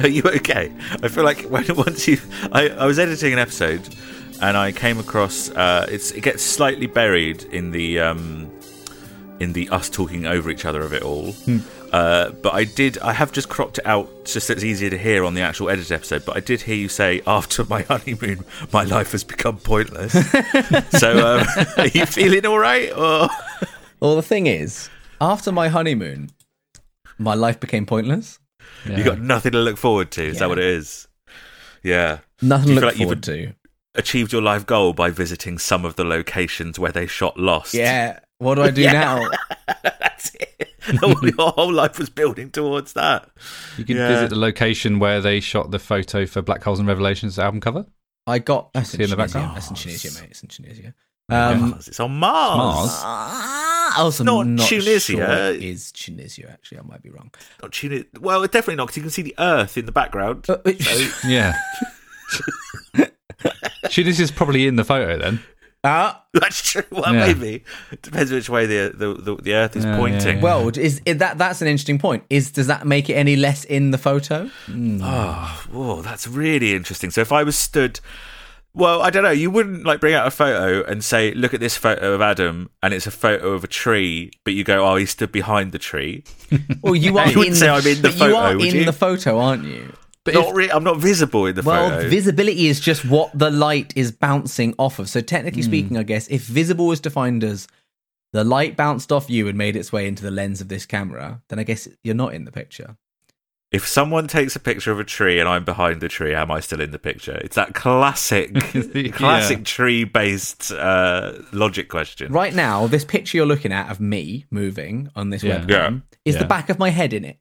Are you okay? I feel like when once you, I, I was editing an episode, and I came across uh, it's it gets slightly buried in the um, in the us talking over each other of it all. Uh, but I did, I have just cropped it out just so it's easier to hear on the actual edited episode. But I did hear you say, after my honeymoon, my life has become pointless. so um, are you feeling all right? Or Well, the thing is, after my honeymoon, my life became pointless. You got nothing to look forward to? Is that what it is? Yeah. Nothing to look like you've forward to. achieved your life goal by visiting some of the locations where they shot Lost. Yeah. What do I do now? That's it. Your whole life was building towards that. You can Yeah. visit the location where they shot the photo for Black Holes and Revelations album cover. I got. That's See in the Tunisia. background? That's in Tunisia, mate. It's in Tunisia. Um, Mars. It's on Mars. Mars? Also, not not, Tunisia. Sure it is Tunisia? Actually, I might be wrong. Not Tunis- Well, definitely not because you can see the Earth in the background. Uh, it- So- Yeah. Tunisia's probably in the photo then. Ah, that's true. Well, Yeah. maybe depends which way the the, the, the Earth is Yeah, pointing. yeah, well, is, is that that's an interesting point? Is does that make it any less in the photo? Oh, whoa, that's really interesting. So if I was stood, well, I don't know, you wouldn't like bring out a photo and say, "Look at this photo of Adam," and it's a photo of a tree, but you go, "Oh, he stood behind the tree." Well, you are You wouldn't in say the, I'm in the but you are in you? the photo, aren't you? But not if- re- I'm not visible in the Well, photo. Well, visibility is just what the light is bouncing off of. So technically hmm. speaking, I guess if visible was defined as the light bounced off you and made its way into the lens of this camera, then I guess you're not in the picture. If someone takes a picture of a tree and I'm behind the tree, am I still in the picture? It's that classic, Yeah. classic tree-based uh, logic question. Right now, this picture you're looking at of me moving on this Yeah. webcam is Yeah. the back of my head in it.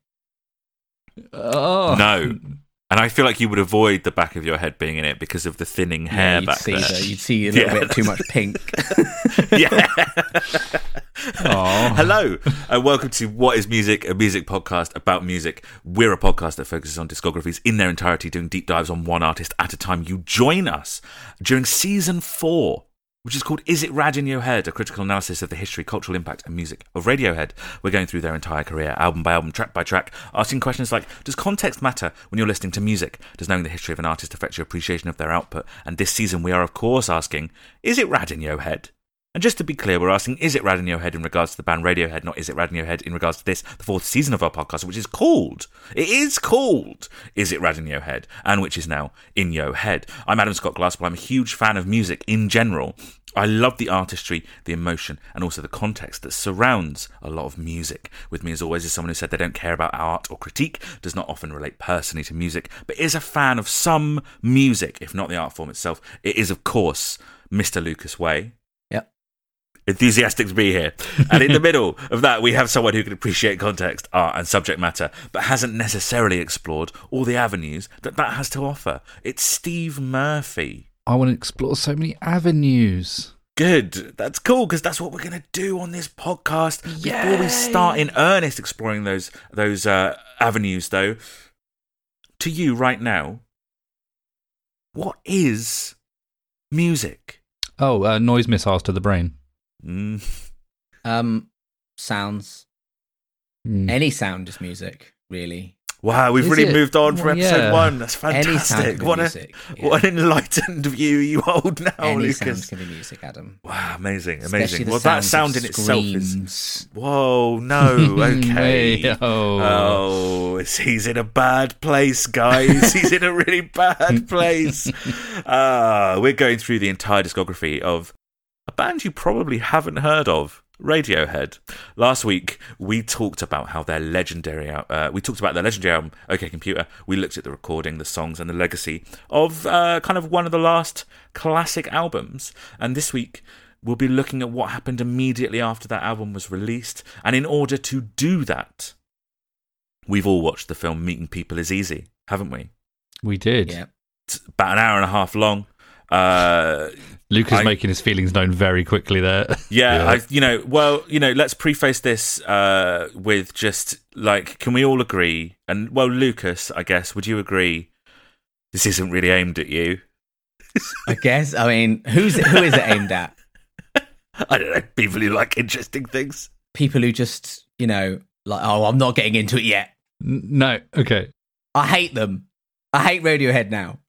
Oh. No. And I feel like you would avoid the back of your head being in it because of the thinning hair you'd back see there. the- you'd see a little Yeah. bit too much pink. yeah. Oh. Hello, and welcome to What is Music, a music podcast about music. We're a podcast that focuses on discographies in their entirety, doing deep dives on one artist at a time. You join us during season four, which is called Is It Rad in Your Head? A critical analysis of the history, cultural impact, and music of Radiohead. We're going through their entire career, album by album, track by track, asking questions like Does context matter when you're listening to music? Does knowing the history of an artist affect your appreciation of their output? And this season, we are, of course, asking Is it rad in your head? And just to be clear, we're asking, is it Rad in Your Head in regards to the band Radiohead, not is it Rad in Your Head in regards to this, the fourth season of our podcast, which is called, it is called, Is It Rad in Your Head, and which is now In Your Head. I'm Adam Scott Glaspel. I'm a huge fan of music in general. I love the artistry, the emotion, and also the context that surrounds a lot of music. With me, as always, is someone who said they don't care about art or critique, does not often relate personally to music, but is a fan of some music, if not the art form itself. It is, of course, Mr. Lucas Way. Enthusiastic to be here. And in the middle of that, we have someone who can appreciate context, art, and subject matter, but hasn't necessarily explored all the avenues that that has to offer. It's Steve Murphy. I want to explore so many avenues. Good. That's cool because that's what we're going to do on this podcast. Before we start in earnest exploring those those uh, avenues, though, to you right now, what is music? Oh, uh, noise missiles to the brain. Mm. Um, sounds. Mm. Any sound is music, really. Wow, we've Is really it? moved on from Well, episode yeah. one. That's fantastic. can be What a yeah. what an enlightened view you hold now, Any sound can be music, Adam. Wow, amazing, amazing. Well, that sound of in itself is. screams. Whoa, no, okay. Hey, oh. Oh, it's- he's in a bad place, guys. he's in a really bad place. Ah, we're going through the entire discography of a band you probably haven't heard of. Radiohead. Last week we talked about how their legendary uh, we talked about their legendary album OK Computer. We looked at the recording, the songs, and the legacy of uh, kind of one of the last classic albums. And this week we'll be looking at what happened immediately after that album was released. And in order to do that, we've all watched the film Meeting People is Easy, haven't we? We did. Yeah. It's about an hour and a half long. Uh, Lucas I- making his feelings known very quickly there. yeah, Yeah. I, you know, well, you know, let's preface this uh, with just like, can we all agree? And well, Lucas, I guess, would you agree? This isn't really aimed at you. I guess. I mean, who's it, who is it aimed at? I don't know, people who like interesting things. People who just, you know, like, oh, I'm not getting into it yet. No, okay. I hate them. I hate Radiohead now.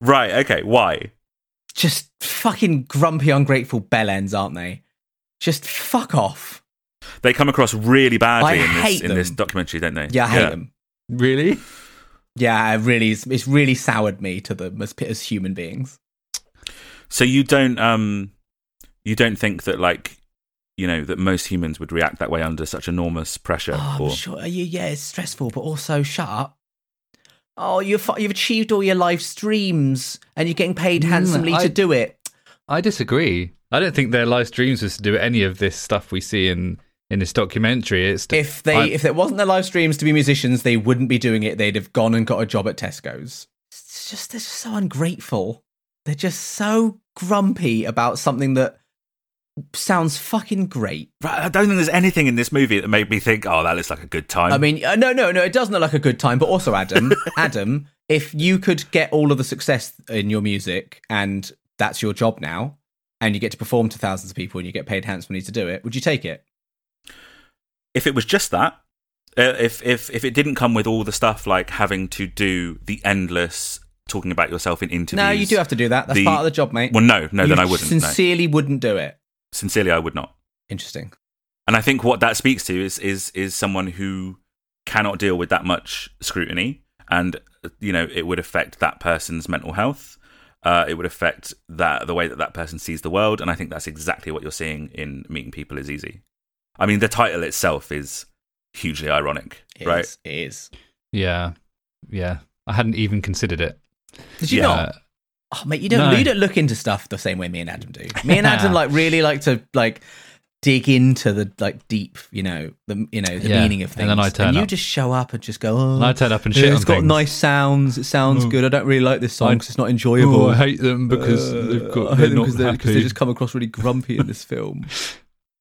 Right, okay, why? Just fucking grumpy, ungrateful bellends, aren't they? Just fuck off. They come across really badly I in this in this documentary, don't they? Yeah, I hate them. Really? Yeah, it really, is- it's really soured me to them as, as human beings. So you don't um you don't think that like you know that most humans would react that way under such enormous pressure Oh, I'm or sure. You, yeah, it's stressful, but also shut up. Oh, you've you've achieved all your live streams, and you're getting paid Mm, handsomely I- to do it. I disagree. I don't think their live streams was to do any of this stuff we see in in this documentary. It's to, If they I- if it wasn't their live streams to be musicians, they wouldn't be doing it. They'd have gone and got a job at Tesco's. It's just they're just so ungrateful. They're just so grumpy about something that sounds fucking great. Right, I don't think there's anything in this movie that made me think, oh, that looks like a good time. I mean, uh, no, no, no. It doesn't look like a good time. But also, Adam, Adam, if you could get all of the success in your music and that's your job now, and you get to perform to thousands of people and you get paid handsomely to do it, would you take it? if it was just that, uh, if if if it didn't come with all the stuff like having to do the endless talking about yourself in interviews, No, you do have to do that. That's the- part of the job, mate. Well, no, no, You then I wouldn't. no. Sincerely, wouldn't do it. Sincerely, I would not. Interesting. And I think what that speaks to is is is someone who cannot deal with that much scrutiny, and you know it would affect that person's mental health. Uh, it would affect that the way that that person sees the world, and I think that's exactly what you're seeing in meeting people is easy. I mean, the title itself is hugely ironic, It right? is. It is. yeah, yeah. I hadn't even considered it. Did you Yeah. not? Oh, mate, you don't. No. You don't look into stuff the same way me and Adam do. Me and Adam like really like to like dig into the like deep, you know, the you know the Yeah. meaning of things. And then I turn you up. just show up and just go. Oh, And I turn up and shit It's got things. nice sounds. It sounds Oh. good. I don't really like this song because it's not enjoyable. Oh, I hate them because Uh, they've got, I hate them because they just come across really grumpy in this film.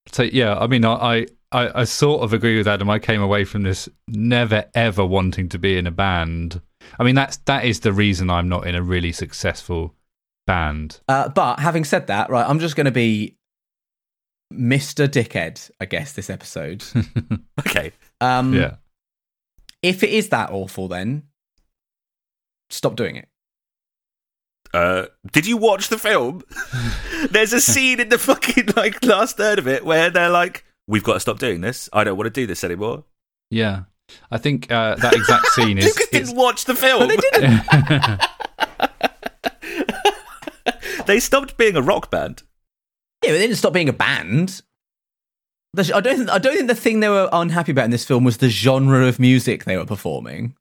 So yeah, I mean, I I I sort of agree with Adam. I came away from this never ever wanting to be in a band. I mean, that's that is the reason I'm not in a really successful band. Uh, but having said that, right, I'm just going to be Mr. Dickhead, I guess, this episode. Okay, Um, yeah, If it is that awful, then stop doing it. uh, did you watch the film? There's a scene in the fucking like last third of it where they're like, "We've got to stop doing this. I don't want to do this anymore." Yeah, I think uh, that exact scene is. Lucas didn't watch the film. they didn't. they stopped being a rock band. Yeah, but they didn't stop being a band. I don't. I don't think the thing they were unhappy about in this film was the genre of music they were performing.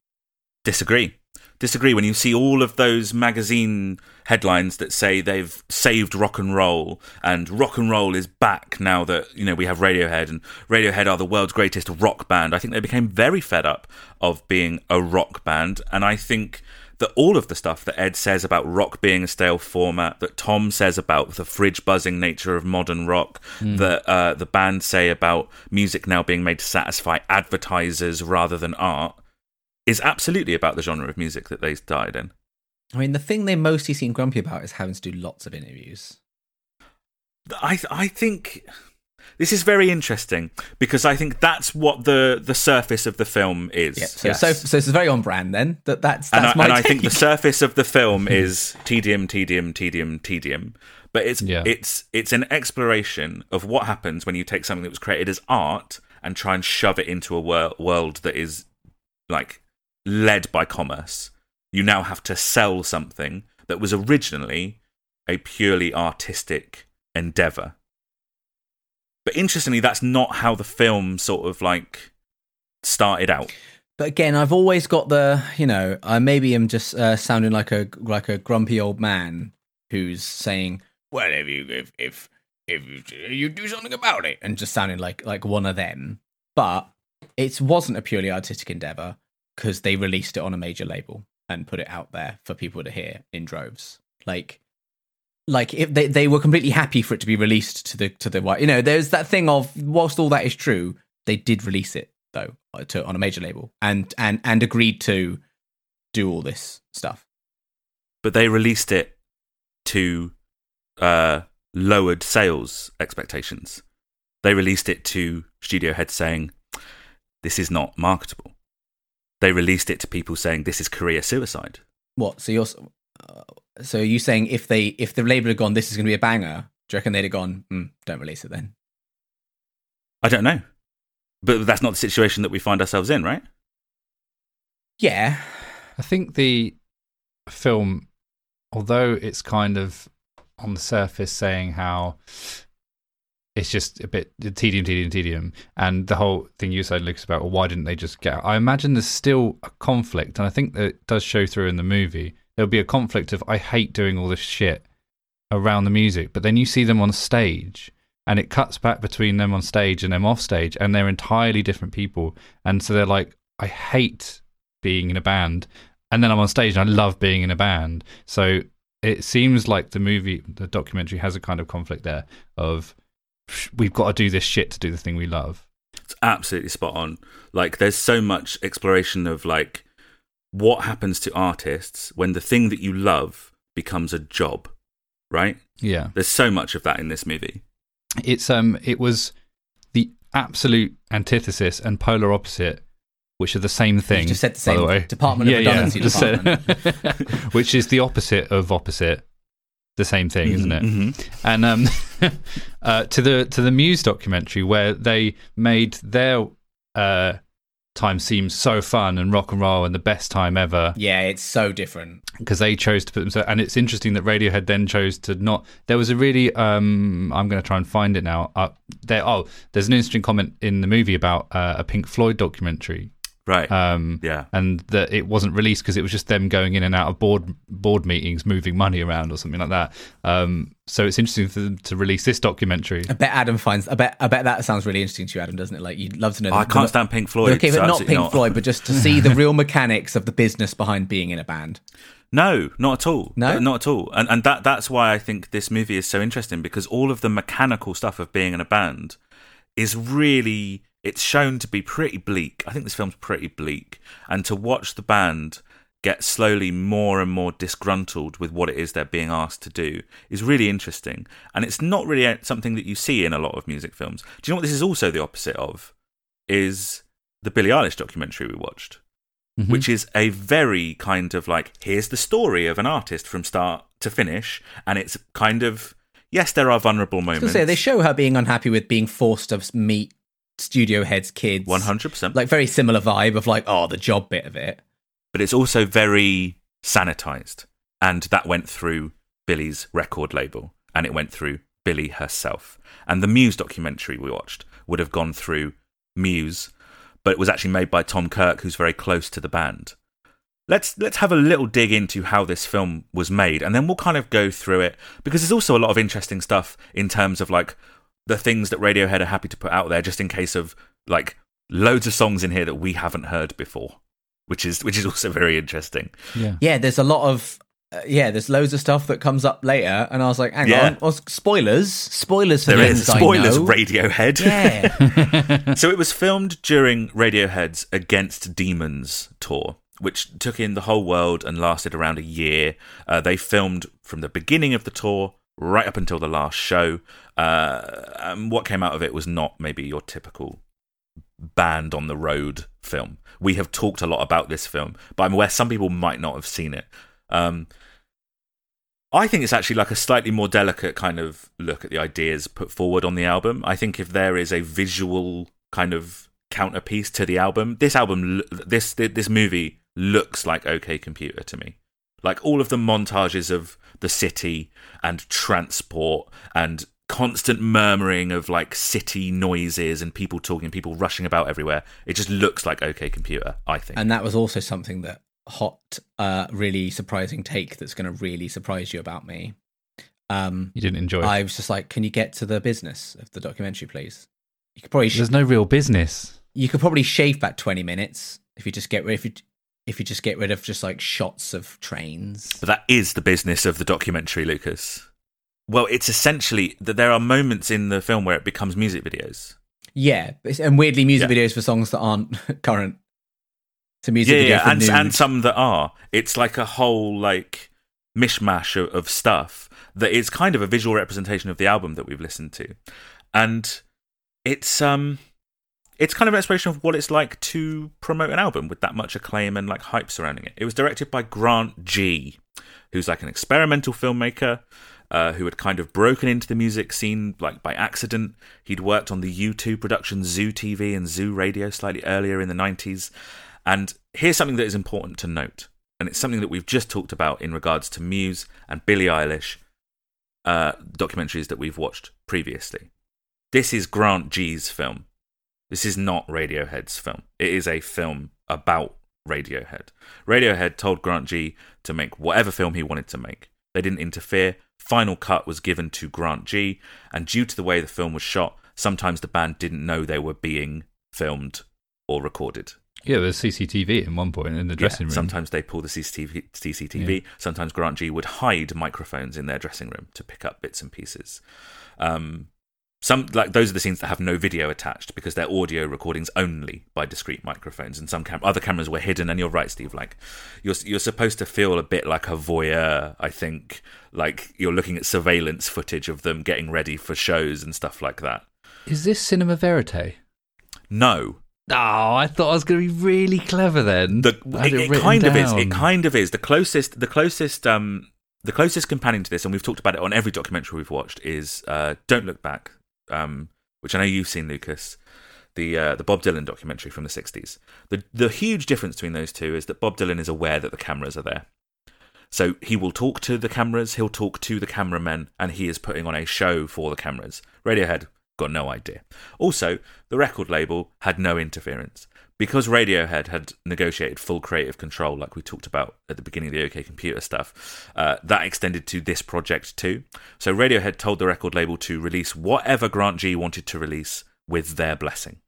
Disagree. Disagree when you see all of those magazine headlines that say they've saved rock and roll and rock and roll is back now that you know we have Radiohead and Radiohead are the world's greatest rock band. I think they became very fed up of being a rock band and I think that all of the stuff that Ed says about rock being a stale format, that Thom says about the fridge buzzing nature of modern rock, that uh, the band say about music now being made to satisfy advertisers rather than art, is absolutely about the genre of music that they started in. I mean, the thing they mostly seem grumpy about is having to do lots of interviews. I I think this is very interesting because I think that's what the the surface of the film is. Yeah. So, Yes. so, so it's very on brand then. That that's and, that's I, my and I think the surface of the film is tedium, tedium, tedium, tedium. But it's Yeah. it's it's an exploration of what happens when you take something that was created as art and try and shove it into a wor- world that is like led by commerce. You now have to sell something that was originally a purely artistic endeavor. But interestingly, that's not how the film sort of like started out. But again, I've always got the you know I maybe am just uh, sounding like a like a grumpy old man who's saying, "Well, if you if if if you, you do something about it," and just sounding like like one of them. But it wasn't a purely artistic endeavor because they released it on a major label and put it out there for people to hear in droves. Like like if they, they were completely happy for it to be released to the to the white you know there's that thing of whilst all that is true they did release it though uh, to, on a major label and and and agreed to do all this stuff but they released it to uh, lowered sales expectations. They released it to studio heads saying, "This is not marketable." They released it to people saying, "This is career suicide." what so you're uh, so are you saying if they if the label had gone this is going to be a banger do you reckon they'd have gone mm, don't release it then I don't know, but that's not the situation that we find ourselves in, right? yeah I think the film, although it's kind of on the surface saying how it's just a bit tedium, tedium, tedium, and the whole thing you said, Lucas, about well, why didn't they just get out? I imagine there's still a conflict, and I think that does show through in the movie. There'll be a conflict of I hate doing all this shit around the music, but then you see them on stage. And it cuts back between them on stage and them off stage, and they're entirely different people. And so they're like, I hate being in a band and then I'm on stage and I love being in a band. So it seems like the movie, the documentary has a kind of conflict there of "Psh, we've got to do this shit to do the thing we love. It's absolutely spot on. Like, there's so much exploration of like what happens to artists when the thing that you love becomes a job, right? Yeah, There's so much of that in this movie. it's um, it was the absolute antithesis and polar opposite, which are the same thing. just said the by same way. Department of Redundancy just said- Department. which is the opposite of opposite. The same thing, isn't it? Mhm. and um, uh, to the to the Muse documentary where they made their uh, time seem so fun and rock and roll and the best time ever yeah it's so different because they chose to put themselves. And it's interesting that Radiohead then chose to not. There was a really um, I'm going to try and find it now. Uh, there, oh, there's an interesting comment in the movie about uh, a Pink Floyd documentary. Right. Um, yeah. and that it wasn't released because it was just them going in and out of board board meetings, moving money around or something like that. Um, so it's interesting for them to release this documentary. I bet Adam finds. I bet. I bet that sounds really interesting to you, Adam, doesn't it? Like you'd love to know. I the- can't the- stand Pink Floyd. Okay, so but not absolutely Pink Floyd, but just to see the real mechanics of the business behind being in a band. No, not at all. No? Uh, not at all. And and that that's why I think this movie is so interesting because all of the mechanical stuff of being in a band is really it's shown to be pretty bleak. I think this film's pretty bleak, and to watch the band get slowly more and more disgruntled with what it is they're being asked to do is really interesting. And it's not really something that you see in a lot of music films. Do you know what this is also the opposite of? Is the Billie Eilish documentary we watched? Mhm. which is a very kind of like here's the story of an artist from start to finish, and it's kind of yes, there are vulnerable moments. say they show her being unhappy with being forced to meet studio heads' kids. one hundred percent, Like very similar vibe of like, oh, the job bit of it. but it's also very sanitized, and that went through Billie's record label, and it went through Billie herself, and the Muse documentary we watched would have gone through Muse, but it was actually made by Tom Kirk, who's very close to the band. Let's let's have a little dig into how this film was made, and then we'll kind of go through it. Because there's also a lot of interesting stuff in terms of like the things that Radiohead are happy to put out there, just in case of like loads of songs in here that we haven't heard before, which is which is also very interesting. Yeah. Yeah, there's a lot of uh, yeah, there's loads of stuff that comes up later, and I was like, hang Yeah. on, well, spoilers, spoilers for There things is spoilers, I know. Radiohead. Yeah, so it was filmed during Radiohead's Against Demons tour, which took in the whole world and lasted around a year. Uh, they filmed from the beginning of the tour right up until the last show. Uh, and what came out of it was not maybe your typical band on the road film. We have talked a lot about this film, but I'm aware some people might not have seen it. Um, I think it's actually like a slightly more delicate kind of look at the ideas put forward on the album. I think if there is a visual kind of counterpiece to the album, this album, this this movie looks like OK Computer to me. Like all of the montages of the city and transport and constant murmuring of like city noises and people talking, people rushing about everywhere. It just looks like OK Computer. I think. and that was also something that hot, uh, really surprising take that's going to really surprise you about me. Um, You didn't enjoy it. I was just like, can you get to the business of the documentary, please? You could probably sh- There's no real business. you could probably shave back twenty minutes if you just get rid if you if you just get rid of just like shots of trains. But that is the business of the documentary, Lucas. Well, it's essentially that there are moments in the film where it becomes music videos. Yeah, and weirdly, music Yeah. videos for songs that aren't current. To music yeah, video yeah, and and some that are. It's like a whole like mishmash of, of stuff that is kind of a visual representation of the album that we've listened to, and it's um, it's kind of an exploration of what it's like to promote an album with that much acclaim and like hype surrounding it. It was directed by Grant Gee, who's like an experimental filmmaker. Uh, who had kind of broken into the music scene like by accident. He'd worked on the U2 production Zoo TV and Zoo Radio slightly earlier in the 90s. And here's something that is important to note, and it's something that we've just talked about in regards to Muse and Billie Eilish uh, documentaries that we've watched previously. This is Grant Gee's film. This is not Radiohead's film. It is a film about Radiohead. Radiohead told Grant Gee to make whatever film he wanted to make. They didn't interfere. Final cut was given to Grant Gee, and due to the way the film was shot, sometimes the band didn't know they were being filmed or recorded. Yeah, there's CCTV in one point in the Yeah, dressing room. Sometimes they pull the CCTV. CCTV. Sometimes Grant Gee would hide microphones in their dressing room to pick up bits and pieces. Um, some like those are the scenes that have no video attached because they're audio recordings only by discrete microphones, and some cam- other cameras were hidden. And you're right, Steve. Like you're you're supposed to feel a bit like a voyeur. I think like you're looking at surveillance footage of them getting ready for shows and stuff like that. Is this cinema verite? No, Oh, I thought I was going to be really clever then. the, it, it written kind of is. It kind of is. The closest, the closest, um, the closest companion to this, and we've talked about it on every documentary we've watched, is uh, "Don't Look Back," um, which I know you've seen, Lucas. The uh, the Bob Dylan documentary from the '60s. The the huge difference between those two is that Bob Dylan is aware that the cameras are there, so he will talk to the cameras. He'll talk to the cameramen, and he is putting on a show for the cameras. Radiohead got no idea. Also, the record label had no interference. Because Radiohead had negotiated full creative control, like we talked about at the beginning of the OK Computer stuff, uh, that extended to this project too. So Radiohead told the record label to release whatever Grant Gee wanted to release with their blessing.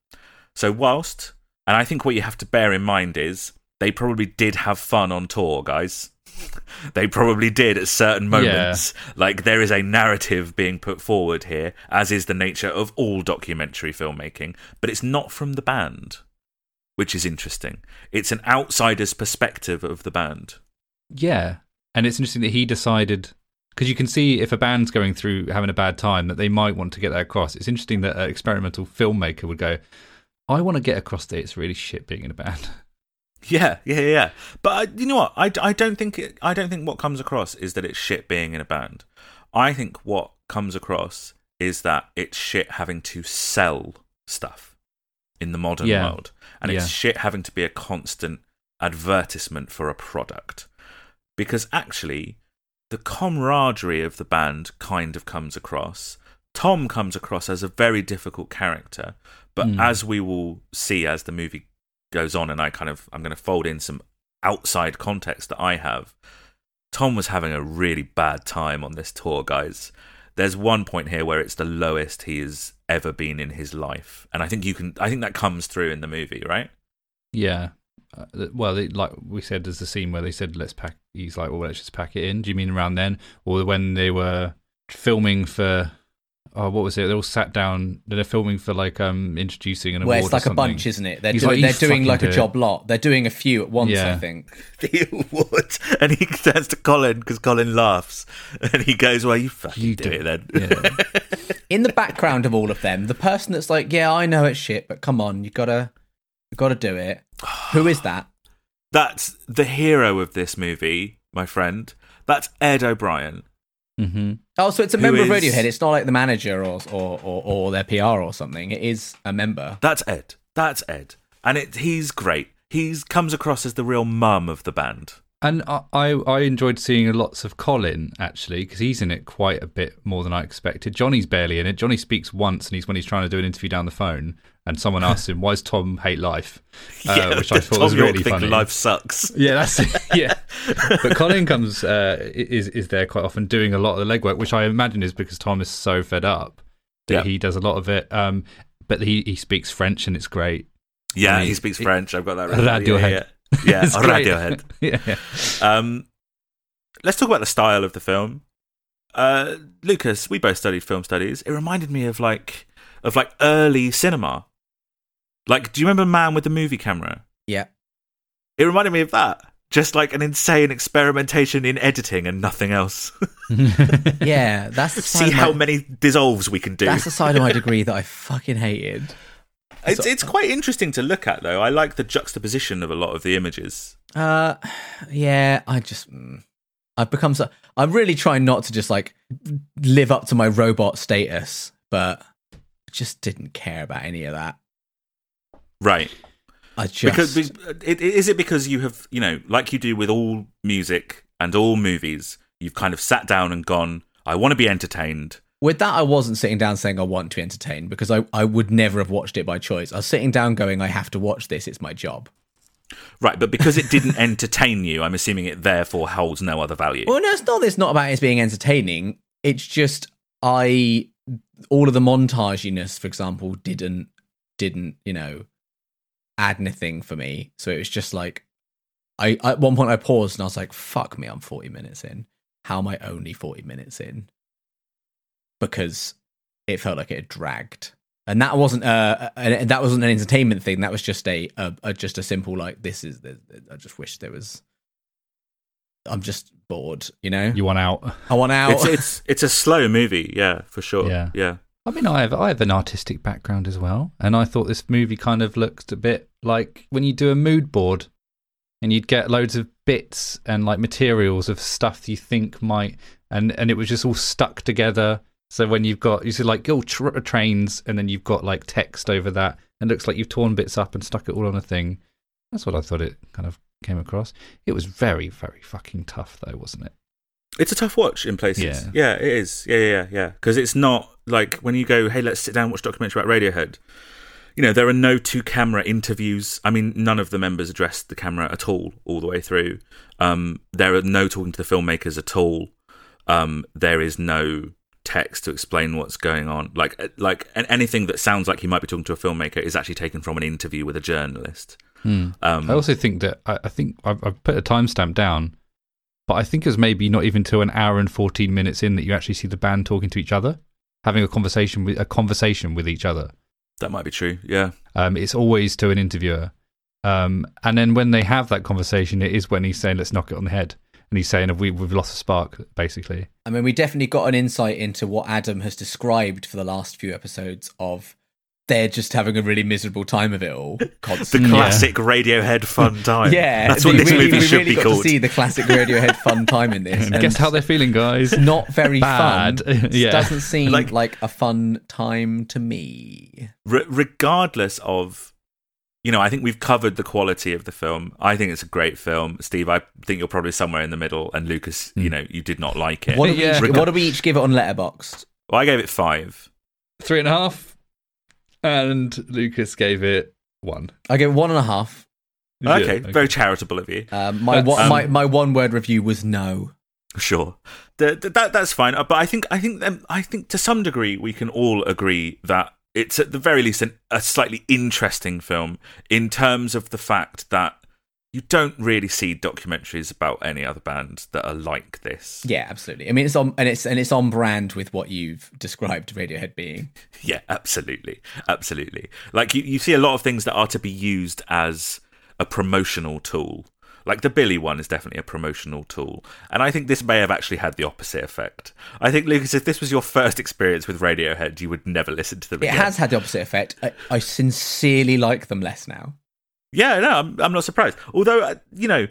So, whilst, and I think what you have to bear in mind is they probably did have fun on tour, guys. they probably did at certain moments. Like there is a narrative being put forward here, as is the nature of all documentary filmmaking, but it's not from the band, which is interesting. It's an outsider's perspective of the band. Yeah, and it's interesting that he decided because you can see if a band's going through having a bad time that they might want to get that across. It's interesting that an experimental filmmaker would go, "I want to get across that it's really shit being in a band." Yeah, yeah, yeah. But I, you know what? I, I don't think it, I don't think what comes across is that it's shit being in a band. I think what comes across is that it's shit having to sell stuff in the modern Yeah. world, and it's Yeah. shit having to be a constant advertisement for a product. Because actually, the camaraderie of the band kind of comes across. Thom comes across as a very difficult character, but Mm. as we will see as the movie goes on, and I kind of I'm going to fold in some outside context that I have. Thom was having a really bad time on this tour, guys. There's one point here where it's the lowest he has ever been in his life, and I think you can. I think that comes through in the movie, right? Yeah. Uh, well, like we said, there's the scene where they said, "Let's pack." He's like, "Well, let's just pack it in." Do you mean around then, or when they were filming for? Oh, what was it? They all sat down. They're filming for like um introducing an Where award. it's or like a bunch, isn't it? They're He's doing, like, they're doing like fucking a do job lot. They're doing a few at once, Yeah. I think. the award, and he turns to Colin because Colin laughs, and he goes, "Well, you fucking You do do it then." Yeah. In the background of all of them, the person that's like, "Yeah, I know it's shit, but come on, you gotta, you gotta do it." Who is that? That's the hero of this movie, my friend. That's Ed O'Brien. Hmm Oh, so it's a Who member of Radiohead. It's not like the manager or or, or or their PR or something. It is a member. That's Ed. That's Ed, and it, he's great. He comes across as the real mum of the band. And I, I, I enjoyed seeing lots of Colin actually because he's in it quite a bit more than I expected. Jonny's barely in it. Jonny speaks once, and he's when he's trying to do an interview down the phone, and someone asked him, "Why does Thom hate life?" Uh, which I thought Thom was York really funny. Life sucks. Yeah, that's it. Yeah, but Colin comes uh, is is there quite often doing a lot of the legwork, which I imagine is because Thom is so fed up that Yeah. he does a lot of it. Um, but he he speaks French and it's great. Yeah, mean, he speaks it- French. I've got that. written. Radiohead. Yeah, yeah, yeah. Radiohead. yeah. Um, let's talk about the style of the film. Uh, Lucas, we both studied film studies. It reminded me of like of like early cinema. Like, do you remember Man with the movie camera? Yeah. It reminded me of that. Just like an insane experimentation in editing and nothing else. Yeah, that's the See how my, many dissolves we can do. that's the side of my degree that I fucking hated. It's it's quite interesting to look at though. I like the juxtaposition of a lot of the images. Uh, yeah, I just mm, I've become so. I'm really trying not to just like live up to my robot status, but I just didn't care about any of that. Right. I just Because is it because you have, you know, like you do with all music and all movies, you've kind of sat down and gone, I want to be entertained. with that I wasn't sitting down saying I want to be entertained because I I would never have watched it by choice. I was sitting down going I have to watch this. It's my job. Right, but because it didn't entertain you, I'm assuming it therefore holds no other value. Well, no, it's not. It's not about it being entertaining. It's just I all of the montaginess, for example, didn't didn't you know add anything for me. So it was just like I at one point I paused and I was like, "Fuck me, I'm 40 minutes in. How am I only 40 minutes in?" Because it felt like it had dragged. And that wasn't uh, and that wasn't an entertainment thing. That was just a, a, a just a simple like this is. The, I just wish there was. I'm just bored, you know. You want out? I want out. It's it's it's a slow movie, yeah, for sure. Yeah. yeah. I mean, I have I have an artistic background as well, and I thought this movie kind of looked a bit like when you do a mood board, and you'd get loads of bits and like materials of stuff you think might, and and it was just all stuck together. So when you've got you see like oh tr- trains, and then you've got like text over that, and it looks like you've torn bits up and stuck it all on a thing. That's what I thought it kind of came across. It was very very fucking tough though, wasn't it? It's a tough watch in places. Yeah. Yeah, it is. Yeah, yeah, yeah. Because it's not like when you go, hey, let's sit down and watch a documentary about Radiohead. You know, there are no two camera interviews. I mean, none of the members addressed the camera at all, all the way through. Um, there are no talking to the filmmakers at all. Um, there is no text to explain what's going on. Like, like an- anything that sounds like he might be talking to a filmmaker is actually taken from an interview with a journalist. Um, I also think that I, I think I've, I've put a timestamp down, but I think it's maybe not even till an hour and fourteen minutes in that you actually see the band talking to each other, having a conversation with a conversation with each other. that might be true. Yeah. Um, it's always to an interviewer, um, and then when they have that conversation, it is when he's saying, "Let's knock it on the head," and he's saying, "We we've lost a spark," basically. I mean, we definitely got an insight into what Adam has described for the last few episodes of they're just having a really miserable time of it all. The Constantly. classic Radiohead fun time. Yeah, that's what we this really, movie should really be got called. to see the classic Radiohead fun time in this. Guess how they're feeling, guys. not very Bad. fun. It Yeah. doesn't seem Like- like, a fun time to me. Re- regardless of, you know, I think we've covered the quality of the film. I think it's a great film. Steve, I think you're probably somewhere in the middle, and Lucas, hmm. you know, you did not like it. What do, we Yeah. each, what do we each give it on Letterboxd? Well, I gave it five. Three and a half. And Lucas gave it one. I give it one and a half. Okay, Yeah, very charitable of you. Um, my, That's- one, um, my my one word review was no. Sure, the, the- that that's fine. Uh, But I think I think um, I think to some degree we can all agree that it's at the very least an, a slightly interesting film in terms of the fact that you don't really see documentaries about any other band that are like this. Yeah, absolutely. I mean, it's on and it's and it's on brand with what you've described Radiohead being. Yeah, absolutely, absolutely. Like you, you see a lot of things that are to be used as a promotional tool. Like the Billie one is definitely a promotional tool, and I think this may have actually had the opposite effect. I think Lucas, if this was your first experience with Radiohead, you would never listen to them. It again. has had the opposite effect. I, I sincerely like them less now. Yeah, no, I'm, I'm not surprised. Although, uh, you know,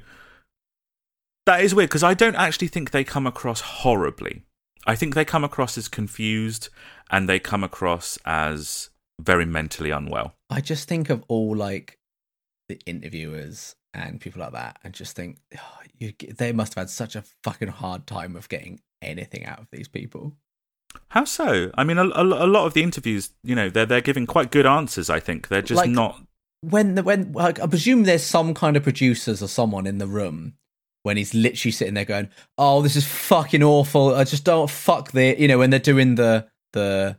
that is weird because I don't actually think they come across horribly. I think they come across as confused and they come across as very mentally unwell. I just think of all like the interviewers and people like that, and just think oh, you, they must have had such a fucking hard time of getting anything out of these people. How so? I mean, a, a, a lot of the interviews, you know, they're they're giving quite good answers. I think they're just Like- not. When the when like, I presume there's some kind of producers or someone in the room when he's literally sitting there going, "Oh, this is fucking awful. I just don't fuck the you know when they're doing the the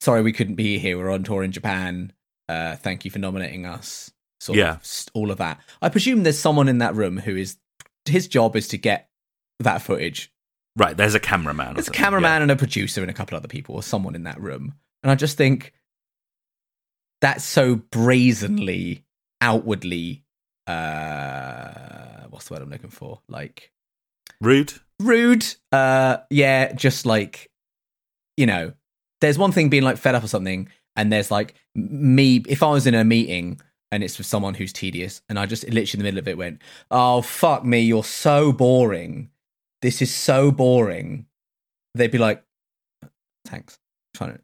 sorry we couldn't be here. We're on tour in Japan. Uh, thank you for nominating us. Sort Yeah. of all of that. I presume there's someone in that room who is his job is to get that footage. Right, there's a cameraman. There's a cameraman and a producer and a couple other people or someone in that room, and I just think that's so brazenly, outwardly, uh, what's the word I'm looking for? Like. Rude. rude. Uh, yeah, just like you know, there's one thing being like fed up or something, and there's like me. If I was in a meeting and it's with someone who's tedious, and I just literally in the middle of it went, "Oh fuck me, you're so boring. This is so boring." They'd be like, "Thanks." trying to.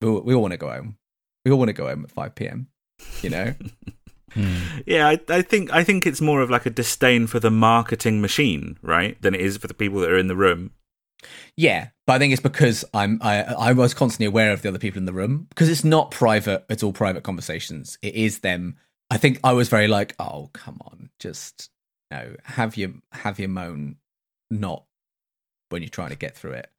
We all, we all want to go home. We all want to go home at five p.m. You know. Hmm. Yeah, I, I think I think it's more of like a disdain for the marketing machine, right, than it is for the people that are in the room. Yeah, but I think it's because I'm I I was constantly aware of the other people in the room because it's not private. It's all private conversations. It is them. I think I was very like, oh come on, just you know, have your have your moan, not when you're trying to get through it.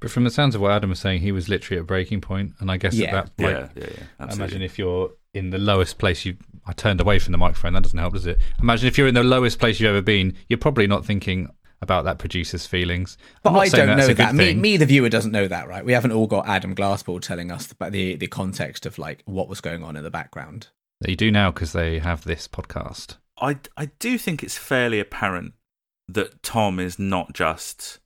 But from the sounds of what Adam was saying, he was literally at a breaking point, and I guess Yeah. at that, like, yeah, yeah, yeah. I imagine if you're in the lowest place you, I turned away from the microphone. That doesn't help, does it? Imagine if you're in the lowest place you've ever been, you're probably not thinking about that producer's feelings. But I'm not I saying don't know that. Me, me, the viewer, doesn't know that, right? We haven't all got Adam Glassball telling us about the the context of like what was going on in the background. You do now because they have this podcast. I, I do think it's fairly apparent that Tom is not just,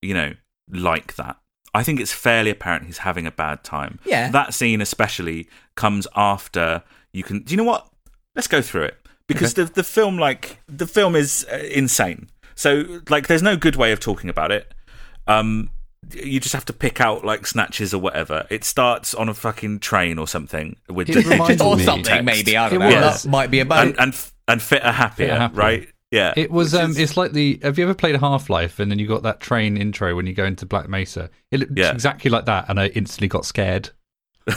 you know, like that. I think it's fairly apparent he's having a bad time. Yeah. That scene, especially, comes after you can. Do you know what? Let's go through it because the the film, like the film, is uh, insane. So, like, there's no good way of talking about it. Um, you just have to pick out like snatches or whatever. It starts on a fucking train or something with It just, or me. something, text. maybe. I don't It know. was. That might be a boat. and and f- and fitter happier, Fitter Happier. right? Yeah, It was. Um, is- it's like the. Have you ever played Half Life and then you got that train intro when you go into Black Mesa? It looked Yeah. exactly like that, and I instantly got scared.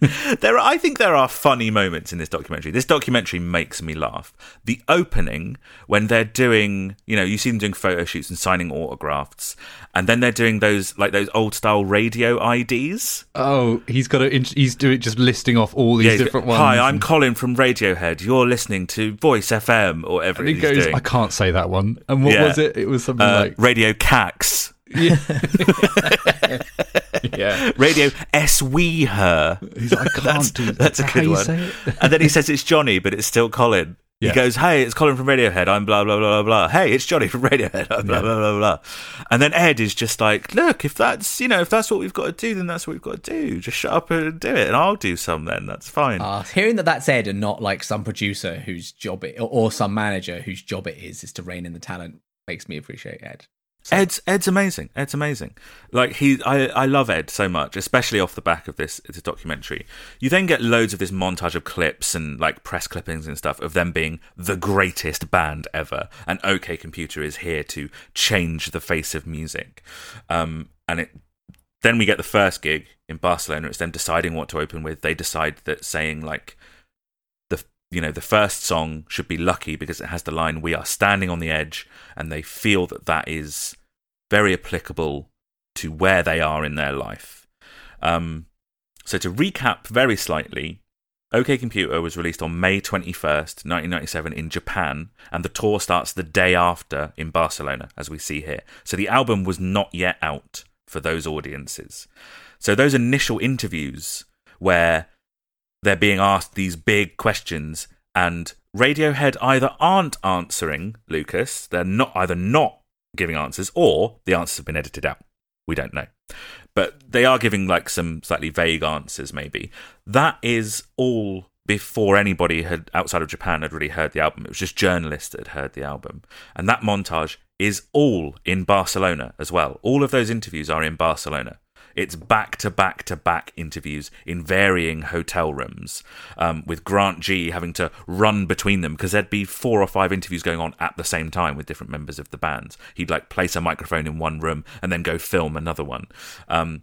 there are, I think there are funny moments in this documentary. This documentary makes me laugh. The opening when they're doing, you know, you see them doing photo shoots and signing autographs, and then they're doing those like those old style radio IDs. Oh, he's got to. He's doing just listing off all these Yeah, different ones. Hi, I'm Colin from Radiohead. You're listening to Voice FM or whatever And he goes, doing. I can't say that one. And what Yeah. was it? It was something Uh, like Radio Cax. yeah, yeah. Radio S We Her. He's like, I can't That's- do that's a good how one. and then he says it's Jonny, but it's still Colin. Yeah. He goes, "Hey, it's Colin from Radiohead. I'm blah blah blah blah blah. Hey, it's Jonny from Radiohead. I'm blah Yeah. blah blah blah." And then Ed is just like, "Look, if that's you know, if that's what we've got to do, then that's what we've got to do. Just shut up and do it, and I'll do some. Then that's fine." Uh, hearing that that's Ed and not like some producer whose job it, or, or some manager whose job it is is to rein in the talent makes me appreciate Ed. Ed's Ed's amazing. Ed's amazing. Like he, I, I love Ed so much, especially off the back of this, this documentary. You then get loads of this montage of clips and like press clippings and stuff of them being the greatest band ever, and OK Computer is here to change the face of music. Um, and it then we get the first gig in Barcelona. It's them deciding what to open with. They decide that saying like you know the first song should be lucky because it has the line "We are standing on the edge," and they feel that that is very applicable to where they are in their life. Um, so to recap very slightly. OK Computer was released on May 21st, 1997 in Japan, and the tour starts the day after in Barcelona, as we see here. So the album was not yet out for those audiences. So those initial interviews where they're being asked these big questions and Radiohead either aren't answering Lucas, they're not either not giving answers or the answers have been edited out. We don't know. But they are giving like some slightly vague answers maybe. That is all before anybody had outside of Japan had really heard the album. It was just journalists that had heard the album. And that montage is all in Barcelona as well. All of those interviews are in Barcelona. It's back to back to back interviews in varying hotel rooms, um, with Grant Gee having to run between them because there'd be four or five interviews going on at the same time with different members of the band. He'd like place a microphone in one room and then go film another one. Um,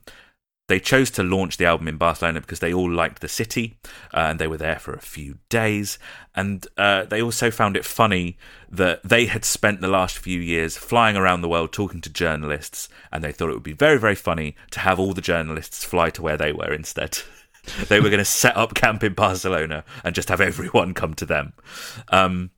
they chose to launch the album in Barcelona because they all liked the city uh, and they were there for a few days. And uh, they also found it funny that they had spent the last few years flying around the world talking to journalists, and they thought it would be very, very funny to have all the journalists fly to where they were instead. they were going to set up camp in Barcelona and just have everyone come to them. Um,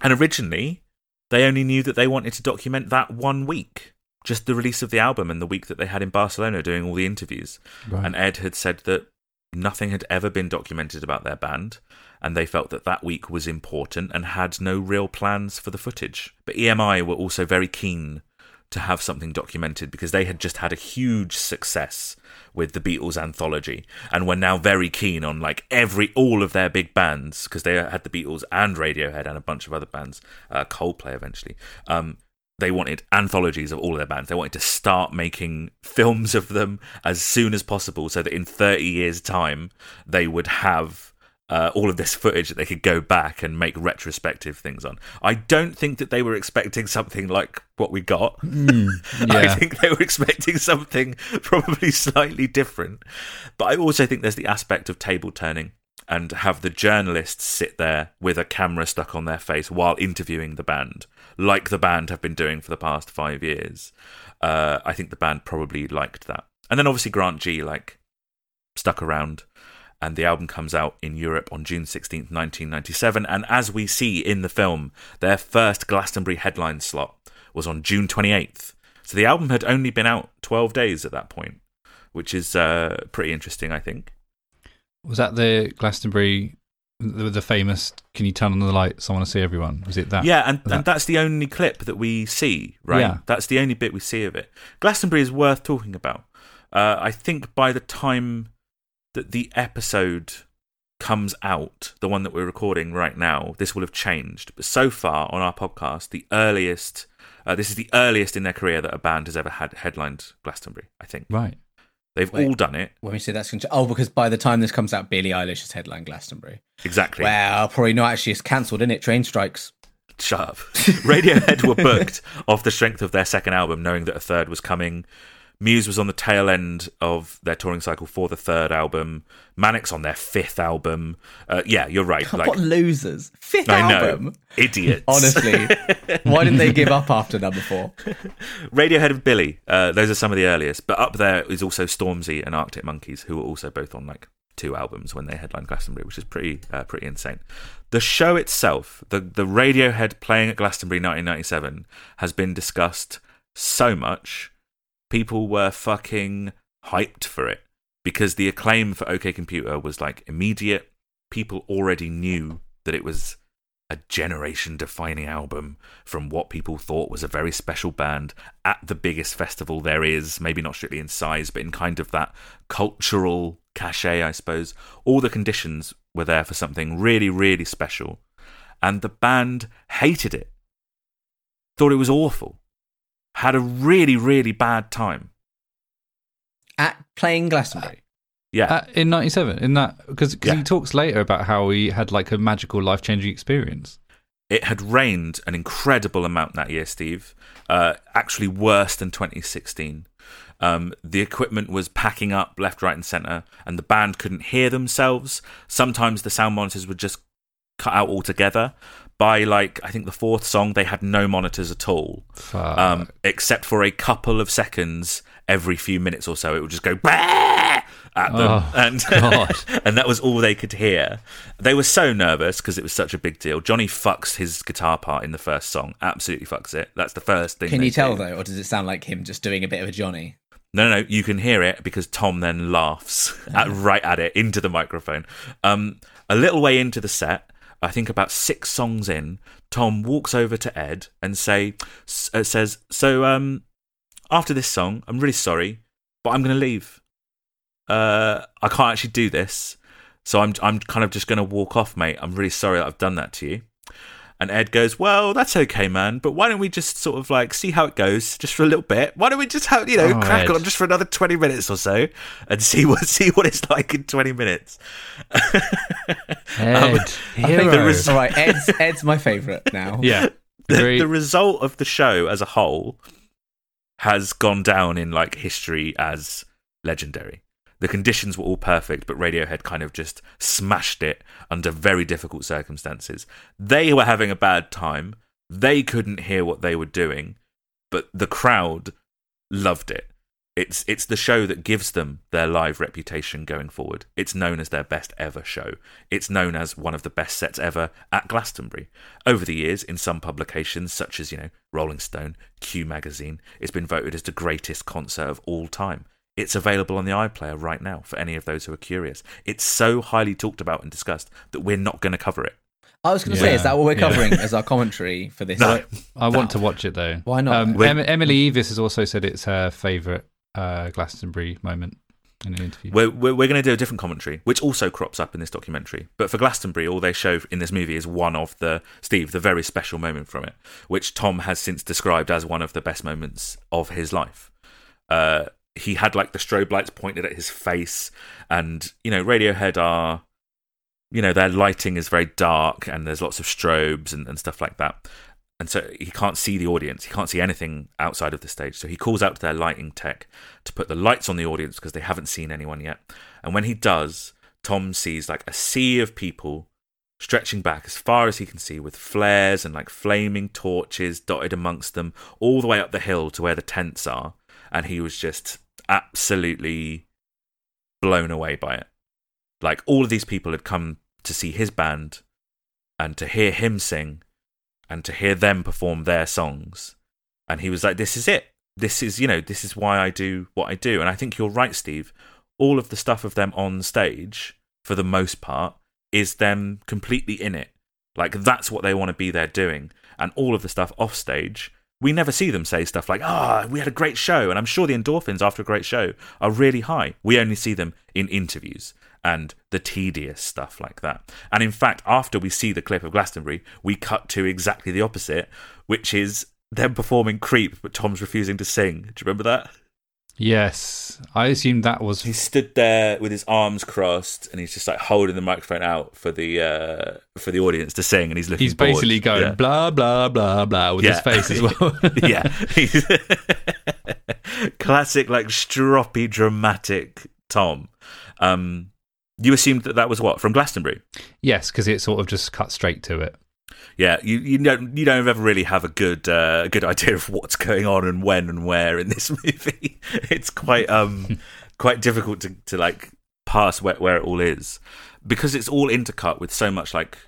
and originally, they only knew that they wanted to document that one week just the release of the album and the week that they had in Barcelona doing all the interviews. Right. And Ed had said that nothing had ever been documented about their band, and they felt that that week was important and had no real plans for the footage. But EMI were also very keen to have something documented because they had just had a huge success with the Beatles anthology and were now very keen on like every all of their big bands because they had the Beatles and Radiohead and a bunch of other bands, uh, Coldplay eventually. Um, they wanted anthologies of all of their bands. They wanted to start making films of them as soon as possible so that in 30 years' time they would have uh, all of this footage that they could go back and make retrospective things on. I don't think that they were expecting something like what we got. I yeah. think they were expecting something probably slightly different. But I also think there's the aspect of table turning and have the journalists sit there with a camera stuck on their face while interviewing the band, like the band have been doing for the past five years. Uh, I think the band probably liked that. And then obviously Grant Gee like stuck around and the album comes out in Europe on June 16th, 1997. And as we see in the film, their first Glastonbury headline slot was on June 28th. So the album had only been out 12 days at that point, which is uh, pretty interesting, I think. Was that the Glastonbury, the, the famous "Can you turn on the lights? I want to see everyone"? Was it that? Yeah, and, that- and that's the only clip that we see, right? Yeah. That's the only bit we see of it. Glastonbury is worth talking about. Uh, I think by the time that the episode comes out, the one that we're recording right now, this will have changed. But so far on our podcast, the earliest, uh, this is the earliest in their career that a band has ever had headlined Glastonbury. I think Right. They've Wait. all done it When we say that's going to, oh, because by the time this comes out, Billie Eilish has headline Glastonbury. exactly. Well, probably not actually. It's cancelled, isn't it? Train strikes. Shut up. Radiohead were booked off the strength of their second album, knowing that a third was coming. Muse was on the tail end of their touring cycle for the third album. Manic's on their fifth album. Uh, yeah, you're right. Like, what losers? Fifth I know, album. idiots. Honestly, why didn't they give up after number four? Radiohead and Billie. Uh, those are some of the earliest. But up there is also Stormzy and Arctic Monkeys, who were also both on like two albums when they headlined Glastonbury, which is pretty uh, pretty insane. The show itself, the the Radiohead playing at Glastonbury 1997, has been discussed so much. People were fucking hyped for it because the acclaim for OK Computer was like immediate. People already knew that it was a generation defining album from what people thought was a very special band at the biggest festival there is, maybe not strictly in size, but in kind of that cultural cachet, I suppose. All the conditions were there for something really, really special. And the band hated it, thought it was awful, had a really, really bad time. At playing Glastonbury. Yeah. Uh, in '97, in that because Yeah. he talks later about how he had like a magical, life changing experience. It had rained an incredible amount that year, Steve. Uh, actually, worse than 2016. Um, the equipment was packing up left, right, and centre, and the band couldn't hear themselves. Sometimes the sound monitors would just cut out altogether. By like, I think the fourth song, they had no monitors at all, Fuck. um, except for a couple of seconds every few minutes or so. It would just go "Bah!" at them, Oh, and and that was all they could hear. They were so nervous because it was such a big deal. Jonny fucks his guitar part in the first song. Absolutely fucks it. That's the first thing. Can they you tell do. though, or does it sound like him just doing a bit of a Jonny? No, no, no, you can hear it because Thom then laughs at, right at it into the microphone. Um, a little way into the set, I think about six songs in, Thom walks over to Ed and say uh, says, "So um, after this song, I'm really sorry, but I'm going to leave. Uh, I can't actually do this, so I'm I'm kind of just going to walk off, mate. I'm really sorry that I've done that to you." And Ed goes, Well, that's okay, man, but why don't we just sort of like see how it goes just for a little bit? Why don't we just have, you know, Oh, crack Ed. on just for another 20 minutes or so and see what see what it's like in 20 minutes? Um, Ed, I think the hero. res- All right, Ed's Ed's my favourite now. yeah, The, the result of the show as a whole has gone down in like history as legendary. The conditions were all perfect, but Radiohead kind of just smashed it under very difficult circumstances. They were having a bad time. They couldn't hear what they were doing, but the crowd loved it. It's it's the show that gives them their live reputation going forward. It's known as their best ever show. It's known as one of the best sets ever at Glastonbury. Over the years, in some publications such as you know Rolling Stone, Q Magazine, it's been voted as the greatest concert of all time. It's available on the iPlayer right now for any of those who are curious. It's so highly talked about and discussed that we're not going to cover it. I was going to say, is that what we're yeah. covering as our commentary for this? No. I want to watch it though. Why not? Um, em- Emily Eavis has also said it's her favourite uh, Glastonbury moment in an interview. We're, we're, we're going to do a different commentary, which also crops up in this documentary. But for Glastonbury, all they show in this movie is one of the, Steve, the very special moment from it, which Thom has since described as one of the best moments of his life. Uh, he had like the strobe lights pointed at his face, and, you know, Radiohead are, you know, their lighting is very dark and there's lots of strobes and, and stuff like that. And so he can't see the audience. He can't see anything outside of the stage. So he calls out to their lighting tech to put the lights on the audience because they haven't seen anyone yet. And when he does, Thom sees like a sea of people stretching back as far as he can see with flares and like flaming torches dotted amongst them all the way up the hill to where the tents are. And he was just absolutely blown away by it. Like all of these people had come to see his band and to hear him sing and to hear them perform their songs. And he was like, This is it. This is, you know, this is why I do what I do. And I think you're right, Steve. All of the stuff of them on stage, for the most part, is them completely in it. Like, that's what they want to be there doing. And all of the stuff off stage, we never see them say stuff like, ah, we had a great show. And I'm sure the endorphins after a great show are really high. We only see them in interviews and the tedious stuff like that. And in fact, after we see the clip of Glastonbury, we cut to exactly the opposite, which is them performing Creep, but Thom's refusing to sing. Do you remember that? Yes, I assumed that was. He stood there with his arms crossed, and he's just like holding the microphone out for the uh, for the audience to sing, and he's looking. He's bored. basically going Yeah. blah blah blah blah with Yeah. his face as well. yeah, He's- classic like stroppy dramatic Thom. Um, you assumed that that was what from Glastonbury. yes, because it sort of just cut straight to it. Yeah, you you don't you don't ever really have a good uh, a good idea of what's going on and when and where in this movie. It's quite um quite difficult to to like pass where where it all is because it's all intercut with so much like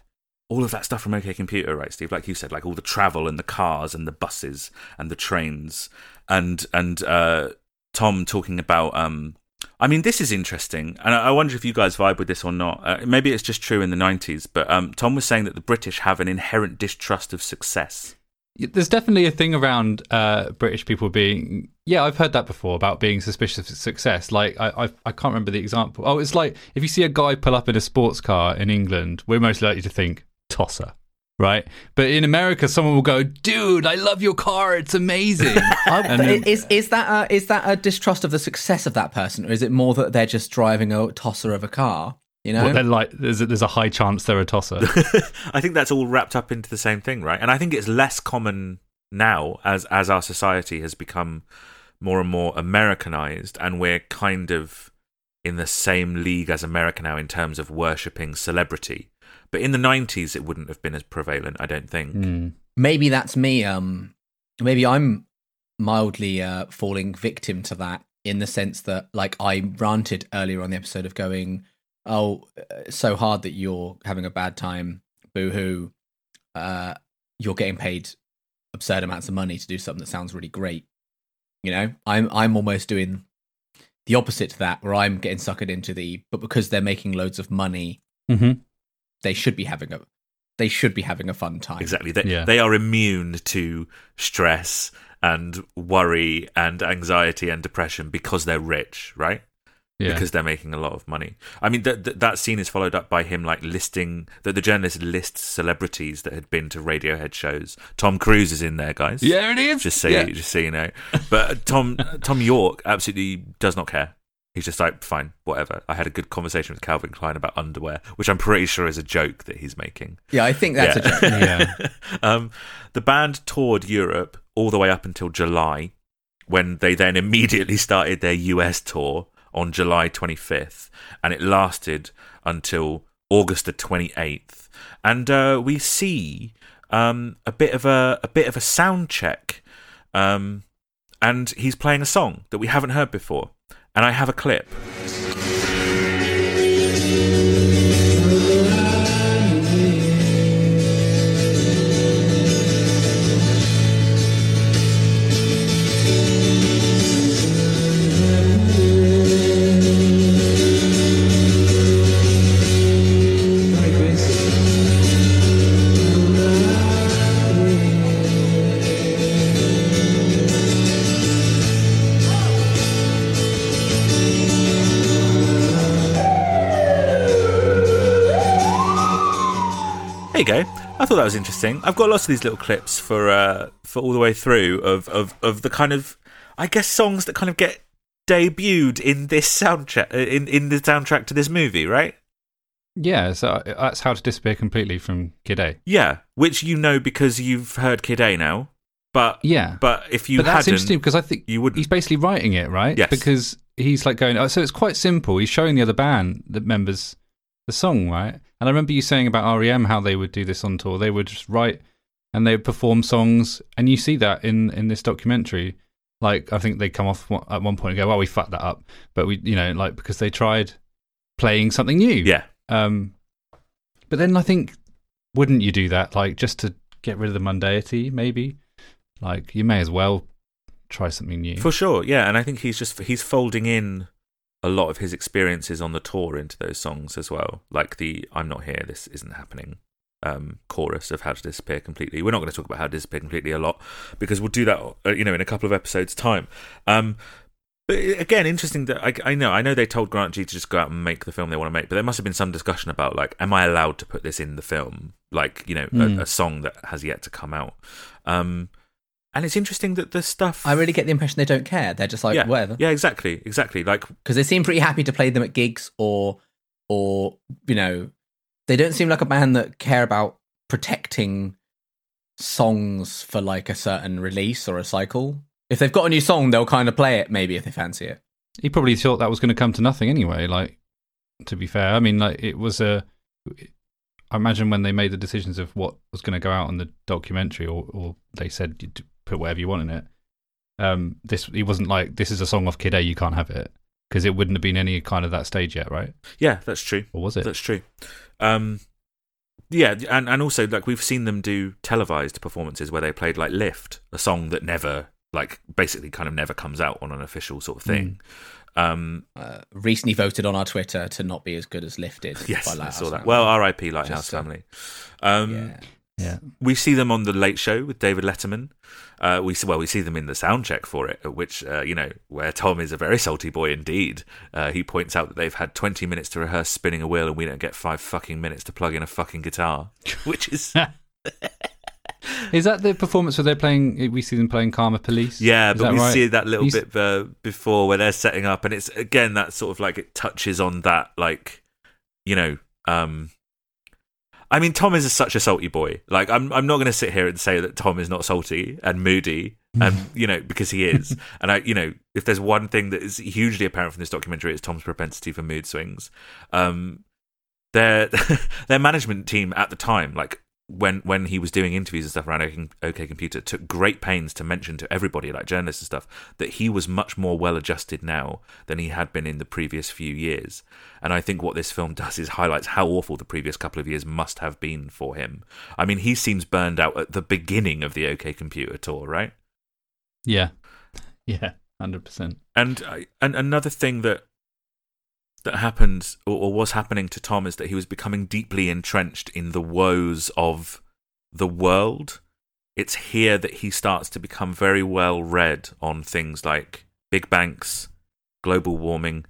all of that stuff from OK Computer, right, Steve? Like you said, like all the travel and the cars and the buses and the trains and and uh, Thom talking about um I mean, this is interesting, and I wonder if you guys vibe with this or not. Uh, maybe it's just true in the '90s, but um, Thom was saying that the British have an inherent distrust of success. There's definitely a thing around uh, British people being. Yeah, I've heard that before about being suspicious of success. Like, I, I, I can't remember the example. Oh, it's like if you see a guy pull up in a sports car in England, we're most likely to think tosser, right? But in America, someone will go, "Dude, I love your car. It's amazing." Then- is is that a, is that a distrust of the success of that person, or is it more that they're just driving a tosser of a car? You know, Well, then, like, there's a, there's a high chance they're a tosser. I think that's all wrapped up into the same thing, right? And I think it's less common now as as our society has become more and more Americanized, and we're kind of in the same league as America now in terms of worshipping celebrity. But in the '90s, it wouldn't have been as prevalent, I don't think. Mm. maybe that's me. Um, maybe I'm mildly uh, falling victim to that in the sense that, like, I ranted earlier on the episode of going, "Oh, uh, so hard that you're having a bad time, boo hoo." Uh, you're getting paid absurd amounts of money to do something that sounds really great. You know, I'm I'm almost doing the opposite to that, where I'm getting suckered into the, but because they're making loads of money, hmm they should be having a, they should be having a fun time. Exactly. They, Yeah. they are immune to stress and worry and anxiety and depression because they're rich, right? Yeah. because they're making a lot of money. I mean, th- th- that scene is followed up by him like listing that the journalist lists celebrities that had been to Radiohead shows. Tom Cruise is in there, guys. yeah, it is. just so yeah. you, just so you know. But Thom Thom Yorke absolutely does not care. He's just like, fine, whatever. I had a good conversation with Calvin Klein about underwear, which I'm pretty sure is a joke that he's making. Yeah, I think that's a joke. yeah. um, the band toured Europe all the way up until July, when they then immediately started their US tour on July 25th, and it lasted until August the 28th. And uh, we see um, a bit of a a bit of a sound check, um, and he's playing a song that we haven't heard before. And I have a clip. There you go. I thought that was interesting. I've got lots of these little clips for uh, for all the way through of, of, of the kind of I guess songs that kind of get debuted in this soundtrack in in the soundtrack to this movie, right? Yeah, so uh, that's how to disappear completely from Kid A. Yeah, which you know because you've heard Kid A now, but Yeah, but if you but that's interesting because I think you wouldn't. he's basically writing it, right? Yes. Because he's like going. Oh, so it's quite simple. He's showing the other band the members the song, right? And I remember you saying about REM how they would do this on tour. They would just write and they would perform songs, and you see that in in this documentary. Like I think they come off at one point and go, "Well, we fucked that up," but we, you know, like because they tried playing something new. yeah, Um, but then I think, wouldn't you do that, like just to get rid of the mundanity? Maybe, like you may as well try something new. for sure. Yeah, and I think he's just he's folding in a lot of his experiences on the tour into those songs as well. Like the "I'm not here, this isn't happening" um, chorus of "How to Disappear Completely." We're not going to talk about how to disappear completely a lot because we'll do that, uh, you know, in a couple of episodes' time. Um, but again, interesting that I, I know I know they told Grant Gee to just go out and make the film they want to make, but there must have been some discussion about like, am I allowed to put this in the film? Like, you know, Mm. a, a song that has yet to come out. Um, and it's interesting that the stuff. I really get the impression they don't care. They're just like yeah, whatever yeah, exactly, exactly. Like, because they seem pretty happy to play them at gigs or or you know they don't seem like a band that care about protecting songs for like a certain release or a cycle. If they've got a new song, they'll kind of play it maybe if they fancy it. he probably thought that was going to come to nothing anyway. Like, to be fair, I mean, like it was a. I imagine when they made the decisions of what was going to go out on the documentary, or, or they said you d- put whatever you want in it. Um, this he wasn't like this is a song off Kid A, you can't have it because it wouldn't have been any kind of that stage yet, right? yeah, that's true. Or was it? That's true. Um, yeah, and and also like we've seen them do televised performances where they played like "Lift," a song that never like basically kind of never comes out on an official sort of thing. Um, Uh, recently voted on our Twitter to not be as good as Lifted. yes, by I saw that. Family. Well, R.I.P. Lighthouse Just, uh, Family. Um, yeah. Yeah. We see them on the Late Show with David Letterman. Uh, we see, well, we see them in the sound check for it, which uh, you know, where Thom is a very salty boy indeed. Uh, he points out that they've had 20 minutes to rehearse spinning a wheel, and we don't get five fucking minutes to plug in a fucking guitar, which is Is that the performance where they're playing? We see them playing Karma Police. yeah. Is But we right? see that little You bit uh, before where they're setting up, and it's again that sort of like it touches on that, like you know. um I mean, Thom is such a salty boy. Like, I'm I'm not going to sit here and say that Thom is not salty and moody, and you know, because he is. and I, you know, if there's one thing that is hugely apparent from this documentary, it's Thom's propensity for mood swings. Um, their their management team at the time, like when when he was doing interviews and stuff around OK, Computer, took great pains to mention to everybody, like journalists and stuff, that he was much more well adjusted now than he had been in the previous few years. And I think what this film does is highlights how awful the previous couple of years must have been for him. I mean, he seems burned out at the beginning of the OK Computer tour, right? Yeah. Yeah. Hundred percent. And I- and another thing that that happened or, or was happening to Thom is that he was becoming deeply entrenched in the woes of the world. It's here that he starts to become very well read on things like big banks, global warming,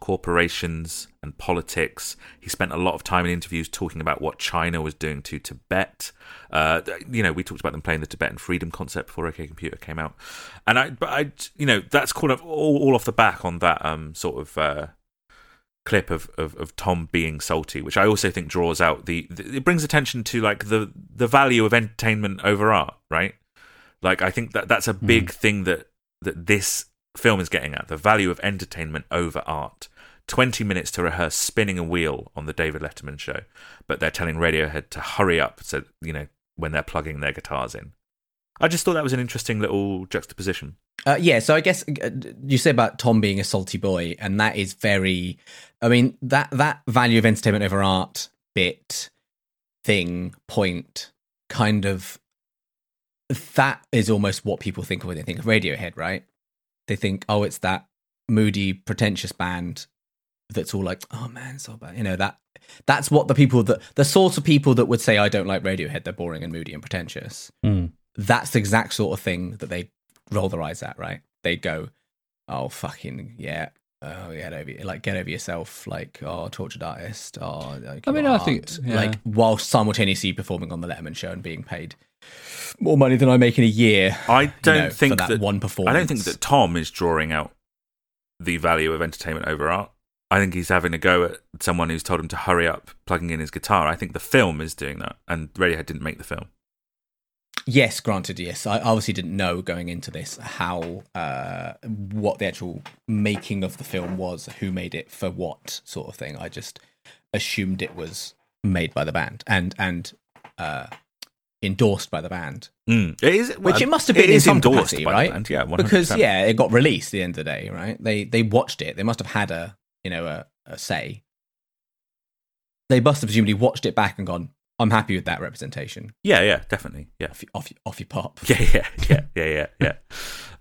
corporations, and politics. He spent a lot of time in interviews talking about what China was doing to Tibet. Uh, you know, we talked about them playing the Tibetan freedom concept before OK Computer came out, and I, but I, you know, that's kind of all, all off the back on that um sort of. Uh, clip of, of, of Thom being salty, which I also think draws out the, the it brings attention to like the the value of entertainment over art, right? Like I think that that's a hmm. big thing that that this film is getting at the value of entertainment over art. 20 minutes to rehearse spinning a wheel on the David Letterman show, but they're telling Radiohead to hurry up so, you know, when they're plugging their guitars in. I just thought that was an interesting little juxtaposition. Uh, yeah, so I guess uh, you say about Thom being a salty boy, and that is very. I mean that that value of entertainment over art bit thing point kind of that is almost what people think of when they think of Radiohead, right? They think, oh, it's that moody, pretentious band that's all like, oh man, so bad. You know that that's what the people that the sort of people that would say I don't like Radiohead, they're boring and moody and pretentious Mm. that's the exact sort of thing that they roll their eyes at, right? They go, "Oh fucking yeah, oh get over like get over yourself, like oh tortured artist, oh." Like, I mean, your I think- art." yeah. like while simultaneously performing on the Letterman show and being paid more money than I make in a year. I don't know, think for that, that one performance. I don't think that Thom is drawing out the value of entertainment over art. I think he's having a go at someone who's told him to hurry up plugging in his guitar. I think the film is doing that, and Radiohead didn't make the film. Yes, granted, yes. I obviously didn't know going into this how uh, what the actual making of the film was, who made it for what sort of thing. I just assumed it was made by the band and and uh, endorsed by the band, Mm. It is, which it must have been in is some endorsed capacity, by the right? band, Yeah, 100%. because yeah, it got released at the end of the day, right? They they watched it. They must have had a you know a, a say. They must have presumably watched it back and gone, "I'm happy with that representation." yeah, yeah, definitely, yeah. Off, your- off, off your pop. Yeah, yeah, yeah, yeah, yeah, yeah.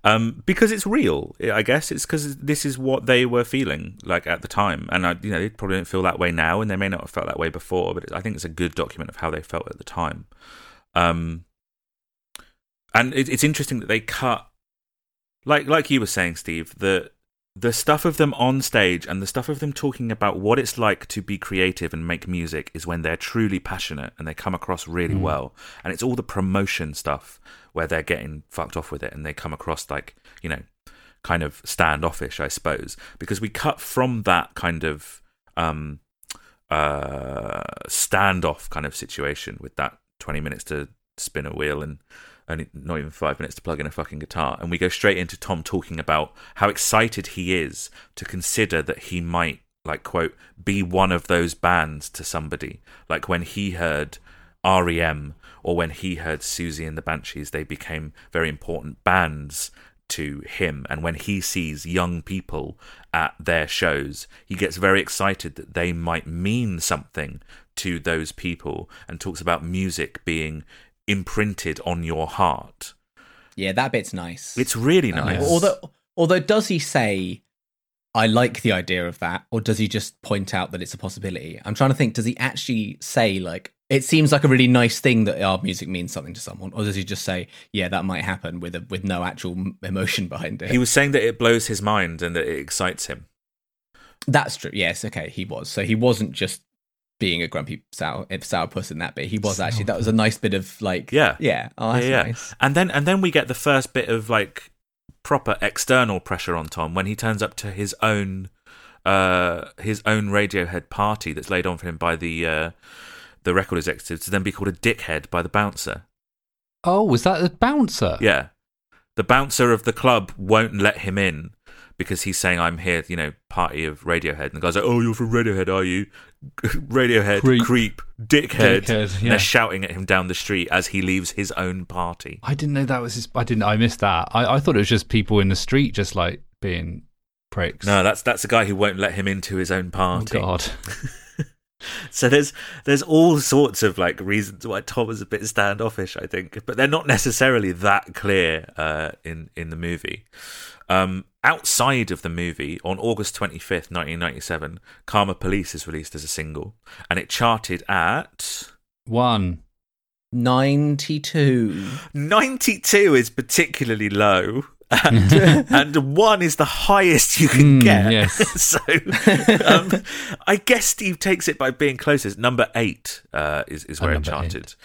Um, because it's real, I guess. It's because this is what they were feeling like at the time, and I, you know, they probably don't feel that way now, and they may not have felt that way before. But I think it's a good document of how they felt at the time. Um, and it, it's interesting that they cut, like like you were saying, Steve, the the stuff of them on stage and the stuff of them talking about what it's like to be creative and make music is when they're truly passionate and they come across really Mm. well. And it's all the promotion stuff where they're getting fucked off with it and they come across like, you know, kind of standoffish, I suppose. Because we cut from that kind of um uh standoff kind of situation with that 20 minutes to spin a wheel and only not even five minutes to plug in a fucking guitar. And we go straight into Thom talking about how excited he is to consider that he might, like, quote, be one of those bands to somebody. Like when he heard REM or when he heard Siouxsie and the Banshees, they became very important bands to him. And when he sees young people at their shows, he gets very excited that they might mean something to those people and talks about music being imprinted on your heart. Yeah, that bit's nice. It's really nice. although, although, does he say I like the idea of that, or does he just point out that it's a possibility? I'm trying to think. Does he actually say like it seems like a really nice thing that our music means something to someone, or does he just say, "Yeah, that might happen" with a, with no actual emotion behind it? He was saying that it blows his mind and that it excites him. That's true. Yes, okay, he was. So he wasn't just being a grumpy sour sourpuss in that bit. He was actually that was a nice bit of like Yeah. yeah. Oh, that's yeah, yeah. nice. And then and then we get the first bit of like proper external pressure on Thom when he turns up to his own uh his own Radiohead party that's laid on for him by the uh the record executive to then be called a dickhead by the bouncer. Oh, was that the bouncer? Yeah. The bouncer of the club won't let him in because he's saying I'm here, you know, party of Radiohead. And the guy's like, "Oh, you're from Radiohead, are you? Radiohead, creep, Creep. dickhead." Dickhead, And yeah. They're shouting at him down the street as he leaves his own party. I didn't know that was his. I didn't. I missed that. I, I thought it was just people in the street, just like being pricks. No, that's that's a guy who won't let him into his own oh party. God. So there's there's all sorts of like reasons why Thom is a bit standoffish, I think, but they're not necessarily that clear uh, in in the movie. Um, outside of the movie, on August 25th, 1997, Karma Police is released as a single, and it charted at One. 92. 92 is particularly low. And, and one is the highest you can Mm, get. yes. so um, I guess Steve takes it by being closest. Number eight uh, is, is where it number charted.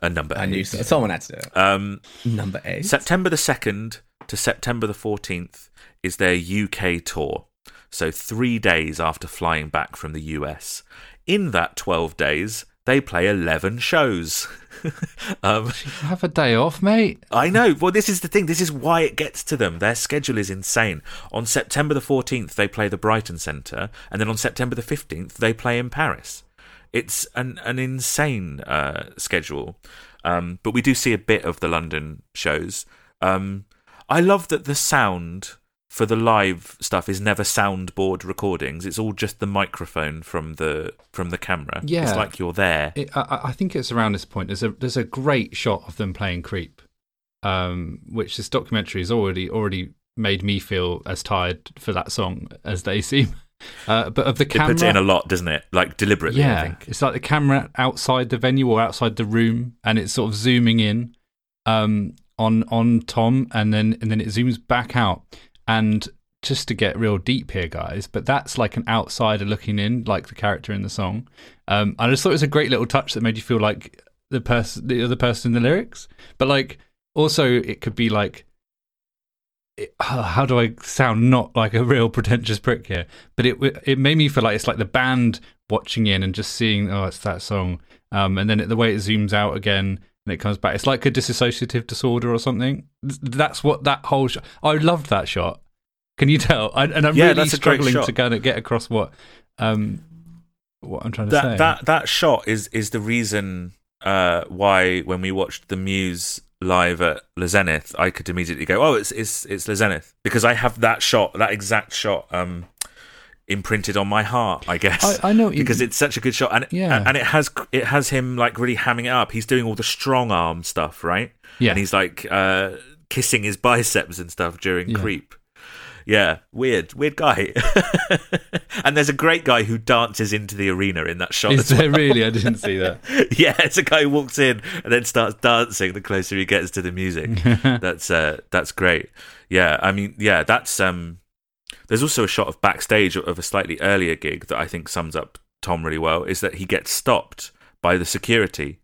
A number I eight. knew so. someone had to do it. Um, Number 8. September the 2nd to September the 14th is their UK tour. So three days after flying back from the US. In that 12 days, they play 11 shows. um, Have a day off, mate. I know. Well, this is the thing. This is why it gets to them. Their schedule is insane. On September the 14th, they play the Brighton Centre, and then on September the 15th, they play in Paris. It's an an insane uh, schedule. Um, but we do see a bit of the London shows. Um, I love that the sound for the live stuff is never soundboard recordings. It's all just the microphone from the from the camera. Yeah. it's like you're there. It, I, I- think it's around this point. There's a there's a great shot of them playing Creep, um, which this documentary has already already made me feel as tired for that song as they seem. Uh, but of the camera, It puts it in a lot, doesn't it? Like deliberately. I yeah, think. it's like the camera outside the venue or outside the room, and it's sort of zooming in um, on on Thom, and then and then it zooms back out. And just to get real deep here, guys, but that's like an outsider looking in, like the character in the song. Um, I just thought it was a great little touch that made you feel like the person, the other person in the lyrics. But like, also, it could be like it, how do I sound not like a real pretentious prick here? But it it made me feel like it's like the band watching in and just seeing oh it's that song, um, and then it, the way it zooms out again and it comes back, it's like a dissociative disorder or something. That's what that whole shot. I loved that shot. Can you tell? I, and I'm Yeah, really that's a great struggling to kind of get across what um what I'm trying to that say. that that shot is is the reason uh, why when we watched the Muse live at La Zenith, I could immediately go, "Oh, it's it's it's La Zenith," because I have that shot, that exact shot, um, imprinted on my heart. I guess I, I know what you- because it's such a good shot, and Yeah. and it has it has him like really hamming it up. He's doing all the strong arm stuff, right? Yeah. and he's like uh, kissing his biceps and stuff during Yeah. Creep. Yeah, weird, weird guy. and there's a great guy who dances into the arena in that shot. Is there well. really? I didn't see that. yeah, it's a guy who walks in and then starts dancing the closer he gets to the music. that's uh, that's great. Yeah, I mean, yeah, that's um. There's also a shot of backstage of a slightly earlier gig that I think sums up Thom really well. Is that he gets stopped by the security,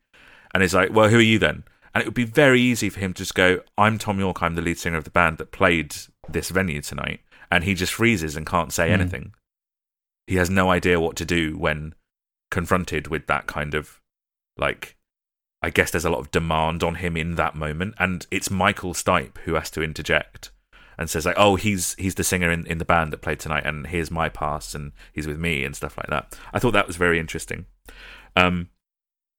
and is like, "Well, who are you then?" And it would be very easy for him to just go, "I'm Thom Yorke. I'm the lead singer of the band that played this venue tonight," and he just freezes and can't say Mm. anything. He has no idea what to do when confronted with that kind of like I guess there's a lot of demand on him in that moment, and it's Michael Stipe who has to interject and says like, "Oh, he's he's the singer in, in the band that played tonight, and here's my pass, and he's with me and stuff like that." I thought that was very interesting. Um,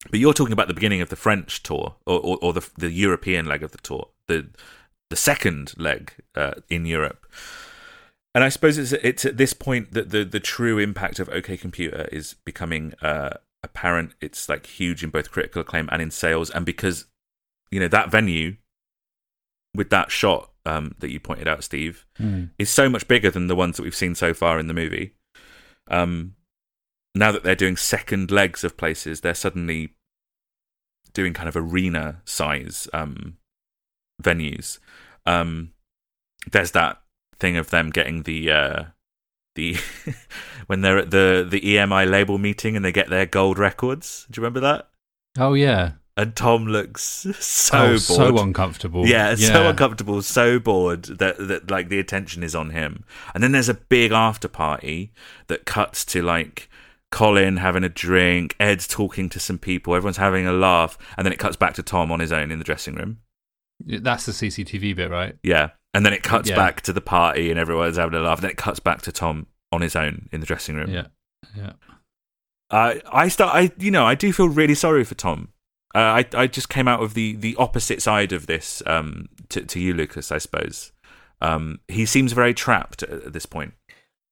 but you're talking about the beginning of the French tour, or or, or the the European leg of the tour, the the second leg uh, in Europe. And I suppose it's it's at this point that the the true impact of OK Computer is becoming uh, apparent. It's like huge in both critical acclaim and in sales, and because you know that venue with that shot um, that you pointed out, Steve, is so much bigger than the ones that we've seen so far in the movie. Um, now that they're doing second legs of places, they're suddenly doing kind of arena size um, venues. Um, there's that thing of them getting the uh, the when they're at the the EMI label meeting and they get their gold records. Do you remember that? Oh yeah. And Thom looks so oh, bored. so uncomfortable. Yeah, so uncomfortable, so bored that that like the attention is on him. And then there's a big after party that cuts to like Colin having a drink, Ed's talking to some people, everyone's having a laugh, and then it cuts back to Thom on his own in the dressing room. That's the CCTV bit, right? Yeah. And then it cuts Yeah. back to the party and everyone's having a laugh. Then it cuts back to Thom on his own in the dressing room. Yeah. Yeah. I I start I you know I do feel really sorry for Thom. Uh, I I just came out of the the opposite side of this um to to you Lucas I suppose. Um he seems very trapped at, at this point.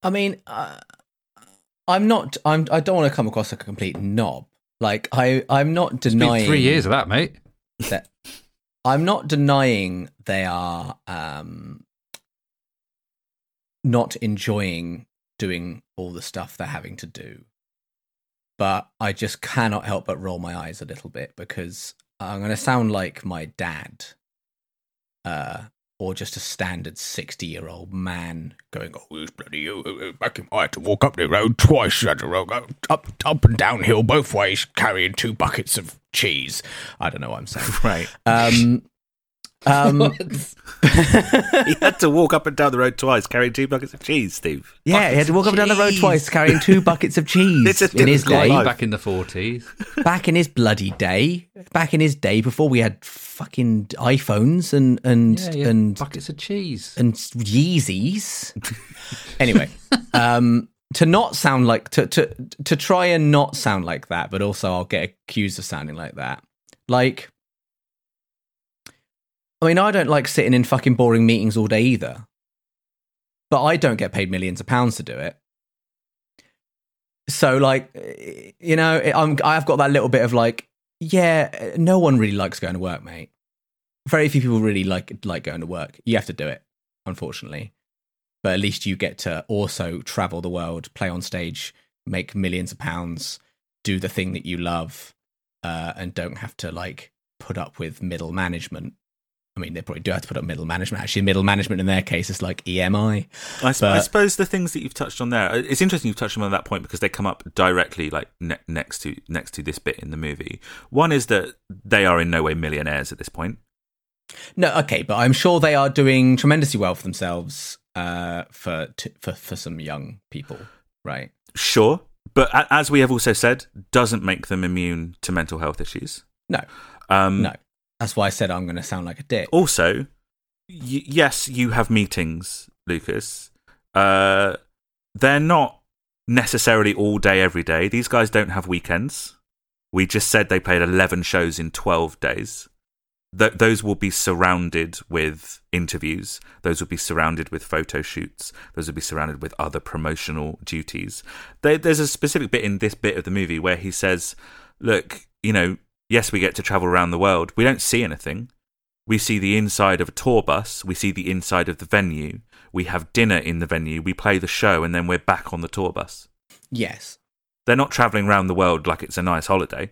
I mean, uh, I'm not. I'm. I don't want to come across like a complete knob. Like I, I'm not It's been denying three years of that, mate. that. I'm not denying they are um, not enjoying doing all the stuff they're having to do. But I just cannot help but roll my eyes a little bit because I'm going to sound like my dad, uh, or just a standard 60 year old man going, Oh, it's bloody, uh, back in, I had to walk up the road twice, had to roll up, up, up and downhill both ways, carrying two buckets of cheese. I don't know what I'm saying. Right. Um, um, he had to walk up and down the road twice carrying two buckets of cheese, Steve. yeah, he had to walk up and down the road twice carrying two buckets of cheese It's in his difficult day. life. Back in the forties. Back in his bloody day, back in his day before we had fucking iPhones and and Yeah, yeah. and buckets of cheese. and Yeezys. anyway, um, to not sound like to to to try and not sound like that, but also I'll get accused of sounding like that. Like, I mean, I don't like sitting in fucking boring meetings all day either, but I don't get paid millions of pounds to do it. So, like, you know, I'm I've got that little bit of like, yeah, no one really likes going to work, mate. Very few people really like like going to work. You have to do it unfortunately. But at least you get to also travel the world, play on stage, make millions of pounds, do the thing that you love, uh, and don't have to like put up with middle management. I mean, they probably do have to put up middle management. Actually, middle management in their case is like EMI. I, sp- I suppose the things that you've touched on there. uh, It's interesting you've touched on that point because they come up directly, like ne- next to next to this bit in the movie. One is that they are in no way millionaires at this point. No, okay, but I'm sure they are doing tremendously well for themselves uh, for t- for for some young people, right? Sure, but a- as we have also said, doesn't make them immune to mental health issues. No, Um, no. That's why I said I'm going to sound like a dick. Also, y- yes, you have meetings, Lucas. Uh, they're not necessarily all day, every day. These guys don't have weekends. We just said they played 11 shows in 12 days. Th- those will be surrounded with interviews. Those will be surrounded with photo shoots. Those will be surrounded with other promotional duties. There, there's a specific bit in this bit of the movie where he says, Look, you know, yes, we get to travel around the world. We don't see anything. We see the inside of a tour bus. We see the inside of the venue. We have dinner in the venue. We play the show, and then we're back on the tour bus. Yes, They're not traveling around the world like it's a nice holiday.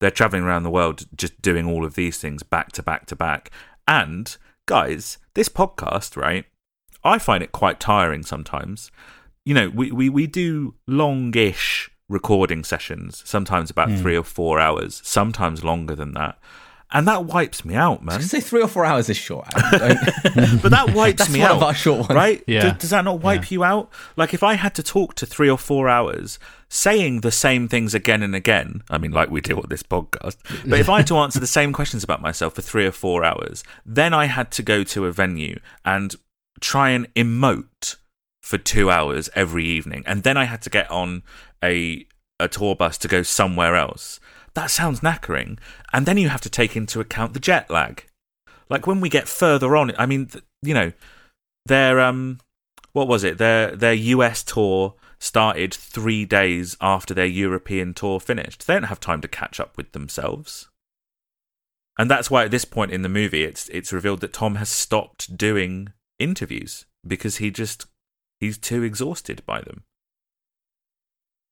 They're traveling around the world just doing all of these things back to back to back. And, guys, this podcast, right? I find it quite tiring sometimes. You know, we, we, we do longish recording sessions, sometimes about hmm. three or four hours, sometimes longer than that. And that wipes me out, I man. was say three or four hours is short. Adam. But that wipes That's me one out. of our short ones. Right? Yeah. Does, does that not wipe you out? Like if I had to talk to three or four hours saying the same things again and again, I mean, like we do with this podcast, but if I had to answer the same questions about myself for three or four hours, then I had to go to a venue and try and emote for two hours every evening. And then I had to get on a, a tour bus to go somewhere else. That sounds knackering. And then you have to take into account the jet lag. Like when we get further on, I mean, you know, their um, what was it? Their their US tour started three days after their European tour finished. They don't have time to catch up with themselves. and that's why at this point in the movie, it's it's revealed that Thom has stopped doing interviews because he just he's too exhausted by them.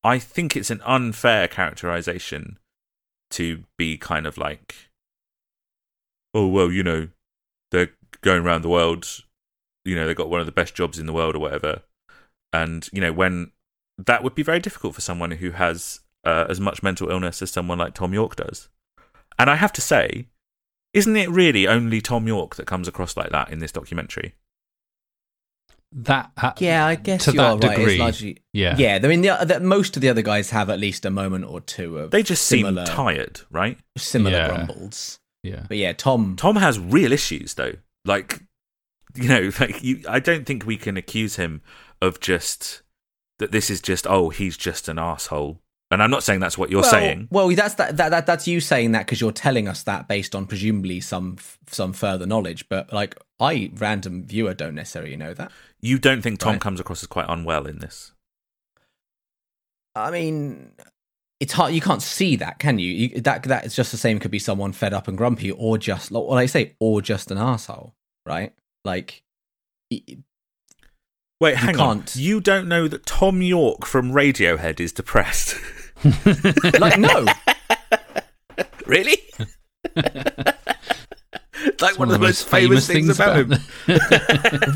I think it's an unfair characterization to be kind of like, oh well, you know, they're going around the world, you know, they got one of the best jobs in the world or whatever, and you know when that would be very difficult for someone who has uh, as much mental illness as someone like Thom Yorke does. And I have to say, isn't it really only Thom Yorke that comes across like that in this documentary? That uh, Yeah, I guess to you that are right. Degree, largely, yeah. yeah. I mean, the, the, most of the other guys have at least a moment or two of They just similar, seem tired, right? similar Yeah. grumbles. yeah. But yeah, Thom. Thom has real issues though. Like you know, like you I don't think we can accuse him of just that this is just oh, he's just an asshole. And I'm not saying that's what you're well, saying. Well, that's that, that, that that's you saying that because you're telling us that based on presumably some f- some further knowledge. But like, I random viewer don't necessarily know that. You don't think Thom Right. comes across as quite unwell in this. I mean, it's hard. You can't see that, can you? you that that is just the same. Could be someone fed up and grumpy, or just like well, I say, or just an asshole, right? Like, Wait, hang on. can't- You don't know that Thom Yorke from Radiohead is depressed. like no, really? like It's one, of the most famous, things, about him.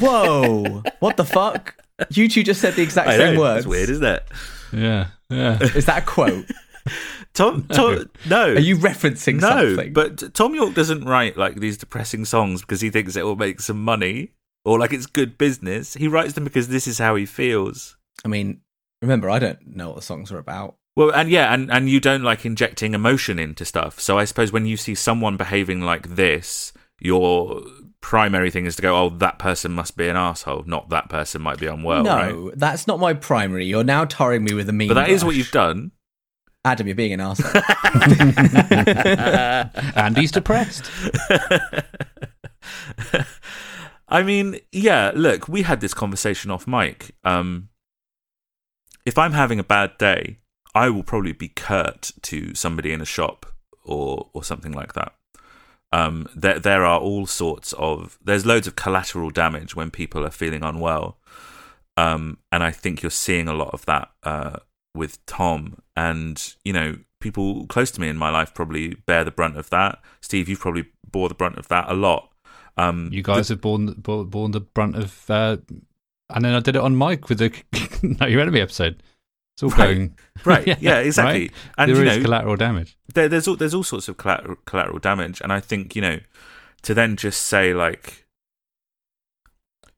whoa, what the fuck? You two just said the exact I same know, words. It's weird, isn't it? yeah, yeah. Is that a quote? Thom, Thom, no. Are you referencing no, something? but Thom Yorke doesn't write like these depressing songs because he thinks it will make some money or like it's good business. He writes them because this is how he feels. I mean, remember, I don't know what the songs are about. Well, and yeah, and, and you don't like injecting emotion into stuff. So I suppose when you see someone behaving like this, your primary thing is to go, oh, that person must be an asshole, not that person might be unwell, right? no, that's not my primary. You're now tarring me with a mean. But that is what you've done. Adam. You're being an asshole. and he's depressed. I mean, yeah, look, we had this conversation off mic. Um, if I'm having a bad day, I will probably be curt to somebody in a shop or or something like that. Um, there there are all sorts of there's loads of collateral damage when people are feeling unwell, um, and I think you're seeing a lot of that uh, with Thom. And you know, people close to me in my life probably bear the brunt of that. Steve, you've probably bore the brunt of that a lot. Um, You guys have borne, borne borne the brunt of, uh, and then I did it on mic with the Know Your Enemy episode. It's all Right. going right? yeah, exactly. right? And There you is know, collateral damage. there, there's all there's all sorts of collateral, collateral damage, and I think you know to then just say like,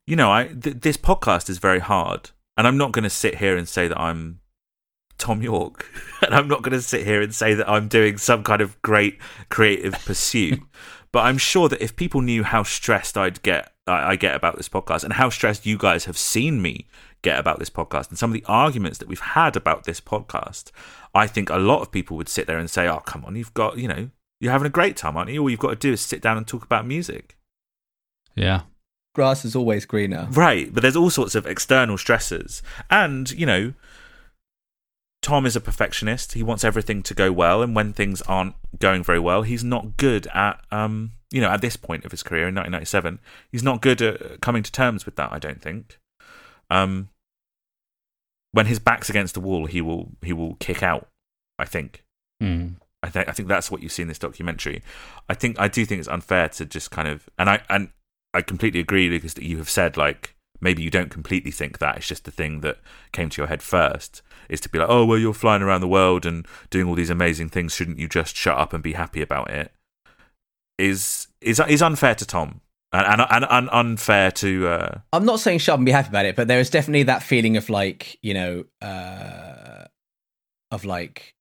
you know, I th- this podcast is very hard, and I'm not going to sit here and say that I'm Thom Yorke, and I'm not going to sit here and say that I'm doing some kind of great creative pursuit. But I'm sure that if people knew how stressed I'd get, I, I get about this podcast, and how stressed you guys have seen me get about this podcast, and some of the arguments that we've had about this podcast, I think a lot of people would sit there and say, "Oh, come on, you've got, you know, you're having a great time, aren't you? All you've got to do is sit down and talk about music." Yeah. Grass is always greener. Right, but there's all sorts of external stresses. And, you know, Thom is a perfectionist. He wants everything to go well, and when things aren't going very well, he's not good at um, you know, at this point of his career in 1997, he's not good at coming to terms with that, I don't think. Um when his back's against the wall, he will he will kick out, I think. Mm. I think I think that's what you see in this documentary. I think I do think it's unfair to just kind of and I and I completely agree, Lucas, that you have said like maybe you don't completely think that it's just the thing that came to your head first is to be like, oh well, you're flying around the world and doing all these amazing things. Shouldn't you just shut up and be happy about it? Is is is unfair to Thom and and, and, and unfair to uh, I'm not saying shut up and be happy about it, but there is definitely that feeling of like, you know, uh, of like,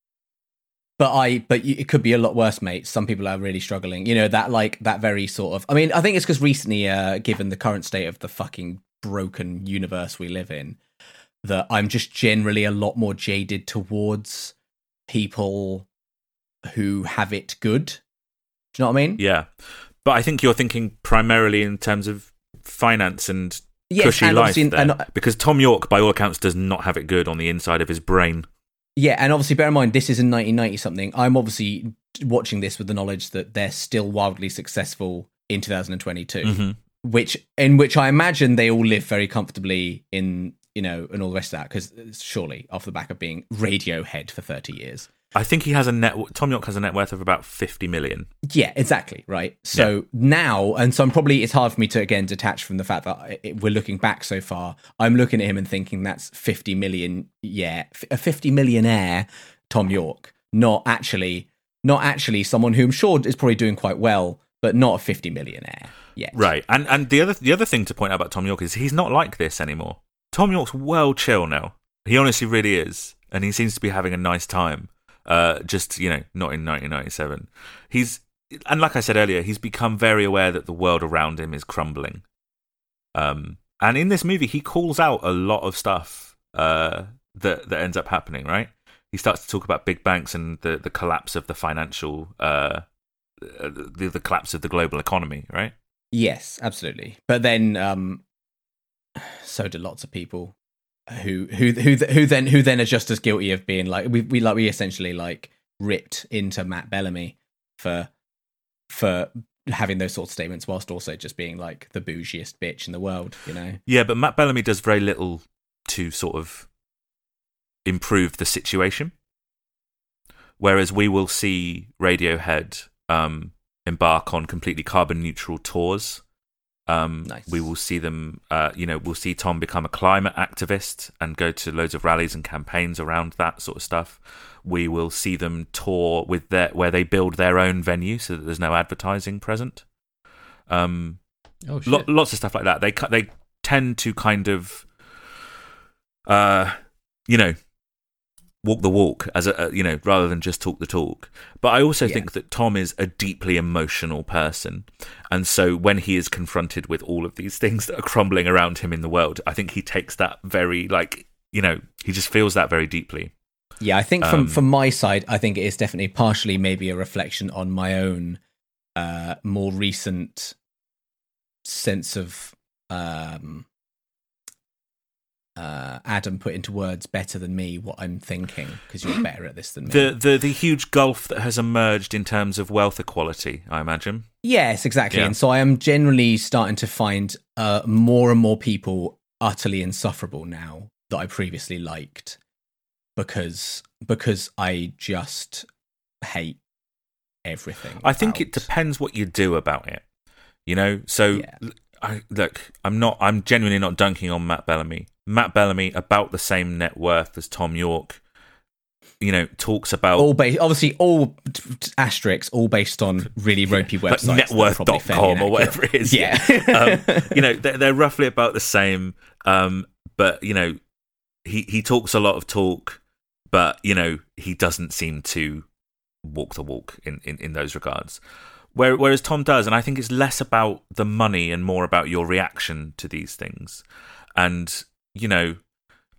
but I, but it could be a lot worse, mate. Some people are really struggling. You know, that like that very sort of. I mean, I think it's because recently, uh, given the current state of the fucking broken universe we live in, that I'm just generally a lot more jaded towards people who have it good. Do you know what I mean? yeah. But I think you're thinking primarily in terms of finance and Yes, cushy and life there. and- because Thom Yorke, by all accounts, does not have it good on the inside of his brain. Yeah, and obviously bear in mind this is in 1990 something. I'm obviously watching this with the knowledge that they're still wildly successful in 2022, Mhm. Which in which I imagine they all live very comfortably in you know and all the rest of that because surely off the back of being Radiohead for 30 years. I think he has a net. Thom Yorke has a net worth of about fifty million. Yeah, exactly. Right. So now, and so I'm probably, it's hard for me to again detach from the fact that it, we're looking back so far. I'm looking at him and thinking that's 50 million, yeah, a 50 millionaire Thom Yorke, not actually, not actually someone who I'm sure is probably doing quite well, but not a 50 millionaire yet. Right, and and the other the other thing to point out about Thom Yorke is he's not like this anymore. Thom Yorke's well chill now. He honestly really is, and he seems to be having a nice time. Uh, just you know, not in 1997. He's and like I said earlier, he's become very aware that the world around him is crumbling. Um, and in this movie, he calls out a lot of stuff uh, that that ends up happening. Right, he starts to talk about big banks and the the collapse of the financial, uh, uh, the the collapse of the global economy. Right. Yes, absolutely. But then, um, so do lots of people who who who who then who then are just as guilty of being like we we like we essentially like ripped into Matt Bellamy for for having those sorts of statements whilst also just being like the bougiest bitch in the world, you know. Yeah, but Matt Bellamy does very little to sort of improve the situation. Whereas we will see Radiohead um, embark on completely carbon neutral tours. Um, Nice. We will see them, uh, you know, we'll see Thom become a climate activist and go to loads of rallies and campaigns around that sort of stuff. We will see them tour with their where they build their own venue so that there's no advertising present. Um, Oh shit! Lo- lots of stuff like that. They they tend to kind of, uh, you know, walk the walk as a, you know rather than just talk the talk. But I also Yeah. think that Thom is a deeply emotional person, and so when he is confronted with all of these things that are crumbling around him in the world, I think he takes that very like you know he just feels that very deeply. Yeah, I think from Um, from my side, I think it is definitely partially maybe a reflection on my own uh more recent sense of um uh Adam put into words better than me what I'm thinking because you're better at this than me. The the the huge gulf that has emerged in terms of wealth equality, I imagine. Yes, exactly. Yeah. And so I am generally starting to find uh, more and more people utterly insufferable now that I previously liked because because I just hate everything. I think it depends what you do about it. You know, so Yeah. I, look, I'm not. I'm genuinely not dunking on Matt Bellamy. Matt Bellamy, about the same net worth as Thom Yorke. You know, talks about all based obviously all asterisks all based on really ropey like websites. that are probably fairly networth.com or whatever it is. Yeah. um, you know, they're, they're roughly about the same. Um, but you know, he he talks a lot of talk, but you know, he doesn't seem to walk the walk in in, in those regards. Where, whereas Thom does, and I think it's less about the money and more about your reaction to these things. And you know,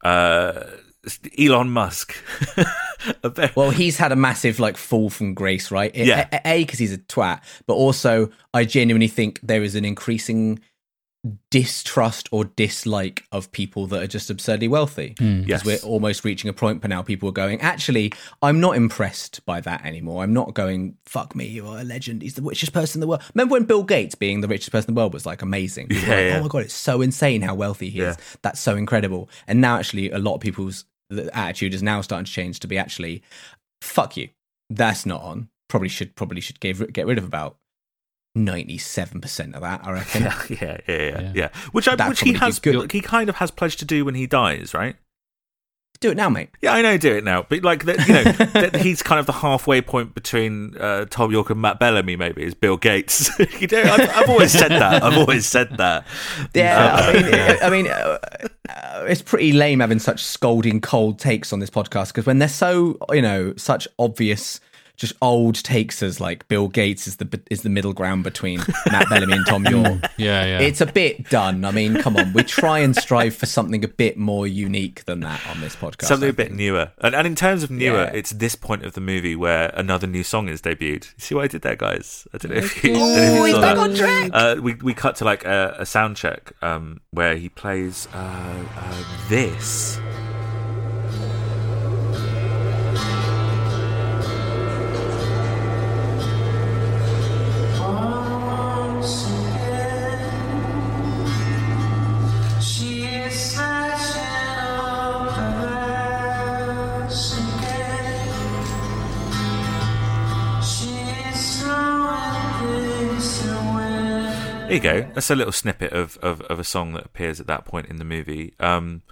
uh, Elon Musk. very- Well, he's had a massive like fall from grace, right? A- Yeah. A because he's a twat, but also I genuinely think there is an increasing distrust or dislike of people that are just absurdly wealthy. Hmm. Yes. We're almost reaching a point where now people are going, actually, I'm not impressed by that anymore. I'm not going, fuck me, you're a legend. He's the richest person in the world. Remember when Bill Gates being the richest person in the world was like amazing? Yeah, like, yeah. Oh my God, it's so insane how wealthy he Yeah. is. That's so incredible. And now, actually, a lot of people's attitude is now starting to change to be actually, fuck you. That's not on. Probably should probably should get get rid of about ninety seven percent of that. I reckon. yeah, yeah, yeah, yeah, Yeah. yeah. Which I, which he has, good. he kind of has pledged to do when he dies, right? Do it now, mate. Yeah, I know, do it now. But like, that, you know, that he's kind of the halfway point between uh, Thom Yorke and Matt Bellamy. Maybe is Bill Gates. you know, I've, I've always said that. I've always said that. Yeah, Uh, I mean, I mean, uh, uh, it's pretty lame having such scolding cold takes on this podcast because when they're so, you know, such obvious, just old takes as like Bill Gates is the is the middle ground between Matt Bellamy and Thom Yorke. Yeah, yeah. It's a bit done. I mean, come on, we try and strive for something a bit more unique than that on this podcast. Something a bit newer. And, and in terms of newer, Yeah. it's this point of the movie where another new song is debuted. See what I did there, guys? I don't know if you, I don't know if Oh, he's back that. on track. Uh, we we cut to like a, a sound check um, where he plays uh, uh, this. There you go. That's a little snippet of, of, of a song that appears at that point in the movie. Um,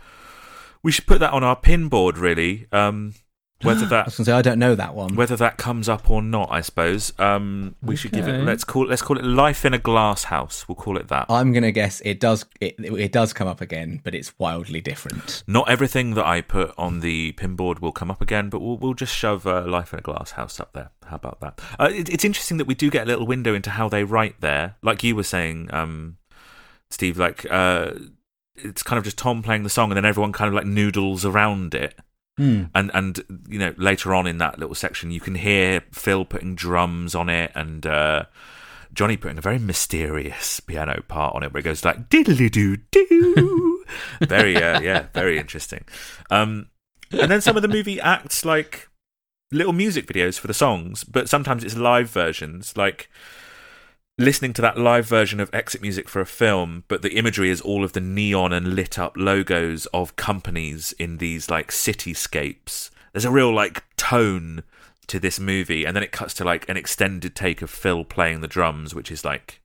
we should put that on our pin board, really. Um, whether I that was going to say I don't know that one. whether that comes up or not, I suppose. Um, we should give it. Let's call let's call it "Life in a Glass House." We'll call it that. I'm going to guess it does. It, it does come up again, but it's wildly different. Not everything that I put on the pinboard will come up again, but we'll we'll just shove uh, "Life in a Glass House" up there. How about that? Uh, it, it's interesting that we do get a little window into how they write there, like you were saying, um, Steve. Like uh, it's kind of just Thom playing the song, and then everyone kind of like noodles around it. Hmm. and and you know later on in that little section you can hear Phil putting drums on it and uh, Jonny putting a very mysterious piano part on it where it goes like diddly doo doo very uh, yeah very interesting um, and then some of the movie acts like little music videos for the songs but sometimes it's live versions like listening to that live version of exit music for a film, but the imagery is all of the neon and lit up logos of companies in these like cityscapes. There's a real like tone to this movie, and then it cuts to like an extended take of Phil playing the drums, which is like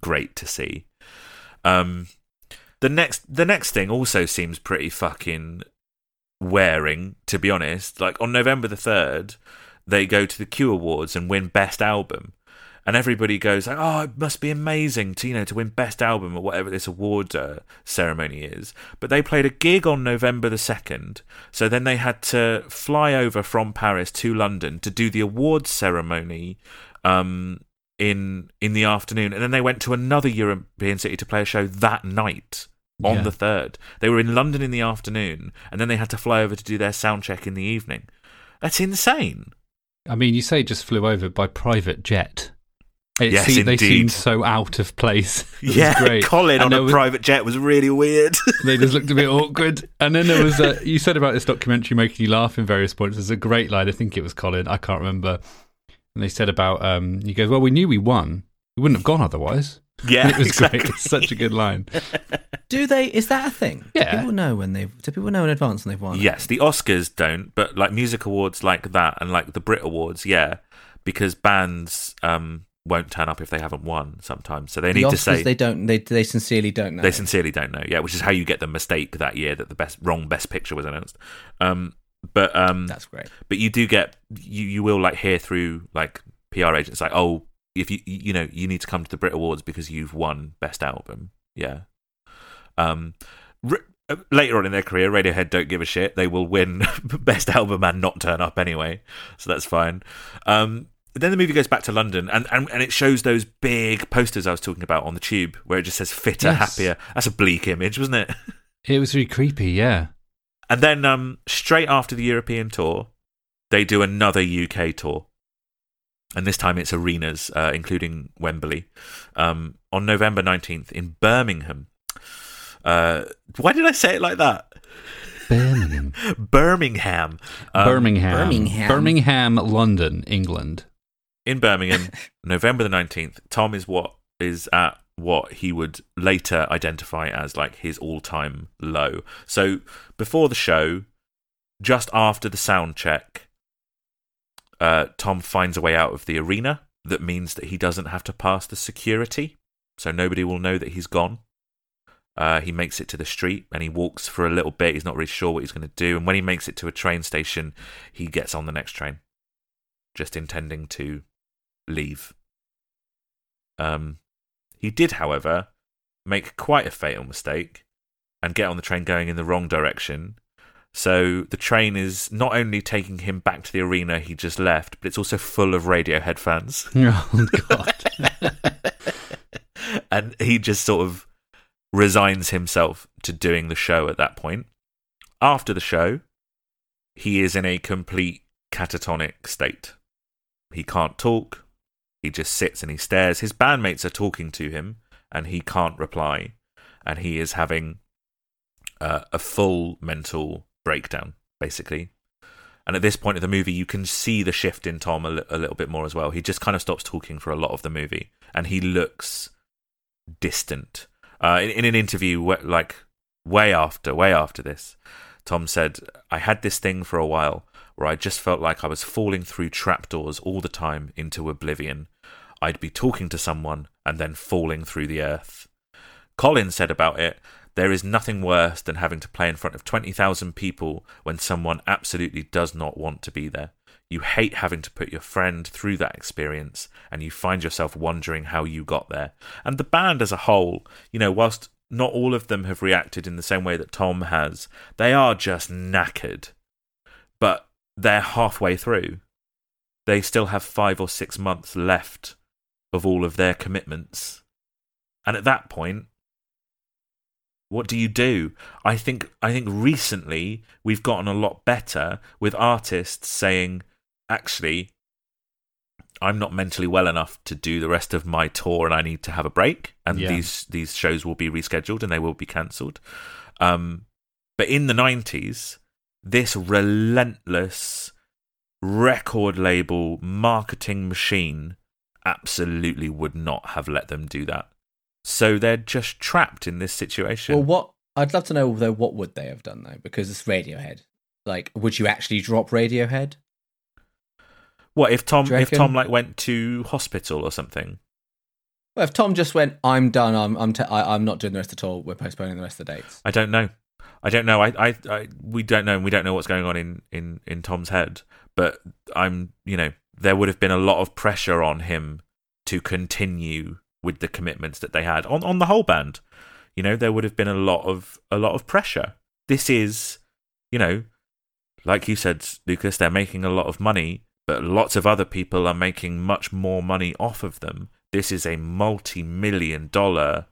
great to see. Um, the next the next thing also seems pretty fucking wearing, to be honest. Like on November the third, they go to the Q Awards and win Best Album and everybody goes like, "Oh, it must be amazing to you know to win best album or whatever this award uh, ceremony is." But they played a gig on November the second, so then they had to fly over from Paris to London to do the awards ceremony um, in in the afternoon, and then they went to another European city to play a show that night. On Yeah. the third, they were in London in the afternoon, and then they had to fly over to do their sound check in the evening. That's insane. I mean, you say just flew over by private jet. It Yes, seemed- they seemed so out of place. It was yeah, great. Colin And on a was- private jet was really weird. they just looked a bit awkward. And then there was a, you said about this documentary making you laugh in various points. There's a great line. I think it was Colin. I can't remember. And they said about, um, he goes, well, we knew we won. We wouldn't have gone otherwise. yeah, And it was exactly. great. It's such a good line. Do they? Is that a thing? Yeah. Do people know when they've. Do people know in advance when they've won? Yes, the Oscars don't, but like music awards like that and like the Brit Awards, yeah, because bands um, won't turn up if they haven't won sometimes. So they The need to say they don't. They they sincerely don't know. they sincerely don't know. Yeah, which is how you get the mistake that year that the best wrong best picture was announced. Um, but um, That's great. but you do get you you will like hear through like PR agents like oh if you you know you need to come to the Brit Awards because you've won best album yeah um r- uh, later on in their career Radiohead don't give a shit they will win best album and not turn up anyway so that's fine um then the movie goes back to London and, and, and it shows those big posters I was talking about on the tube where it just says fitter, Yes. happier. That's a bleak image, wasn't it? It was really creepy, yeah. And then um, straight after the European tour, they do another UK tour. And this time it's arenas, uh, including Wembley, um, on November 19th in Birmingham. Uh, why did I say it like that? Birmingham. Birmingham. Um, Birmingham. Birmingham. Birmingham, London, England. In Birmingham, November the 19th. Thom is what is at what he would later identify as like his all-time low. So before the show, just after the sound check, uh, Thom finds a way out of the arena that means that he doesn't have to pass the security, so nobody will know that he's gone. Uh, he makes it to the street and he walks for a little bit. He's not really sure what he's going to do. And when he makes it to a train station, he gets on the next train, just intending to leave. Um, he did, however, make quite a fatal mistake and get on the train going in the wrong direction. So the train is not only taking him back to the arena he just left, but it's also full of Radiohead fans. Oh, God. and he just sort of resigns himself to doing the show at that point. After the show, he is in a complete catatonic state. He can't talk. He just sits and he stares. His bandmates are talking to him, and he can't reply. And he is having uh, a full mental breakdown, basically. And at this point of the movie, you can see the shift in Thom a, li- a little bit more as well. He just kind of stops talking for a lot of the movie, and he looks distant. Uh, in, in an interview, like way after, way after this, Thom said, "I had this thing for a while where I just felt like I was falling through trapdoors all the time into oblivion. I'd be talking to someone, and then falling through the earth. Colin said about it, there is nothing worse than having to play in front of 20,000 people when someone absolutely does not want to be there. You hate having to put your friend through that experience, and you find yourself wondering how you got there. And the band as a whole, you know, whilst not all of them have reacted in the same way that Thom has, they are just knackered. But they're halfway through. They still have five or six months left of all of their commitments. And at that point, what do you do? I think I think recently we've gotten a lot better with artists saying, actually, I'm not mentally well enough to do the rest of my tour, and I need to have a break. And Yeah. these these shows will be rescheduled and they will be cancelled. Um, but in the '90s, this relentless record label marketing machine absolutely would not have let them do that. So they're just trapped in this situation. Well, what I'd love to know though, what would they have done though? Because it's Radiohead. Like, would you actually drop Radiohead? what if Thom if? Thom like went to hospital or something? Well, if Thom just went, I'm done. I'm I'm t- I, I'm not doing the rest at all. We're postponing the rest of the dates. I don't know. I don't know. I, I, I we don't know. We don't know what's going on in, in, in Thom's head. But I'm, you know, there would have been a lot of pressure on him to continue with the commitments that they had on, on the whole band. You know, there would have been a lot of a lot of pressure. This is, you know, like you said, Lucas, they're making a lot of money, but lots of other people are making much more money off of them. This is a multi-million dollar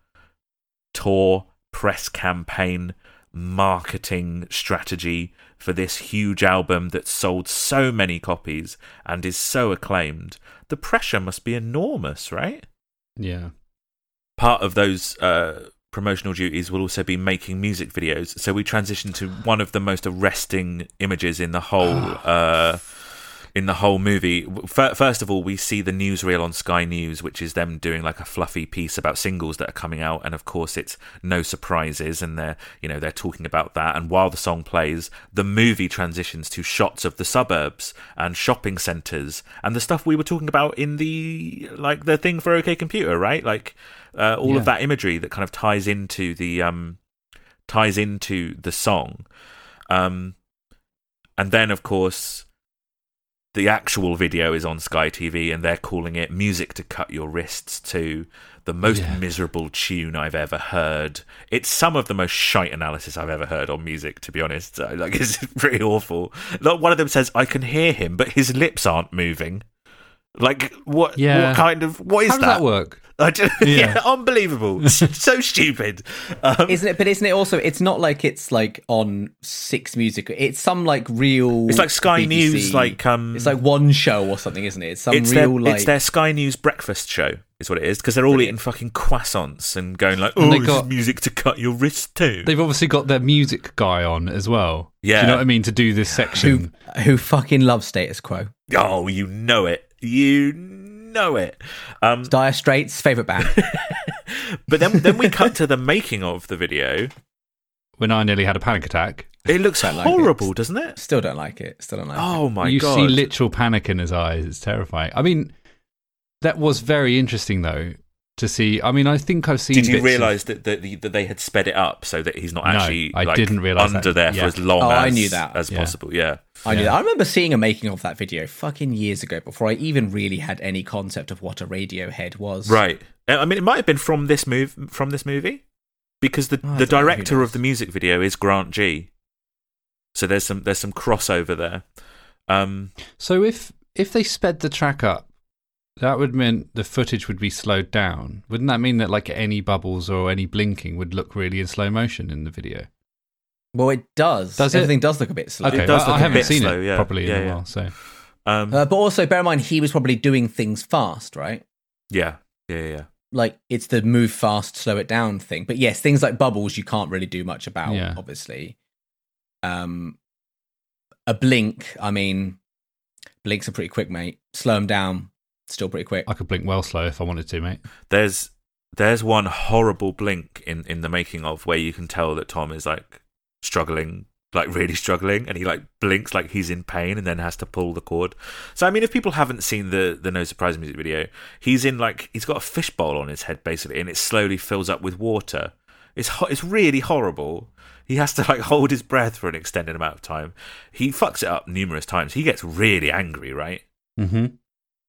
tour, press campaign, marketing strategy for this huge album that sold so many copies and is so acclaimed. The pressure must be enormous, right? Yeah. part of those uh, promotional duties will also be making music videos. So we transition to one of the most arresting images in the whole uh, in the whole movie. F- First of all, we see the newsreel on Sky News, which is them doing like a fluffy piece about singles that are coming out, and of course it's no surprises, and they're you know they're talking about that. And while the song plays, the movie transitions to shots of the suburbs and shopping centres and the stuff we were talking about in the like the thing for OK Computer, right? Like uh, all Yeah. of that imagery that kind of ties into the um ties into the song. Um, and then of course the actual video is on Sky TV and they're calling it Music to Cut Your Wrists to the most Yeah. miserable tune I've ever heard. It's some of the most shite analysis I've ever heard on music, to be honest. Like, it's pretty awful. Like, one of them says, I can hear him, but his lips aren't moving. Like, what, Yeah. what kind of, what is How does that work? I just, yeah. Yeah. unbelievable. so stupid. Um, Isn't it? But isn't it also? It's not like it's like on Six Music. It's some like real. it's like Sky BBC News, like, um, it's like one show or something, isn't it? It's some it's real their, like. it's their Sky News breakfast show, is what it is, because they're all eating fucking croissants and going like, "Oh, they this got- is music to cut your wrist too." They've obviously got their music guy on as well. Do Yeah. you know what I mean? To do this who section. who fucking loves status quo? Oh, you know it, you know it. Um, Dire Straits favorite band. but then, then we cut to the making of the video. When I nearly had a panic attack. It looks Don't like it. horrible, doesn't it? Still don't like it. Still don't like it. Oh my you god! You see literal panic in his eyes. It's terrifying. I mean, that was very interesting though to see. I mean, I think I've seen. Did you bits of- realise that, that that they had sped it up so that he's not actually? No, actually I like, didn't realise under that. there Yeah. for as long Oh, as I knew that. as Yeah. possible? Yeah. I knew Yeah. that. I remember seeing a making of that video fucking years ago before I even really had any concept of what a Radiohead was. Right. I mean, it might have been from this move from this movie because the Oh, the don't know, who director of the music video is Grant Gee. So there's some there's some crossover there. Um, So if if they sped the track up, that would mean the footage would be slowed down. Wouldn't that mean that like any bubbles or any blinking would look really in slow motion in the video? Well, it does. Does it? Everything does look a bit slow. Okay, does I, look I a haven't bit seen slow, it yeah. properly Yeah, in a while. So um, Uh, but also bear in mind he was probably doing things fast, right? yeah, yeah, yeah, yeah. Like it's the move fast, slow it down thing. But yes, things like bubbles you can't really do much about, Yeah. obviously. Um, a blink, I mean, blinks are pretty quick, mate. Slow them down, still pretty quick. I could blink well slow if I wanted to, mate. There's there's one horrible blink in in the making of where you can tell that Thom is like struggling like really struggling, and he like blinks like he's in pain, and then has to pull the cord. So I mean, if people haven't seen the the No Surprise music video, he's in like he's got a fishbowl on his head basically, and it slowly fills up with water. It's ho- it's really horrible. He has to like hold his breath for an extended amount of time. He fucks it up numerous times. He gets really angry, right? Mm-hmm.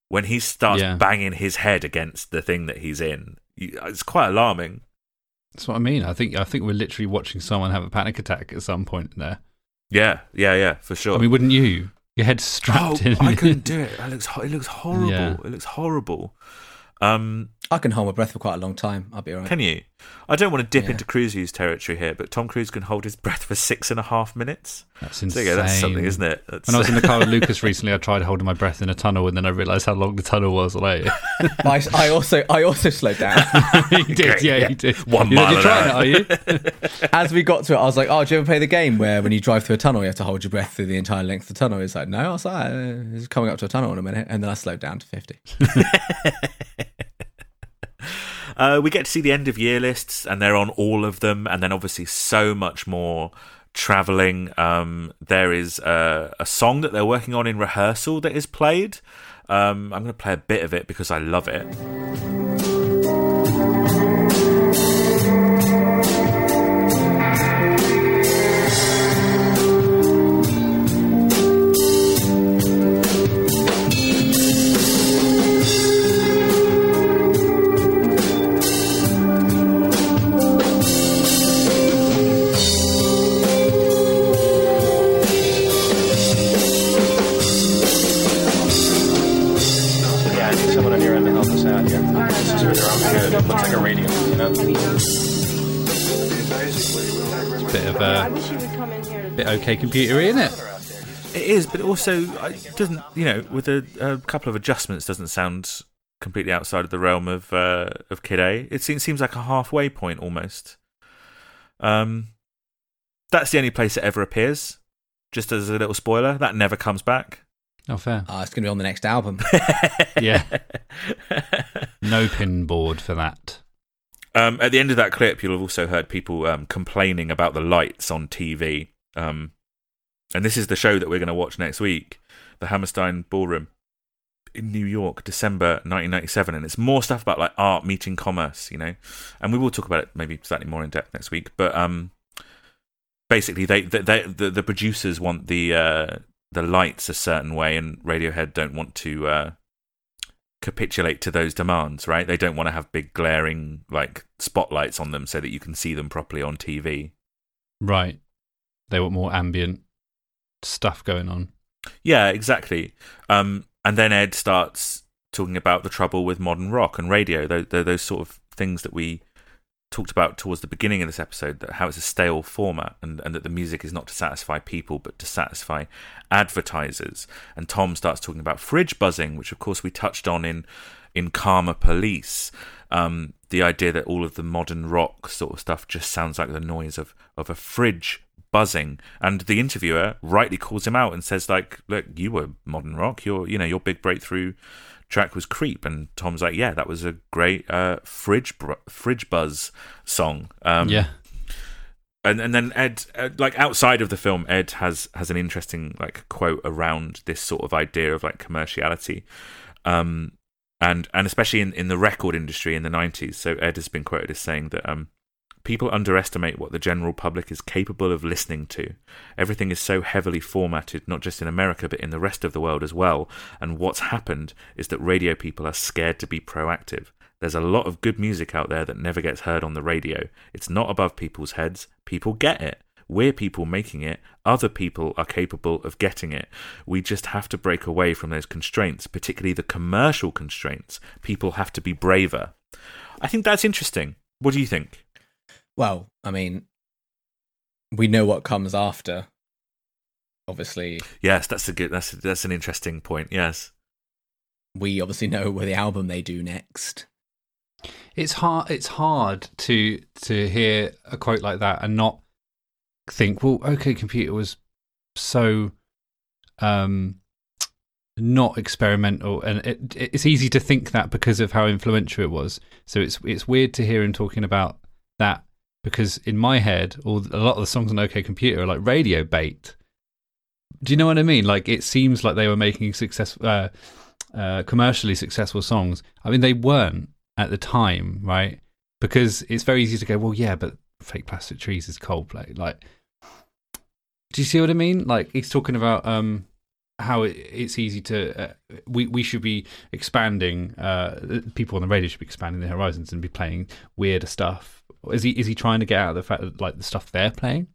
When he starts Yeah. banging his head against the thing that he's in, it's quite alarming. That's what I mean. I think I think we're literally watching someone have a panic attack at some point there. Yeah, yeah, yeah, for sure. I mean, wouldn't you? Your head's strapped oh, in. I couldn't do it. It looks, it looks horrible. Yeah. It looks horrible. Um, I can hold my breath for quite a long time. I'll be alright. can you? I don't want to dip Yeah. into Cruise's territory here, but Tom Cruise can hold his breath for six and a half minutes. That's So insane. yeah, that's something, isn't it? That's, When I was in the car with Lucas recently, I tried holding my breath in a tunnel, and then I realised how long the tunnel was. Like, I, I also I also slowed down. he did, Great, yeah, yeah. he did. One You're, mile you're trying it, are you? As we got to it, I was like, "Oh, do you ever play the game where when you drive through a tunnel, you have to hold your breath through the entire length of the tunnel?" He's like, "No." I was like, uh, "It's coming up to a tunnel in a minute," and then I slowed down to fifty. Uh, we get to see the end of year lists, and they're on all of them, and then obviously so much more traveling. Um, there is a, a song that they're working on in rehearsal that is played. Um, I'm going to play a bit of it because I love it. Okay computery, isn't it? It is, but also it doesn't. You know, with a, a couple of adjustments, doesn't sound completely outside of the realm of uh, of Kid A. It seems, seems like a halfway point almost. Um, that's the only place it ever appears. Just as a little spoiler, that never comes back. Oh, fair. Oh, it's going to be on the next album. Yeah. No pin board for that. Um, at the end of that clip, you'll have also heard people um, complaining about the lights on TV. Um, and this is the show that we're going to watch next week, the Hammerstein Ballroom in New York, December 1997. And it's more stuff about like art meeting commerce, you know. And we will talk about it maybe slightly more in depth next week. But um, basically, they, they, they the, the producers want the uh, the lights a certain way, and Radiohead don't want to. Uh, capitulate to those demands, right? They don't want to have big glaring like spotlights on them so that you can see them properly on TV. Right. They want more ambient stuff going on. Yeah, exactly. Um, and then Ed starts talking about the trouble with modern rock and radio, those, those sort of things that we talked about towards the beginning of this episode, that how it's a stale format and, and that the music is not to satisfy people but to satisfy advertisers. And Thom starts talking about fridge buzzing, which of course we touched on in in Karma Police. Um, the idea that all of the modern rock sort of stuff just sounds like the noise of, of a fridge buzzing. And the interviewer rightly calls him out and says, like, look, you were modern rock. Your you know, your big breakthrough track was Creep. And Thom's like, yeah, that was a great uh, fridge br- fridge buzz song. Um, yeah. and and then Ed, uh, like outside of the film, Ed has has an interesting like quote around this sort of idea of like commerciality, um, and and especially in in the record industry in the nineties. So Ed has been quoted as saying that um, people underestimate what the general public is capable of listening to. Everything is so heavily formatted, not just in America but in the rest of the world as well. And what's happened is that radio people are scared to be proactive. There's a lot of good music out there that never gets heard on the radio. It's not above people's heads. People get it. We're people making it. Other people are capable of getting it. We just have to break away from those constraints, particularly the commercial constraints. People have to be braver. I think that's interesting. What do you think? Well, I mean, we know what comes after. Obviously, Yes, that's a good. That's that's an interesting point. Yes. we obviously know where the album they do next. It's hard. It's hard to to hear a quote like that and not think, well, OK Computer was so um, not experimental, and it, it's easy to think that because of how influential it was. So it's it's weird to hear him talking about that because in my head, all a lot of the songs on OK Computer are like radio bait. Do you know what I mean? Like it seems like they were making successful, uh, uh, commercially successful songs. I mean, they weren't at the time, right? Because it's very easy to go, well, yeah, but fake plastic trees is Coldplay. Like, do you see what I mean? Like he's talking about um, how it, it's easy to uh, we we should be expanding. Uh, people on the radio should be expanding their horizons and be playing weirder stuff. Is he is he trying to get out of the fact that like the stuff they're playing?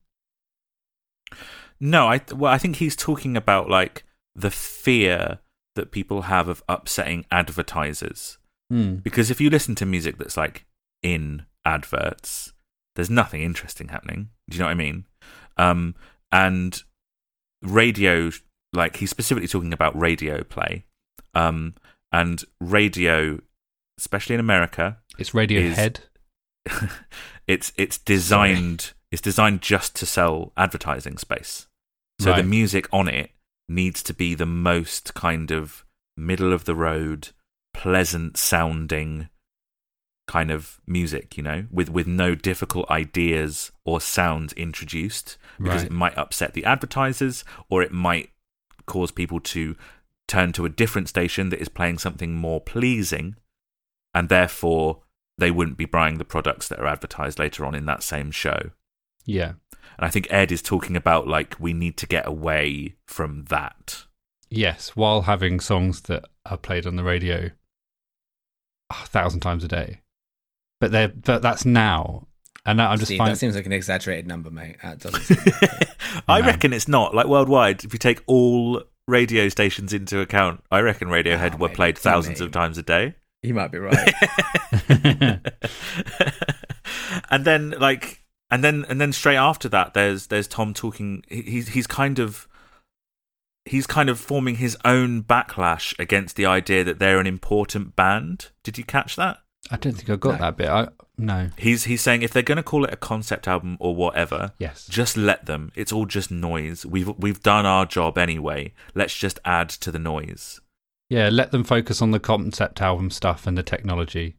No, I well, I think he's talking about like the fear that people have of upsetting advertisers. Hmm. Because if you listen to music that's like in adverts, there's nothing interesting happening. Do you know what I mean? Um, and radio, like he's specifically talking about radio play, um, and radio, especially in America, It's Radiohead. it's it's designed it's designed just to sell advertising space. So the music on it needs to be the most kind of middle of the road, pleasant sounding kind of music, you know, with with no difficult ideas or sounds introduced because Right. it might upset the advertisers or it might cause people to turn to a different station that is playing something more pleasing and therefore they wouldn't be buying the products that are advertised later on in that same show. yeah. And I think Ed is talking about like we need to get away from that. Yes, while having songs that are played on the radio a thousand times a day. But they're but that's now. And I'm just Steve, finding that seems like an exaggerated number, mate. That doesn't. Seem I No. reckon it's not like worldwide. If you take all radio stations into account, I reckon Radiohead Oh, were mate, played thousands of times a day. You might be right. and then like and then and then straight after that there's there's Thom talking he's he's kind of he's kind of forming his own backlash against the idea that they're an important band. Did you catch that? I don't think I got No. that bit. I no. He's he's saying if they're going to call it a concept album or whatever, Yes. just let them. It's all just noise. We've we've done our job anyway. Let's just add to the noise. Yeah, let them focus on the concept album stuff and the technology,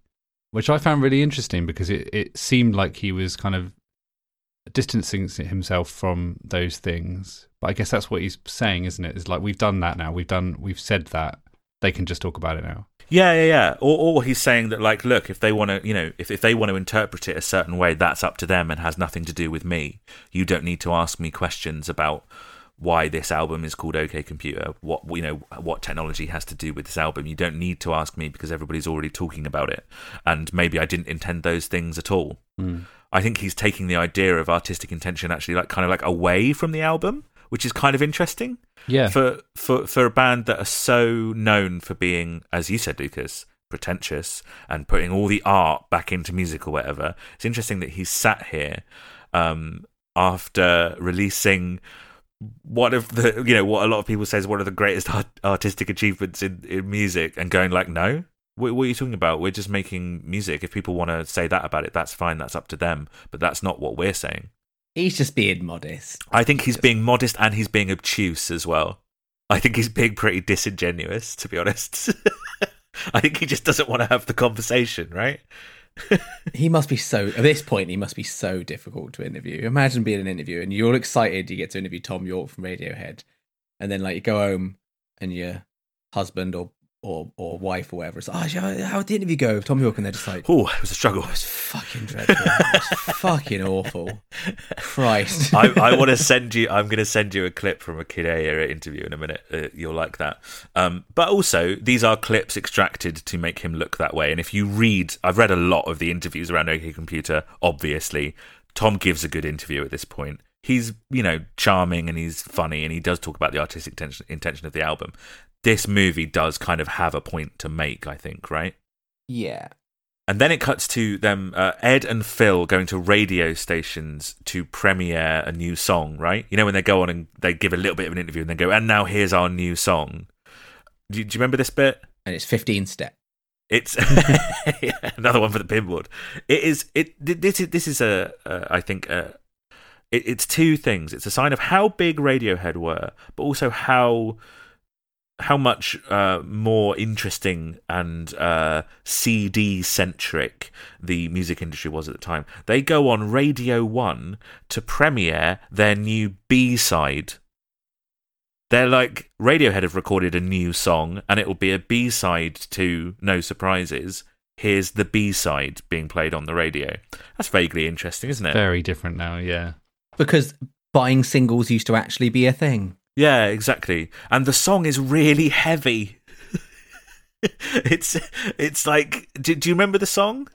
which I found really interesting because it, it seemed like he was kind of distancing himself from those things. But I guess that's what he's saying, isn't it? It's like we've done that now. We've done we've said that. They can just talk about it now. Yeah, yeah, yeah. Or, or he's saying that, like, look, if they want to, you know, if, if they want to interpret it a certain way, that's up to them and has nothing to do with me. You don't need to ask me questions about why this album is called OK Computer. What you know, what technology has to do with this album. You don't need to ask me because everybody's already talking about it. And maybe I didn't intend those things at all. I think he's taking the idea of artistic intention actually, like, kind of like away from the album, which is kind of interesting Yeah. for for for a band that are so known for being, as you said, Lucas, pretentious and putting all the art back into music or whatever. It's interesting that he's sat here um, after releasing one of the you know what a lot of people say is one of the greatest art- artistic achievements in, in music and going like no what, what are you talking about we're just making music if people want to say that about it that's fine that's up to them but that's not what we're saying He's just being modest. I think he's being modest and he's being obtuse as well. I think he's being pretty disingenuous, to be honest. I think he just doesn't want to have the conversation, right? He must be so. At this point, he must be so difficult to interview. Imagine being an interview and you're all excited. You get to interview Thom Yorke from Radiohead, and then like you go home and your husband or or, or wife or whatever is like, oh, how did the interview go with Thom Yorke? And they're just like, Oh, it was a struggle. It was fucking dreadful. it was fucking awful. Christ. I, I want to send you. I'm going to send you a clip from a Kid A era interview in a minute. Uh, you'll like that. Um, but also, these are clips extracted to make him look that way. And if you read, I've read a lot of the interviews around OK Computer. Obviously, Thom gives a good interview at this point. He's you know charming and he's funny and he does talk about the artistic intention, intention of the album. This movie does kind of have a point to make, I think, right? yeah. And then it cuts to them, uh, Ed and Phil going to radio stations to premiere a new song, right? You know, when they go on and they give a little bit of an interview and then go, and now here's our new song. Do you, do you remember this bit? And it's 15 step. It's another one for the pinboard. It is, it, this is, this is a, uh, I think, uh, it, it's two things. It's a sign of how big Radiohead were, but also how how much uh, more interesting and uh, CD centric the music industry was at the time. They go on Radio One to premiere their new B side. They're like Radiohead have recorded a new song, and it will be a B side to No Surprises. Here's the B side being played on the radio. That's vaguely interesting, isn't it? Very different now, yeah. Because buying singles used to actually be a thing. Yeah, exactly. And the song is really heavy. it's it's like do, do you remember the song?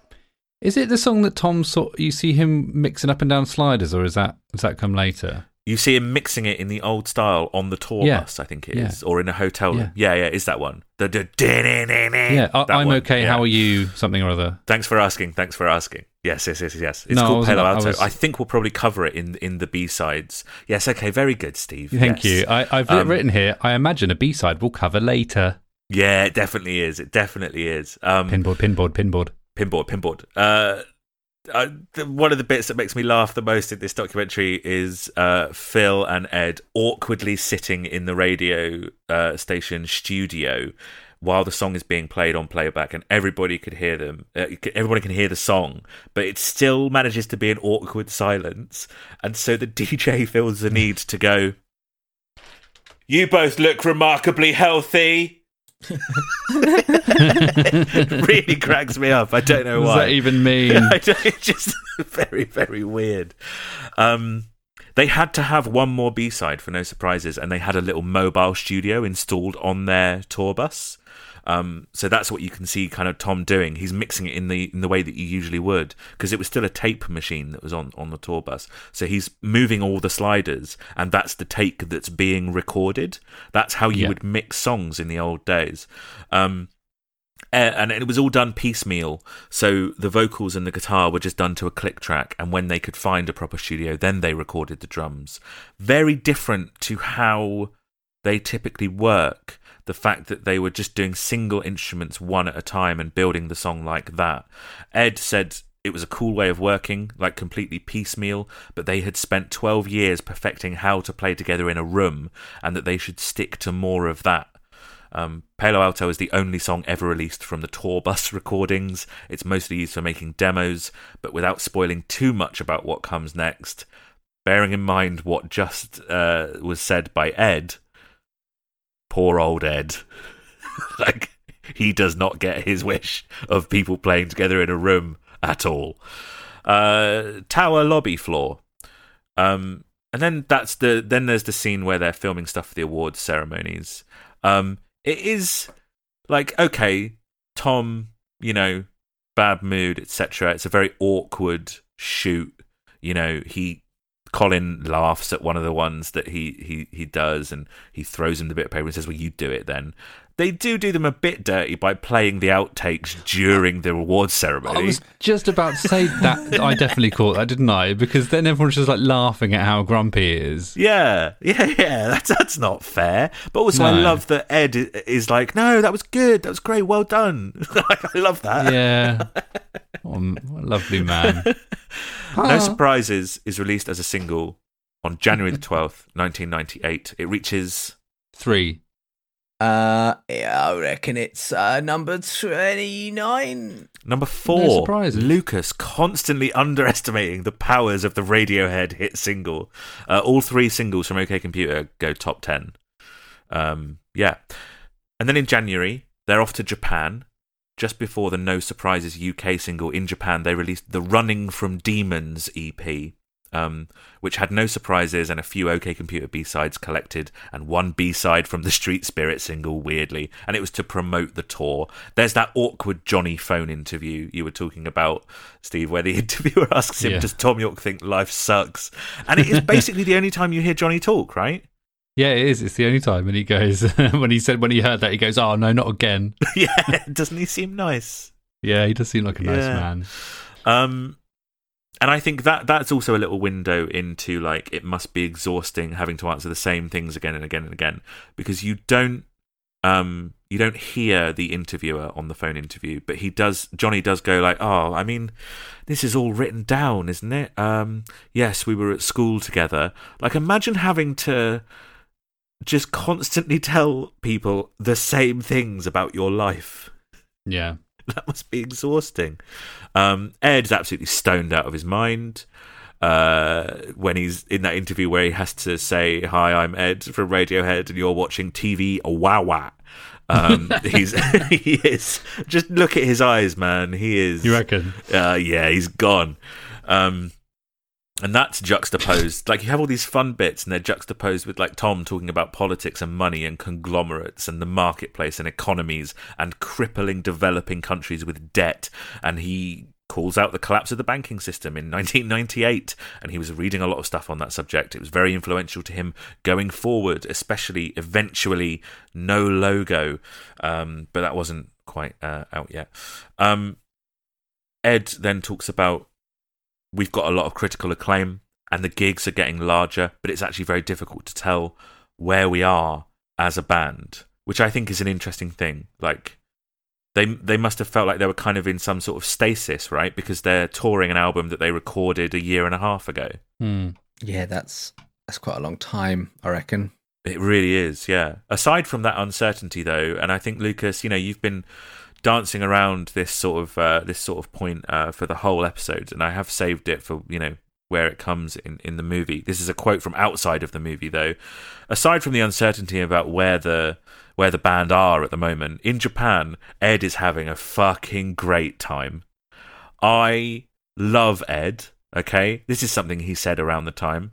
Is it the song that Thom saw? You see him mixing up and down sliders, or is that does that come later? You see him mixing it in the old style on the tour Yeah. bus, I think it is, Yeah. or in a hotel room. Yeah. Yeah, yeah, is that one? The, the Yeah, I, I'm one. okay. How are you? Something or other. Thanks for asking. Thanks for asking. Yes, yes, yes, yes. It's No, called Palo I Alto. I, was- think we'll probably cover it in in the B sides. Yes, okay, very good, Steve. Thank Yes. you. I, I've Um, written here. I imagine a B side we'll cover later. Yeah, it definitely is. It definitely is. Um, Pinboard, pinboard, pinboard. pinboard, pinboard. Uh, uh, the, one of the bits that makes me laugh the most in this documentary is uh, Phil and Ed awkwardly sitting in the radio uh, station studio while the song is being played on playback, and everybody could hear them. Uh, everybody can hear the song, but it still manages to be an awkward silence, and so the DJ feels the need to go. You both look remarkably healthy. really cracks me up. I don't know What does why. that even mean? I don't, it's just very, very weird. Um, they had to have one more B side for No Surprises, and they had a little mobile studio installed on their tour bus. Um, so that's what you can see, kind of Thom doing. He's mixing it in the in the way that you usually would, because it was still a tape machine that was on on the tour bus. So he's moving all the sliders, and that's the take that's being recorded. That's how you Yeah. would mix songs in the old days. Um, and it was all done piecemeal. So the vocals and the guitar were just done to a click track, and when they could find a proper studio, then they recorded the drums. Very different to how they typically work. The fact that they were just doing single instruments one at a time and building the song like that. Ed said it was a cool way of working, like completely piecemeal, but they had spent 12 years perfecting how to play together in a room and that they should stick to more of that. Um, Palo Alto is the only song ever released from the tour bus recordings. It's mostly used for making demos, but without spoiling too much about what comes next. Bearing in mind what just uh, was said by Ed, poor old Ed. like, he does not get his wish of people playing together in a room at all. Uh, tower lobby floor. Um, and then that's the then there's the scene where they're filming stuff for the awards ceremonies. Um, it is like okay, Thom, you know, bad mood, etc. It's a very awkward shoot. You know, he Colin laughs at one of the ones that he he he does, and he throws him the bit of paper and says, "Well, you do it then." They do do them a bit dirty by playing the outtakes during the awards ceremony. I was just about to say that. I definitely caught that, didn't I? Because then everyone's just like laughing at how grumpy he is. Yeah, yeah, yeah. That's that's not fair. But also, I love that Ed is like, no, that was good. That was great. Well done. I love that. Yeah. What a, what a lovely man. No Surprises is released as a single on January the twelfth, nineteen ninety eight. It reaches Three. Uh, yeah, I reckon it's uh, number 29. number four. surprises. Lucas constantly underestimating the powers of the Radiohead hit single. Uh, all three singles from OK Computer go top ten. Um, yeah, and then in January they're off to Japan. Just before the No Surprises UK single in Japan, they released the Running from Demons EP, um, which had no surprises and a few OK Computer B sides collected, and one B side from the Street Spirit single, weirdly. And it was to promote the tour. There's that awkward Jonny phone interview you were talking about, Steve, where the interviewer asks him, Yeah. Does Thom Yorke think life sucks? And it is basically the only time you hear Jonny talk, right? Yeah, it is. It's the only time. And he goes, when he said, when he heard that, he goes, oh, no, not again. yeah, doesn't he seem nice? Yeah, he does seem like a nice Yeah. man. Um, and I think that that's also a little window into like it must be exhausting having to answer the same things again and again and again because you don't um you don't hear the interviewer on the phone interview but he does Jonny does go like oh I mean this is all written down isn't it um yes we were at school together like imagine having to just constantly tell people the same things about your life. Yeah. That must be exhausting. Um, Ed's absolutely stoned out of his mind uh, when he's in that interview where he has to say, "Hi, I'm Ed from Radiohead, and you're watching TV Wow Wow." Um, he's he is just look at his eyes, man. He is. You reckon? Uh, yeah, he's gone. Um, and that's juxtaposed. Like you have all these fun bits, and they're juxtaposed with like Thom talking about politics and money and conglomerates and the marketplace and economies and crippling developing countries with debt. And he calls out the collapse of the banking system in 1998 and he was reading a lot of stuff on that subject it was very influential to him going forward especially eventually no logo um, but that wasn't quite uh, out yet um, ed then talks about we've got a lot of critical acclaim and the gigs are getting larger but it's actually very difficult to tell where we are as a band which i think is an interesting thing like they they must have felt like they were kind of in some sort of stasis, right? Because they're touring an album that they recorded a year and a half ago. Hmm. Yeah, that's that's quite a long time, I reckon. It really is, yeah. Aside from that uncertainty, though, and I think Lucas, you know, you've been dancing around this sort of uh, this sort of point uh, for the whole episode, and I have saved it for you know where it comes in in the movie. This is a quote from outside of the movie, though. Aside from the uncertainty about where the where the band are at the moment in Japan, Ed is having a fucking great time. I love Ed. Okay, this is something he said around the time.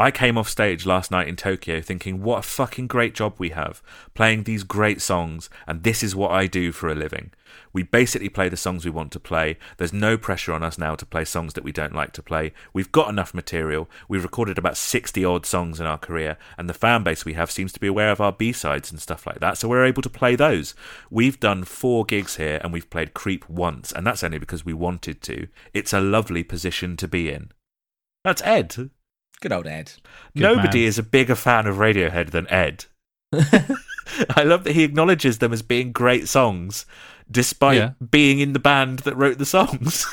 I came off stage last night in Tokyo thinking, what a fucking great job we have, playing these great songs, and this is what I do for a living. We basically play the songs we want to play. There's no pressure on us now to play songs that we don't like to play. We've got enough material. We've recorded about 60 odd songs in our career, and the fan base we have seems to be aware of our B sides and stuff like that, so we're able to play those. We've done four gigs here, and we've played Creep once, and that's only because we wanted to. It's a lovely position to be in. That's Ed. Good old Ed. Good Nobody man. is a bigger fan of Radiohead than Ed. I love that he acknowledges them as being great songs, despite Yeah. being in the band that wrote the songs.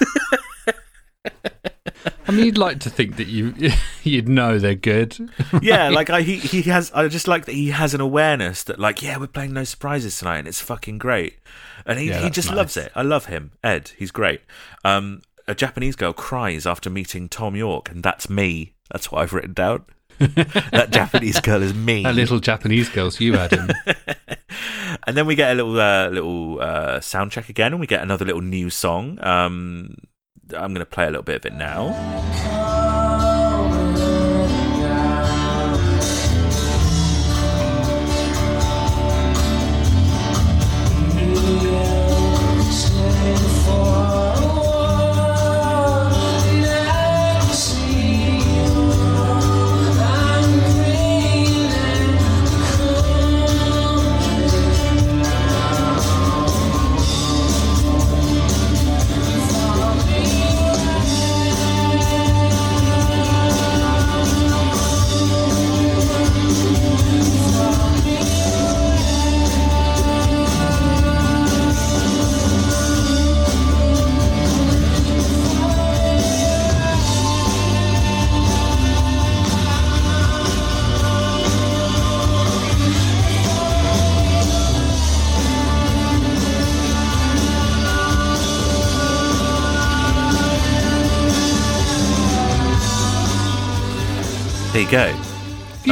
I mean, you'd like to think that you you'd know they're good. yeah, like I, he he has. I just like that he has an awareness that, like, yeah, we're playing No Surprises tonight, and it's fucking great, and he Yeah, he just nice. loves it. I love him, Ed. He's great. Um, a Japanese girl cries after meeting Thom Yorke, and that's me. That's what I've written down. that Japanese girl is me. That little Japanese girls you Adam. and then we get a little uh, little uh, sound check again, and we get another little new song. Um, I'm going to play a little bit of it now.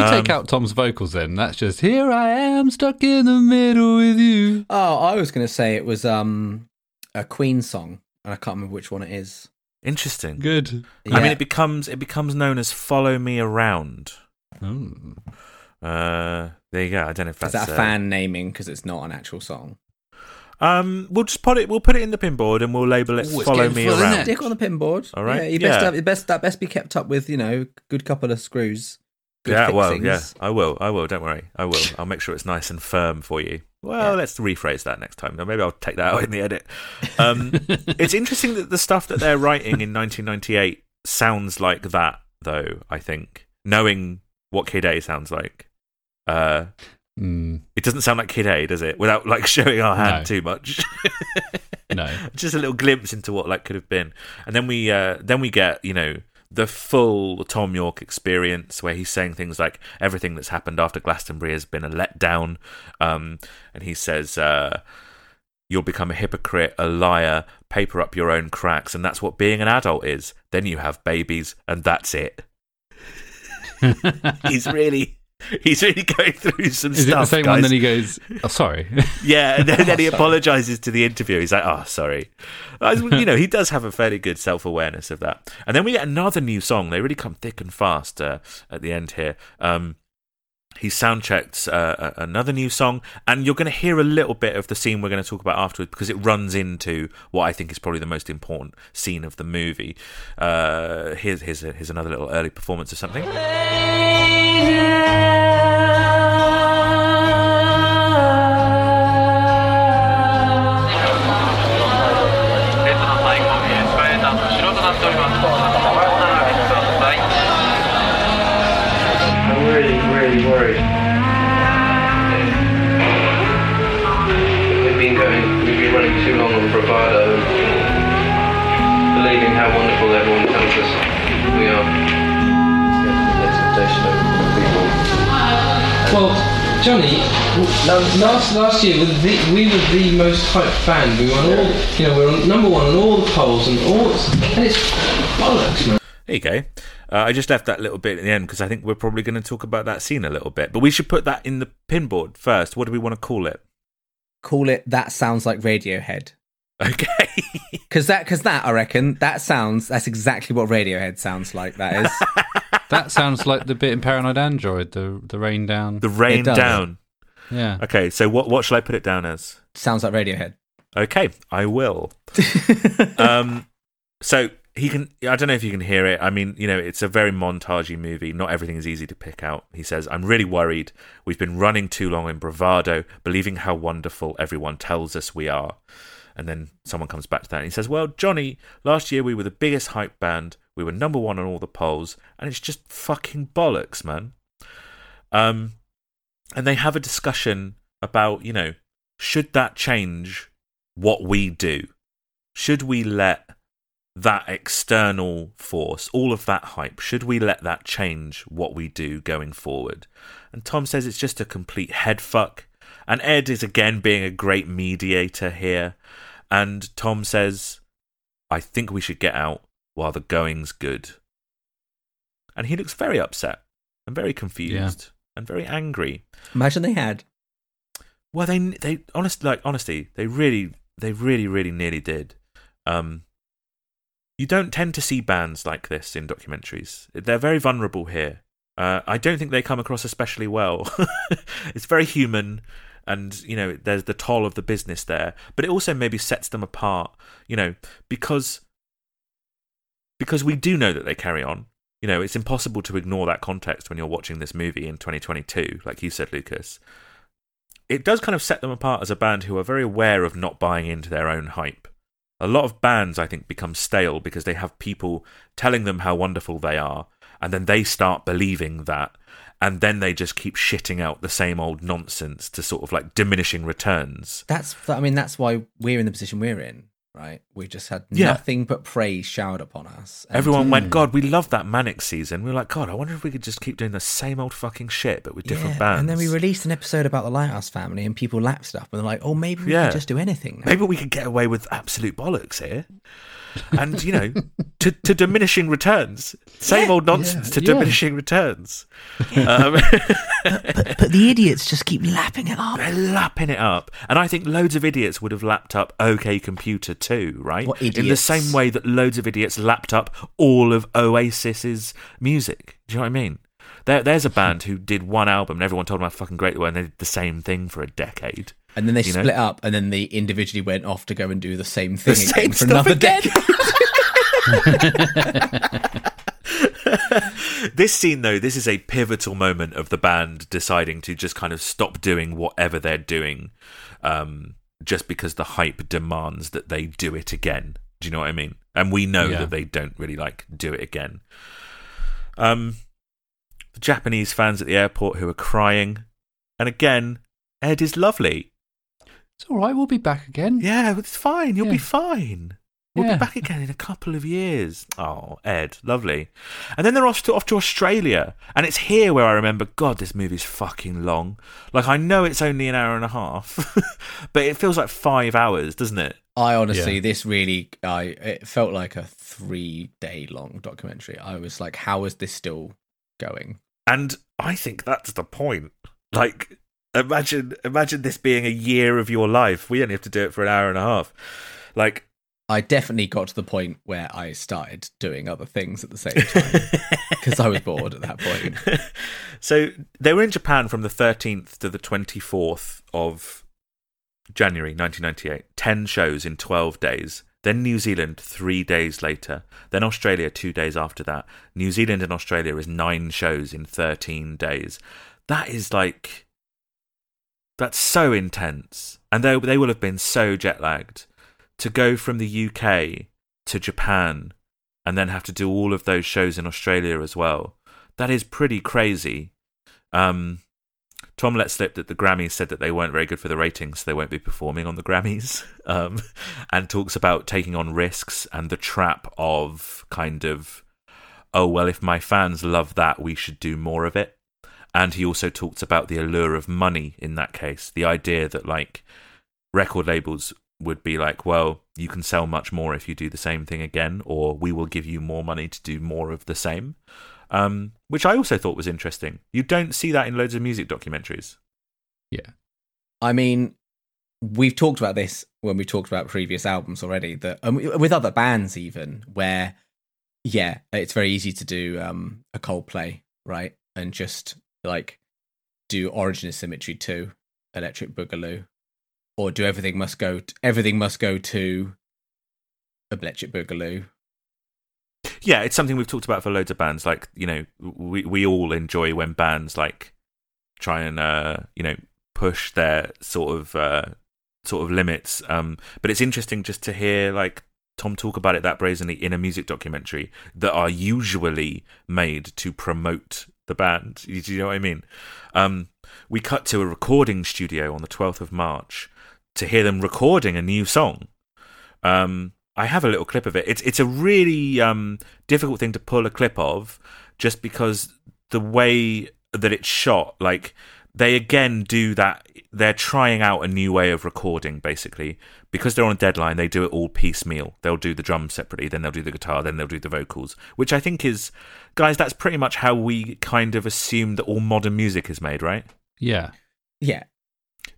If you take Um, out Thom's vocals, then that's just "Here I am, stuck in the middle with you." Oh, I was going to say it was um a Queen song, and I can't remember which one it is. Interesting. Good. I mean, it becomes it becomes known as "Follow Me Around." Oh. Uh, there you go. I don't know if Is that's that a uh, fan naming because it's not an actual song? Um, we'll just put it. We'll put it in the pinboard and we'll label it Ooh, "Follow Me full, Around." Stick on the pinboard. All right, Yeah, you best yeah. have, best that best be kept up with. You know, good couple of screws. Good yeah, well, yeah, I will. I will. Don't worry. I will. I'll make sure it's nice and firm for you. Well, Yeah. let's rephrase that next time. Maybe I'll take that out in the edit. Um, it's interesting that the stuff that they're writing in 1998 sounds like that, though. I think knowing what Kid A sounds like, uh, Mm, it doesn't sound like Kid A, does it? Without like showing our hand No. too much. no. just a little glimpse into what like could have been and then we uh then we get you know the full Thom Yorke experience, where he's saying things like everything that's happened after Glastonbury has been a letdown, um, and he says. Uh, You'll become a hypocrite, a liar, paper up your own cracks, and that's what being an adult is. Then you have babies, and that's it. he's really, he's really going through some Is stuff. it the same guys. one that he goes, oh, sorry. Yeah, and then, then he apologizes to the interviewer. He's like, "Oh, sorry." I you know, he does have a fairly good self awareness of that. And then we get another new song. They really come thick and fast uh, at the end here. Um, he sound checked uh, another new song, and you're going to hear a little bit of the scene we're going to talk about afterwards because it runs into what I think is probably the most important scene of the movie. Uh, here's here's, here's another little early performance of something. We are. Yeah, the expectation of people. Well, Jonny, last last year with the, we were the most hyped band. We were on all, you know, we were on number one on all the polls and all, and it's bollocks, man. There you go. Uh, I just left that little bit at the end because I think we're probably going to talk about that scene a little bit. But we should put that in the pinboard first. What do we want to call it? Call it that sounds like Radiohead. Okay. Because that, because that, I reckon that sounds. That's exactly what Radiohead sounds like. That is. that sounds like the bit in Paranoid Android, the the rain down. the rain down. yeah. Okay, so what what shall I put it down as? sounds like Radiohead. Okay, I will. um, so he can. I don't know if you can hear it. I mean, you know, it's a very montagey movie. Not everything is easy to pick out. He says, "I'm really worried. We've been running too long in bravado, believing how wonderful everyone tells us we are." And then someone comes back to that and he says, Well, Jonny, last year we were the biggest hype band. We were number one on all the polls, and it's just fucking bollocks, man. Um, and they have a discussion about, you know, should that change what we do? Should we let that external force, all of that hype, should we let that change what we do going forward? And Thom says it's just a complete head fuck. And Ed is again being a great mediator here. And Thom says, I think we should get out while the going's good. And he looks very upset and very confused and very angry. Imagine they had. Well, they they honest like honesty, they really they really really nearly did. Um, you don't tend to see bands like this in documentaries. They're very vulnerable here. Uh, I don't think they come across especially well. it's very human, and you know there's the toll of the business there, but it also maybe sets them apart. You know because because we do know that they carry on. You know, it's impossible to ignore that context when you're watching this movie in 2022, like you said, Lucas it does kind of set them apart as a band who are very aware of not buying into their own hype. A lot of bands, I think, become stale because they have people telling them how wonderful they are, and then they start believing that, and then they just keep shitting out the same old nonsense to sort of like diminishing returns. That's. I mean, that's why we're in the position we're in. Right? We just had Yeah. nothing but praise showered upon us. And- Everyone went, hmm. God, we love that Manic season. We were like, God, I wonder if we could just keep doing the same old fucking shit, but with different Yeah, bands. And then we released an episode about the Lighthouse family, and people lapsed up, and they're like, "Oh, maybe we Yeah. can just do anything." Now. Maybe we could get away with absolute bollocks here. And, you know, to, to diminishing returns. Same old nonsense to yeah. diminishing returns. Um, but, but the idiots just keep lapping it up. they're lapping it up. And I think loads of idiots would have lapped up OK Computer too, right? What In the same way that loads of idiots lapped up all of Oasis's music. Do you know what I mean? There, there's a band who did one album and everyone told them how fucking great they were, and they did the same thing for a decade. And then they You know? split up, and then they individually went off to go and do the same thing The again same for another again. decade. this scene though this is a pivotal moment of the band deciding to just kind of stop doing whatever they're doing um, just because the hype demands that they do it again do you know what i mean and we know Yeah. that they don't really like do it again um the japanese fans at the airport who are crying and again ed is lovely It's all right. We'll be back again. yeah it's fine you'll be fine We'll Yeah. be back again in a couple of years. Oh, Ed, lovely. And then they're off to off to Australia, and it's here where I remember. God, this movie's fucking long. Like I know it's only an hour and a half, but it feels like five hours, doesn't it? I honestly, Yeah. this really, I it felt like a three day long documentary. I was like, how is this still going? And I think that's the point. Like, imagine imagine this being a year of your life. We only have to do it for an hour and a half. Like, I definitely got to the point where I started doing other things at the same time because I was bored at that point. so they were in Japan from the 13th to the 24th of January 1998. 10 shows in 12 days. Then New Zealand three days later. Then Australia two days after that. New Zealand and Australia is nine shows in 13 days. That is like. That's so intense. And they, they will have been so jet lagged. To go from the UK to Japan and then have to do all of those shows in Australia as well. That is pretty crazy. Um, Thom let slip that the Grammys said that they weren't very good for the ratings, so they won't be performing on the Grammys. Um, and talks about taking on risks and the trap of kind of, oh, well, if my fans love that, we should do more of it. And he also talks about the allure of money in that case, the idea that, like, record labels would be like, well, you can sell much more if you do the same thing again, or we will give you more money to do more of the same. Um, which I also thought was interesting. You don't see that in loads of music documentaries. Yeah. I mean, we've talked about this when we talked about previous albums already. That um, with other bands, even where, yeah, it's very easy to do um, a Coldplay, right, and just like do Origin of Symmetry two, Electric Boogaloo, or do everything must go. t everything must go to Electric Boogaloo. Yeah, it's something we've talked about for loads of bands. Like, you know, we we all enjoy when bands like try and uh, you know push their sort of uh, sort of limits. Um, but it's interesting just to hear like Thom talk about it that brazenly in a music documentary that are usually made to promote the band. You- Do you know what I mean? Um, we cut to a recording studio on the 12th of March to hear them recording a new song. Um, I have a little clip of it. It's it's a really um, difficult thing to pull a clip of, just because the way that it's shot, like they again do that. They're trying out a new way of recording, basically, because they're on a deadline. They do it all piecemeal. They'll do the drums separately, then they'll do the guitar, then they'll do the vocals, which I think is, guys, that's pretty much how we kind of assume that all modern music is made, right? Yeah. Yeah,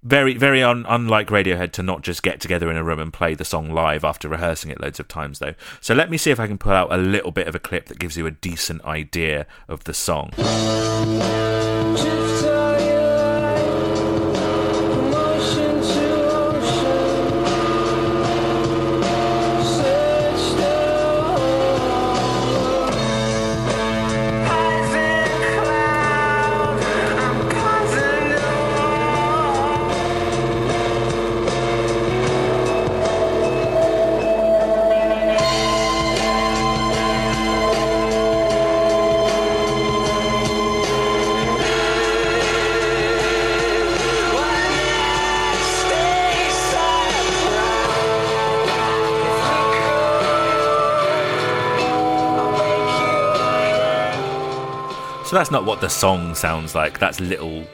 very very un- unlike radiohead to not just get together in a room and play the song live after rehearsing it loads of times though so let me see if i can pull out a little bit of a clip that gives you a decent idea of the song so that's not what the song sounds like that's little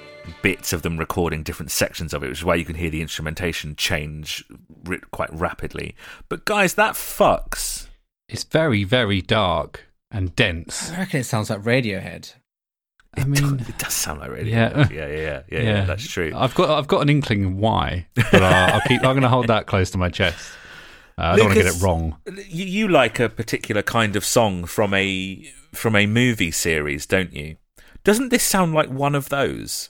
bits of them recording different sections of it which is why you can hear the instrumentation change ri- quite rapidly but guys that fucks It's very, very dark and dense. I reckon it sounds like Radiohead. I mean, it does sound like Radiohead. Yeah. yeah yeah yeah yeah, yeah, that's true I've got I've got an inkling why, but uh, I'll keep. I'm going to hold that close to my chest. Uh, I don't want to get it wrong. you, you like a particular kind of song from a from a movie series, don't you? Doesn't this sound like one of those?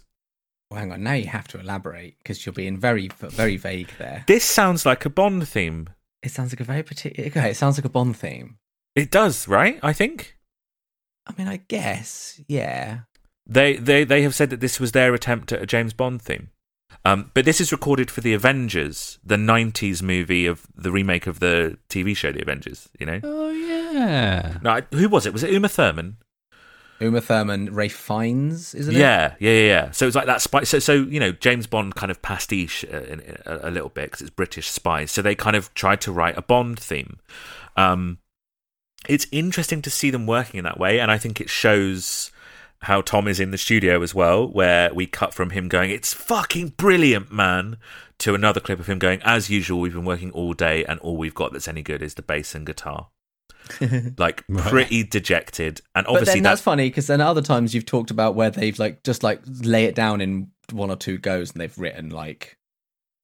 Well, hang on, now you have to elaborate because you're being very, very vague there. This sounds like a Bond theme. It sounds like a very particular. Okay, it sounds like a Bond theme. It does, right? I think I mean, I guess, yeah. they they they have said that this was their attempt at a James Bond theme. Um, but this is recorded for the Avengers, the '90s movie of the remake of the TV show The Avengers. You know, Oh yeah. no, who was it? Was it Uma Thurman? Uma Thurman, Ralph Fiennes, isn't it? Yeah, yeah, yeah, yeah. So it's like that spy. So, so you know, James Bond kind of pastiche uh, in, in, a, a little bit because it's British spies. So they kind of tried to write a Bond theme. Um, it's interesting to see them working in that way, and I think it shows how Thom is in the studio as well, where we cut from him going, "It's fucking brilliant, man," to another clip of him going, "As usual, we've been working all day, and all we've got that's any good is the bass and guitar." like Right. pretty dejected, and But obviously then that's that's funny because then other times you've talked about where they've like just like lay it down in one or two goes and they've written like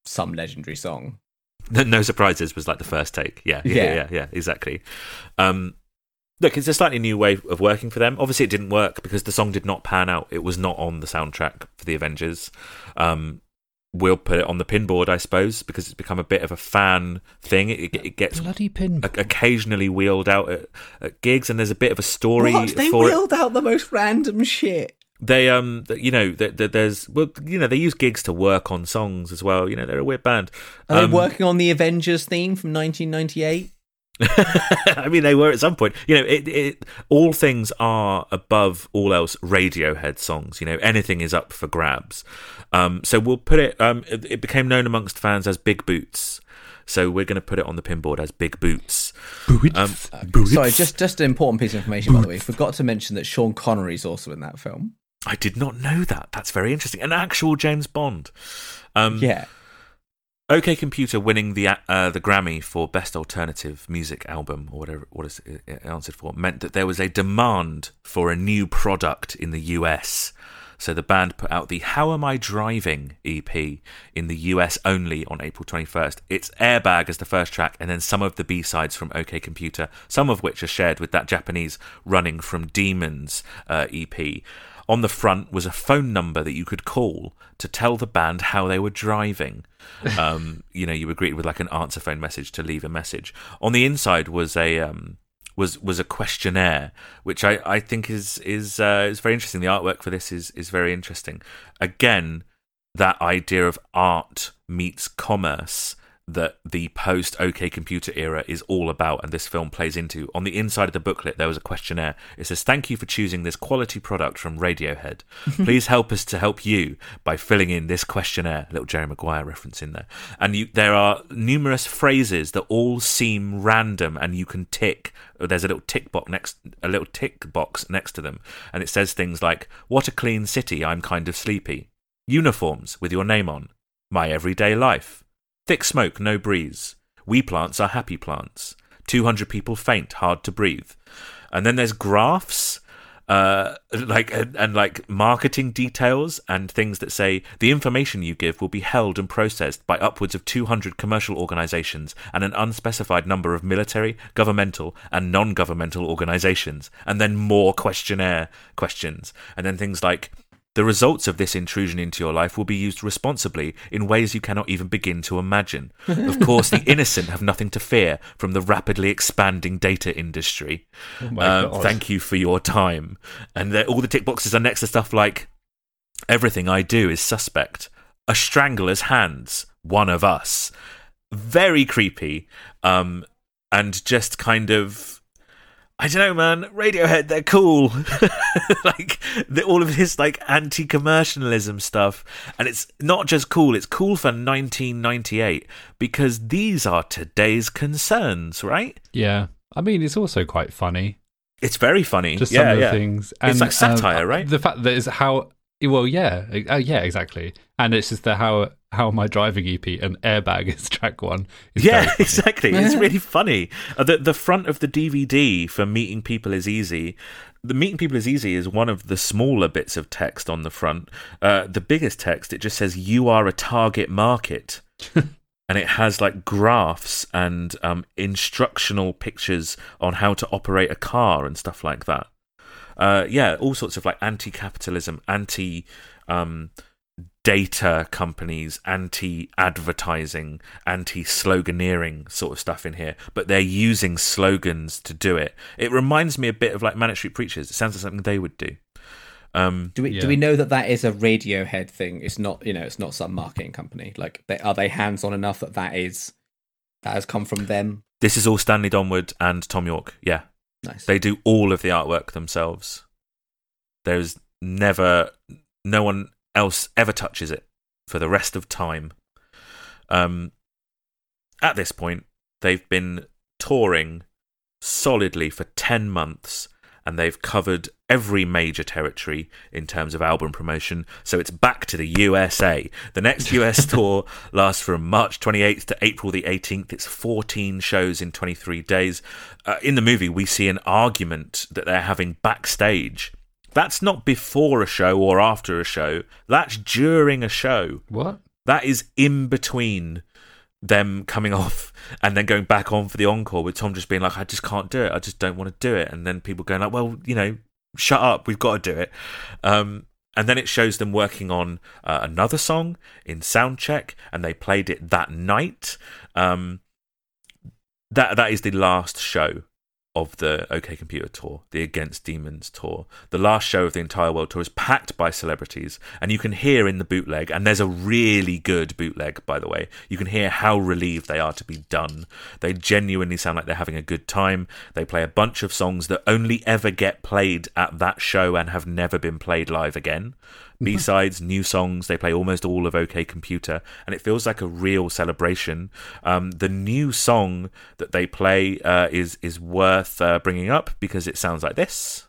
some legendary song. No, no surprises was like the first take. Yeah, yeah, Yeah. yeah, yeah, yeah, exactly. Um, look, it's a slightly new way of working for them. Obviously, it didn't work because the song did not pan out. It was not on the soundtrack for the Avengers. Um, we'll put it on the pinboard, I suppose, because it's become a bit of a fan thing. It, it gets Bloody pin. occasionally wheeled out at, at gigs, and there's a bit of a story What? They for it. wheeled out the most random shit. They um, you know, th- th- there's well, you know, they use gigs to work on songs as well. You know, they're a weird band. Are Um, they working on the Avengers theme from 1998? I mean, they were at some point. You know, it, it all things are above all else Radiohead songs. You know, anything is up for grabs. Um, so we'll put it. Um, it, it became known amongst fans as Big Boots. So we're going to put it on the pinboard as Big Boots. Um, Sorry, just just an important piece of information by the way. Forgot to mention that Sean Connery's also in that film. I did not know that. That's very interesting. An actual James Bond. Um, Yeah. OK Computer winning the uh, the Grammy for Best Alternative Music Album or whatever what is it answered for meant that there was a demand for a new product in the US. So the band put out the How Am I Driving EP in the US only on April 21st. It's Airbag as the first track and then some of the B-sides from OK Computer, some of which are shared with that Japanese Running from Demons uh, EP. On the front was a phone number that you could call to tell the band how they were driving. Um, you know, you were greeted with like an answer phone message to leave a message. On the inside was a um, was was a questionnaire, which I, I think is is uh, is very interesting. The artwork for this is is very interesting. Again, that idea of art meets commerce that the post OK Computer era is all about, and this film plays into. On the inside of the booklet, there was a questionnaire. It says, "Thank you for choosing this quality product from Radiohead. Please help us to help you by filling in this questionnaire." Little Jerry Maguire reference in there, and you, there are numerous phrases that all seem random, and you can tick. There's a little tick box next, a little tick box next to them, and it says things like, "What a clean city! I'm kind of sleepy." Uniforms with your name on. My everyday life. Thick smoke, no breeze. We plants are happy plants. 200 people faint, hard to breathe. And then there's graphs, uh, like and, and like marketing details and things that say the information you give will be held and processed by upwards of 200 commercial organizations and an unspecified number of military, governmental, and non-governmental organizations. And then more questionnaire questions, and then things like the results of this intrusion into your life will be used responsibly in ways you cannot even begin to imagine. Of course, the innocent have nothing to fear from the rapidly expanding data industry. my Um, thank you for your time. And all the tick boxes are next to stuff like everything I do is suspect. A strangler's hands, one of us. Very creepy. Um, and just kind of I don't know, man. Radiohead, they're cool. like the, all of this like anti-commercialism stuff, and it's not just cool; it's cool for 1998 because these are today's concerns, right? Yeah. I mean, it's also quite funny. It's very funny. Just yeah, some of the yeah. things. It's like um, satire, right? The fact that is how. Well, yeah, uh, yeah, exactly. And it's just the how how am I driving EP and airbag is track one. Is very Yeah, exactly. It's really funny. Uh, the the front of the DVD for meeting people is easy. The meeting people is easy is one of the smaller bits of text on the front. Uh, the biggest text it just says you are a target market. and it has like graphs and um, instructional pictures on how to operate a car and stuff like that. Uh, yeah, all sorts of like anti-capitalism, anti um, data companies, anti-advertising, anti-sloganeering sort of stuff in here. But they're using slogans to do it. It reminds me a bit of like Manic Street Preachers. It sounds like something they would do. Um, Do we Yeah. do we know that that is a Radiohead thing? It's not you know it's not some marketing company. Like they, are they hands on enough that that is that has come from them? this is all Stanley Donwood and Thom Yorke. Yeah, Nice. they do all of the artwork themselves. There's never no one else ever touches it for the rest of time. Um, at this point, they've been touring solidly for 10 months and they've covered every major territory in terms of album promotion. So it's back to the USA. The next US tour lasts from March 28th to April the 18th. It's 14 shows in 23 days. Uh, in the movie, we see an argument that they're having backstage. That's not before a show or after a show, that's during a show. What? That is in between them coming off and then going back on for the encore with Thom just being like, I just can't do it. I just don't want to do it. And then people going like, well, you know, shut up. We've got to do it. Um, and then it shows them working on uh, another song in soundcheck, and they played it that night. Um, that that is the last show of the OK Computer tour, the Against Demons tour. The last show of the entire world tour is packed by celebrities, and you can hear in the bootleg, and there's a really good bootleg, by the way. You can hear how relieved they are to be done. They genuinely sound like they're having a good time. They play a bunch of songs that only ever get played at that show and have never been played live again. B sides, new songs. They play almost all of OK Computer, and it feels like a real celebration. Um, the new song that they play uh, is is worth uh, bringing up because it sounds like this.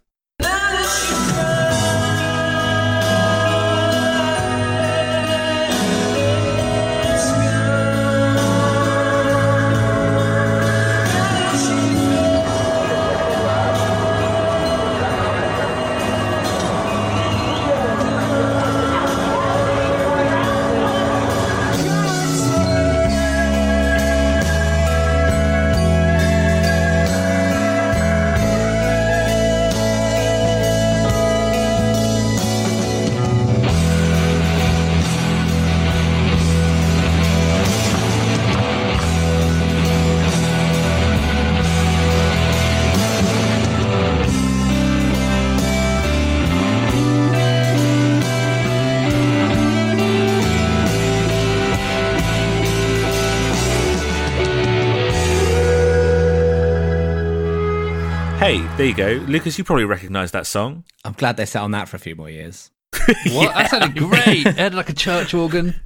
Hey, there you go, Lucas. You probably recognise that song. I'm glad they sat on that for a few more years. What? that sounded great. It had like a church organ.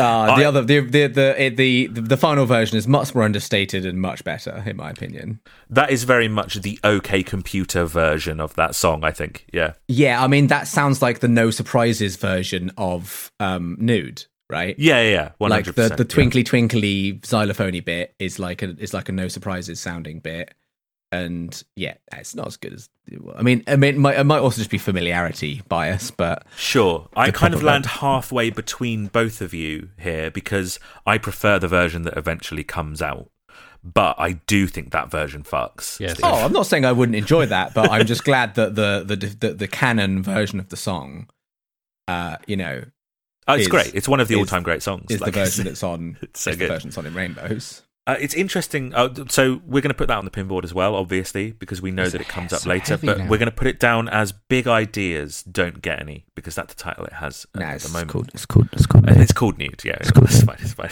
Uh, the I- other, the the the, the the final version is much more understated and much better, in my opinion. That is very much the OK Computer version of that song. I think. Yeah. Yeah, I mean that sounds like the no surprises version of um, Nude, right? Yeah, yeah, yeah. One like the the twinkly twinkly xylophony bit is like a is like a no surprises sounding bit, and yeah, it's not as good as. I mean, I mean, it might, it might also just be familiarity bias, but Sure. I kind of proper land halfway between both of you here because I prefer the version that eventually comes out. But I do think that version fucks. Yes. Steve. oh, I'm not saying I wouldn't enjoy that, but I'm just glad that the the the, the canon version of the song, uh, you know, Oh, it's is- great. It's one of the is- all-time great songs. is Like, the version that's on. it's so is the good. version that's on in Rainbows. Uh, it's interesting. Uh, so we're going to put that on the pinboard as well, obviously, because we know It's that it comes up later. But now. we're going to put it down as "Big Ideas Don't Get Any" because that's the title it has at, No, at it's the moment. called. It's called. It's called. Uh, It's called nude. Yeah, it's, called fine. It's fine.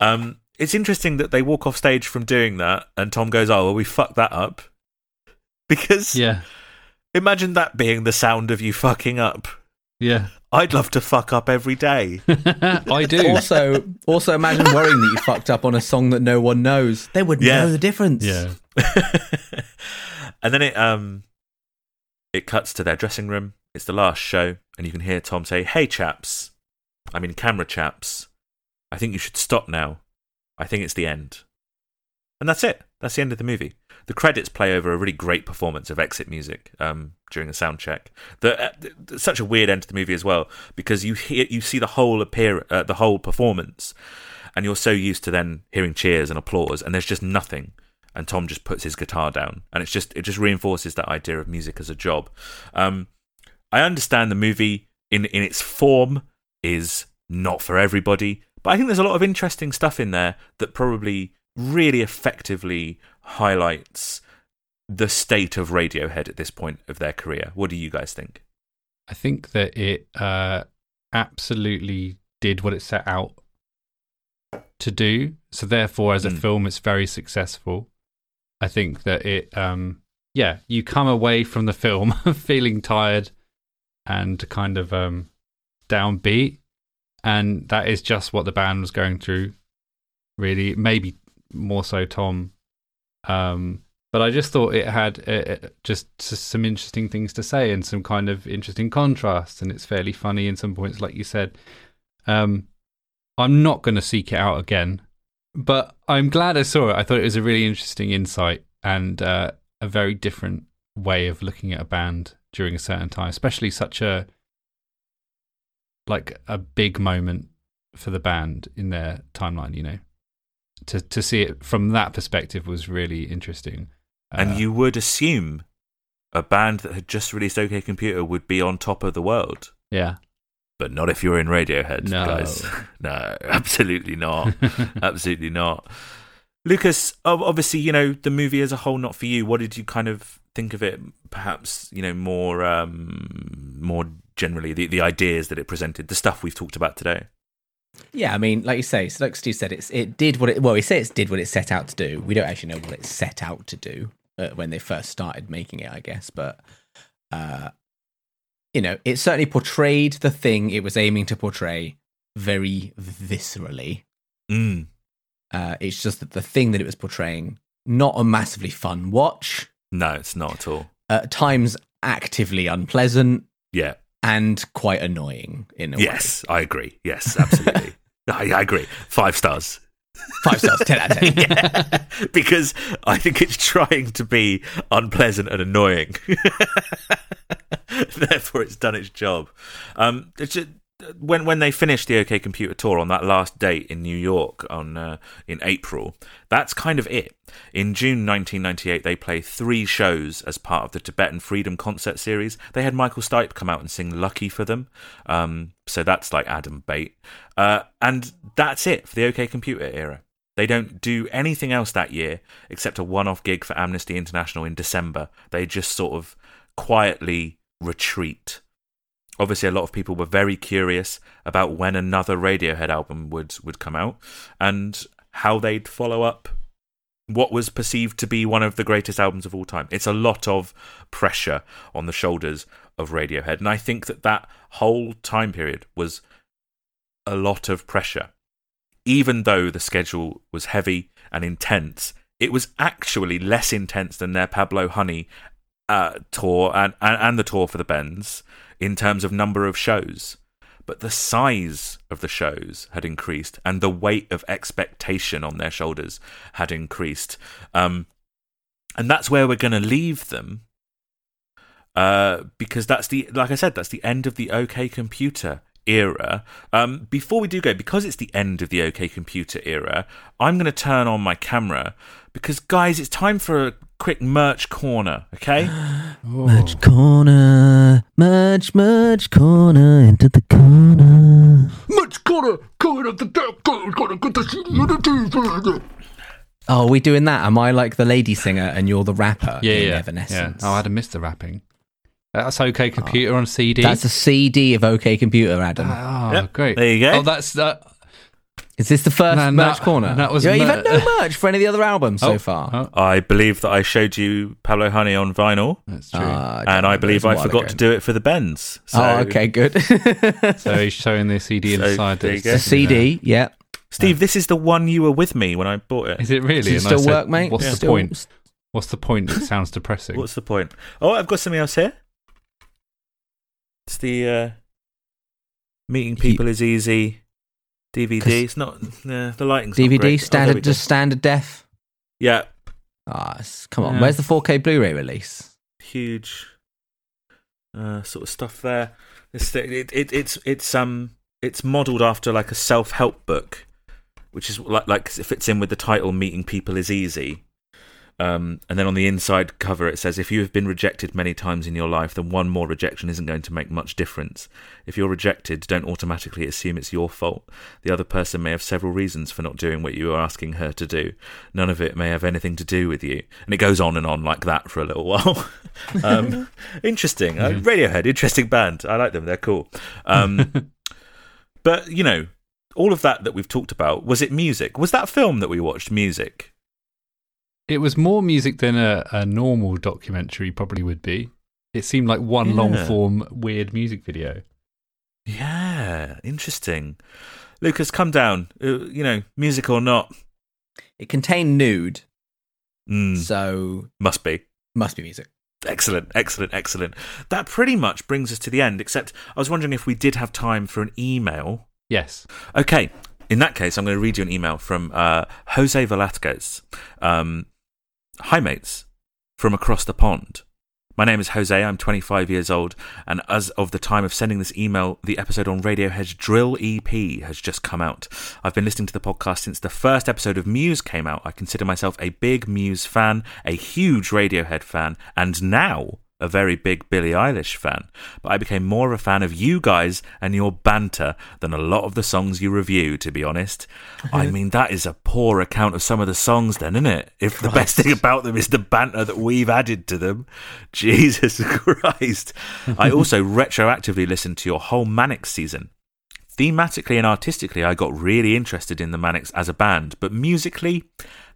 Um, it's interesting that they walk off stage from doing that, and Thom goes, "Oh, well, we fucked that up." Because Yeah. imagine that being the sound of you fucking up. Yeah. I'd love to fuck up every day. I do. also, also imagine worrying that you fucked up on a song that no one knows. They wouldn't Yeah. know the difference. Yeah. and then it um it cuts to their dressing room. It's the last show, and you can hear Thom say, "Hey chaps, I mean camera chaps, I think you should stop now. I think it's the end." And that's it. That's the end of the movie. The credits play over a really great performance of exit music um, during a sound check. The, uh, th- such a weird end to the movie as well because you hear you see the whole appear uh, the whole performance, and you're so used to then hearing cheers and applause, and there's just nothing. And Thom just puts his guitar down, and it's just it just reinforces that idea of music as a job. Um, I understand the movie in in its form is not for everybody, but I think there's a lot of interesting stuff in there that probably really effectively highlights the state of Radiohead at this point of their career. What do you guys think? I think that it uh, absolutely did what it set out to do. So therefore, as a Mm. film, it's very successful. I think that it, um, yeah, you come away from the film feeling tired, and kind of um, downbeat, and that is just what the band was going through. Really, maybe more so Thom, um, but I just thought it had uh, uh, just some interesting things to say and some kind of interesting contrasts, and it's fairly funny in some points, like you said. Um, I'm not going to seek it out again, but I'm glad I saw it. I thought it was a really interesting insight and uh, a very different way of looking at a band during a certain time, especially such a like a big moment for the band in their timeline. You know, to to see it from that perspective was really interesting. And Uh, you would assume a band that had just released OK Computer would be on top of the world. yeah, But not if you're in Radiohead, No. guys. no, absolutely not. absolutely not. Lucas, obviously, you know, the movie as a whole, not for you. What did you kind of think of it? Perhaps, you know, more um, more generally, the, the ideas that it presented, the stuff we've talked about today. Yeah, I mean, like you say, so like Steve said, it's it did what it well, we say it did what it set out to do. We don't actually know what it set out to do uh, when they first started making it, I guess, but uh, you know, it certainly portrayed the thing it was aiming to portray very viscerally. Mm. Uh, it's just that the thing that it was portraying, not a massively fun watch, No, it's not at all. at times actively unpleasant Yeah. And quite annoying in a way. Yes, I agree. Yes, absolutely. I, I agree. Five stars. Five stars, ten out of ten. yeah, because I think it's trying to be unpleasant and annoying. Therefore, it's done its job. Um, it's just, when when they finished the OK Computer tour on that last date in New York on uh, in April, that's kind of it. In June 1998, they play three shows as part of the Tibetan Freedom Concert Series. They had Michael Stipe come out and sing "Lucky" for them, um, so that's like Adam Bate, uh, and that's it for the OK Computer era. They don't do anything else that year except a one off gig for Amnesty International in December. They just sort of quietly retreat. Obviously, a lot of people were very curious about when another Radiohead album would, would come out and how they'd follow up what was perceived to be one of the greatest albums of all time. It's a lot of pressure on the shoulders of Radiohead. And I think that that whole time period was a lot of pressure even though the schedule was heavy and intense, it was actually less intense than their Pablo Honey uh, tour and, and, and the tour for the Bends in terms of number of shows. But the size of the shows had increased and the weight of expectation on their shoulders had increased. Um, and that's where we're going to leave them. Uh, because that's the, like I said, that's the end of the OK Computer era. Um, before we do go, because it's the end of the OK Computer era, I'm going to turn on my camera because, guys, it's time for a quick merch corner. Okay, Merch corner, merch, merch corner, into the corner. Merch corner, corner of the corner, corner, corner, Oh, are we doing that? Am I like the lady singer and you're the rapper Yeah, in yeah, yeah. Evanescence? Oh, I'd have missed the rapping. That's okay. Computer oh. on CD. That's a CD of OK Computer, Adam. oh, Yep, great. there you go. Oh, that's that. Is this the first No, merch that- corner? that was yeah, you've mer- had no merch for any of the other albums so Oh, far. oh, I believe that I showed you Pablo Honey on vinyl, that's true. Ah, and I believe it was a I while forgot ago. to do it for the Bends. So, oh, okay, good. so he's showing the CD inside. there you that's- the CD, yeah. Steve, this is the one you were with me when I bought it. Is it really? Does it And I still said, work, mate? What's the Still- point? What's the point? It sounds depressing. What's the point? Oh, I've got something else here. It's the uh, meeting people is easy DVD. It's not uh, the lighting's not DVD. Oh, standard, just standard def. yeah, Ah, it's- come on. Yeah. Where's the 4K Blu-ray release? huge uh, sort of stuff there. It's it, it, it's it's um it's modelled after like a self help book, which is like like it fits in with the title "Meeting People is Easy." Um, and then on the inside cover, it says, If you have been rejected many times in your life, then one more rejection isn't going to make much difference. If you're rejected, don't automatically assume it's your fault. The other person may have several reasons for not doing what you are asking her to do. None of it may have anything to do with you. And it goes on and on like that for a little while. um, interesting. Uh, Radiohead, interesting band. I like them. They're cool. Um, but, you know, all of that that we've talked about, was it music? Was that film that we watched music? It was more music than a, a normal documentary probably would be. It seemed like one Yeah. long form weird music video. Yeah, interesting. Lucas, come down. Uh, you know, music or not, It contained nude, mm, so must be. must be music. Excellent, excellent, excellent. That pretty much brings us to the end, except I was wondering if we did have time for an email. Yes. Okay, in that case, I'm going to read you an email from uh, Jose Velasquez. Um, Hi, mates, from across the pond. My name is Jose. I'm 25 years old, and as of the time of sending this email, the episode on Radiohead's Drill EP has just come out. I've been listening to the podcast since the first episode of Muse came out. I consider myself a big Muse fan, a huge Radiohead fan, and now a very big Billie Eilish fan. But I became more of a fan of you guys and your banter than a lot of the songs you review, to be honest. I uh-huh. mean, that is a poor account of some of the songs, then, isn't it? If the best thing about them is the banter that we've added to them. Jesus Christ. I also retroactively listened to your whole Manic season. Thematically and artistically, I got really interested in the Manics as a band, but musically,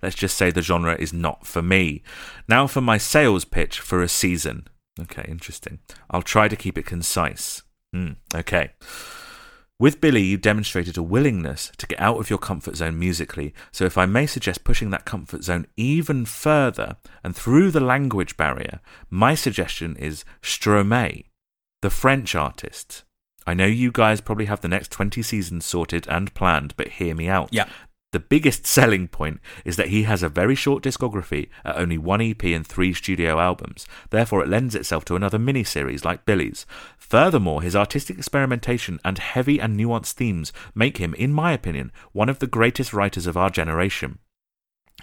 let's just say the genre is not for me. Now for my sales pitch for a season. Okay, interesting. I'll try to keep it concise. Hmm, okay. With Billie, you demonstrated a willingness to get out of your comfort zone musically, so if I may suggest pushing that comfort zone even further and through the language barrier, my suggestion is Stromae, the French artist. I know you guys probably have the next 20 seasons sorted and planned, but hear me out. Yeah. The biggest selling point is that he has a very short discography at only one EP and three studio albums. Therefore, it lends itself to another mini-series like Billie's. Furthermore, his artistic experimentation and heavy and nuanced themes make him, in my opinion, one of the greatest writers of our generation.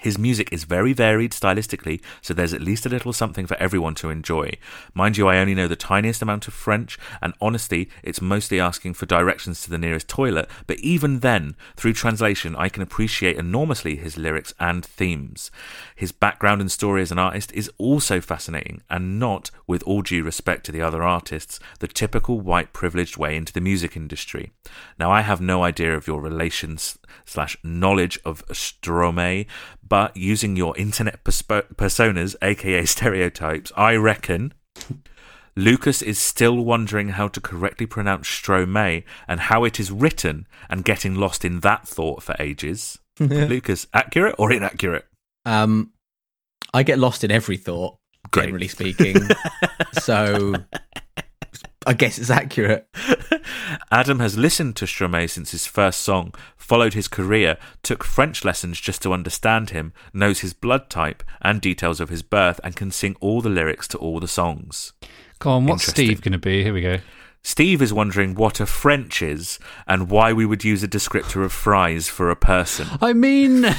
His music is very varied stylistically, so there's at least a little something for everyone to enjoy. Mind you, I only know the tiniest amount of French, and honestly, it's mostly asking for directions to the nearest toilet, but even then, through translation, I can appreciate enormously his lyrics and themes. His background and story as an artist is also fascinating, and not, with all due respect to the other artists, the typical white privileged way into the music industry. Now, I have no idea of your relations slash knowledge of Stromae, but using your internet perspo- personas, aka stereotypes, I reckon Lucas is still wondering how to correctly pronounce Stromae and how it is written and getting lost in that thought for ages. Lucas, accurate or inaccurate? Um, I get lost in every thought, Great. generally speaking. so I guess it's accurate. Adam has listened to Stromae since his first song, followed his career, took French lessons just to understand him, knows his blood type and details of his birth, and can sing all the lyrics to all the songs. Go on, what's Steve going to be? Here we go. Steve is wondering what a French is and why we would use a descriptor of fries for a person. I mean,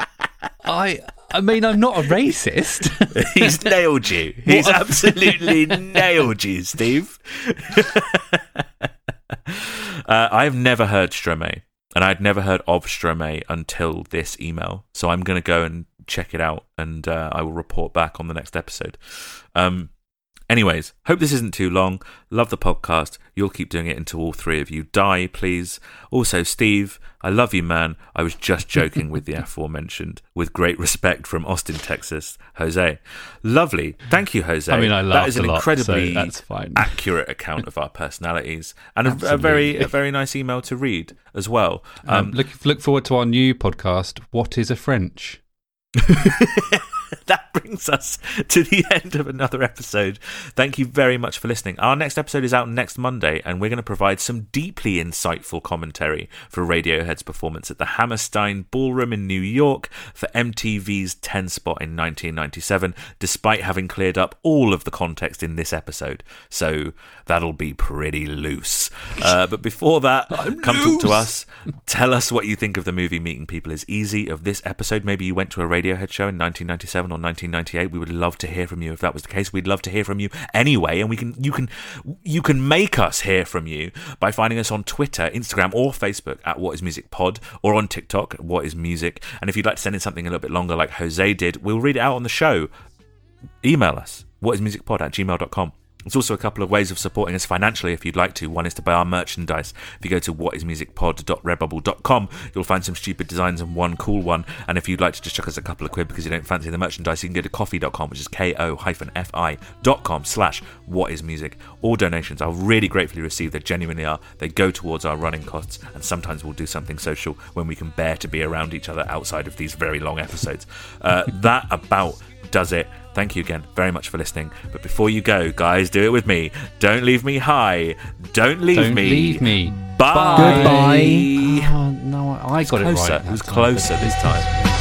I I mean, I'm not a racist. He's nailed you. He's absolutely nailed you, Steve. uh, I've never heard Stromae, and I'd never heard of Stromae until this email. So I'm going to go and check it out, and uh, I will report back on the next episode. Um, anyways, hope this isn't too long. Love the podcast. You'll keep doing it until all three of you die, please. Also, Steve, I love you, man. I was just joking with the aforementioned. With great respect from Austin, Texas, Jose. Lovely. Thank you, Jose. I mean, I love That is an lot, incredibly so that's fine. accurate account of our personalities, and a, a very a very nice email to read as well. Um, Um, look look forward to our new podcast. What is a French? that brings us to the end of another episode. Thank you very much for listening. Our next episode is out next Monday, and we're going to provide some deeply insightful commentary for Radiohead's performance at the Hammerstein Ballroom in New York for MTV's 10 spot in 1997, despite having cleared up all of the context in this episode. So that'll be pretty loose. Uh, but before that, come talk to us. Tell us what you think of the movie Meeting People is Easy of this episode. Maybe you went to a Radiohead show in 1997 or 1998. We would love to hear from you if that was the case. We'd love to hear from you anyway, and we can you can you can make us hear from you by finding us on Twitter, Instagram, or Facebook at What Is Music Pod, or on TikTok, What Is Music. And if you'd like to send in something a little bit longer, like Jose did, we'll read it out on the show. Email us, whatismusicpod at gmail.com. There's also a couple of ways of supporting us financially if you'd like to. One is to buy our merchandise. If you go to whatismusicpod.redbubble.com, you'll find some stupid designs and one cool one. And if you'd like to just chuck us a couple of quid because you don't fancy the merchandise, you can go to ko-fi.com, which is ko-fi.com slash whatismusic. All donations are really gratefully received. They genuinely are. They go towards our running costs, and sometimes we'll do something social when we can bear to be around each other outside of these very long episodes. Uh, that about does it. Thank you again very much for listening. But before you go, guys, do it with me. Don't leave me high. Don't leave me Don't me. leave me. Bye. Goodbye. Oh, no, I got it Closer. right. It was that time. closer this time.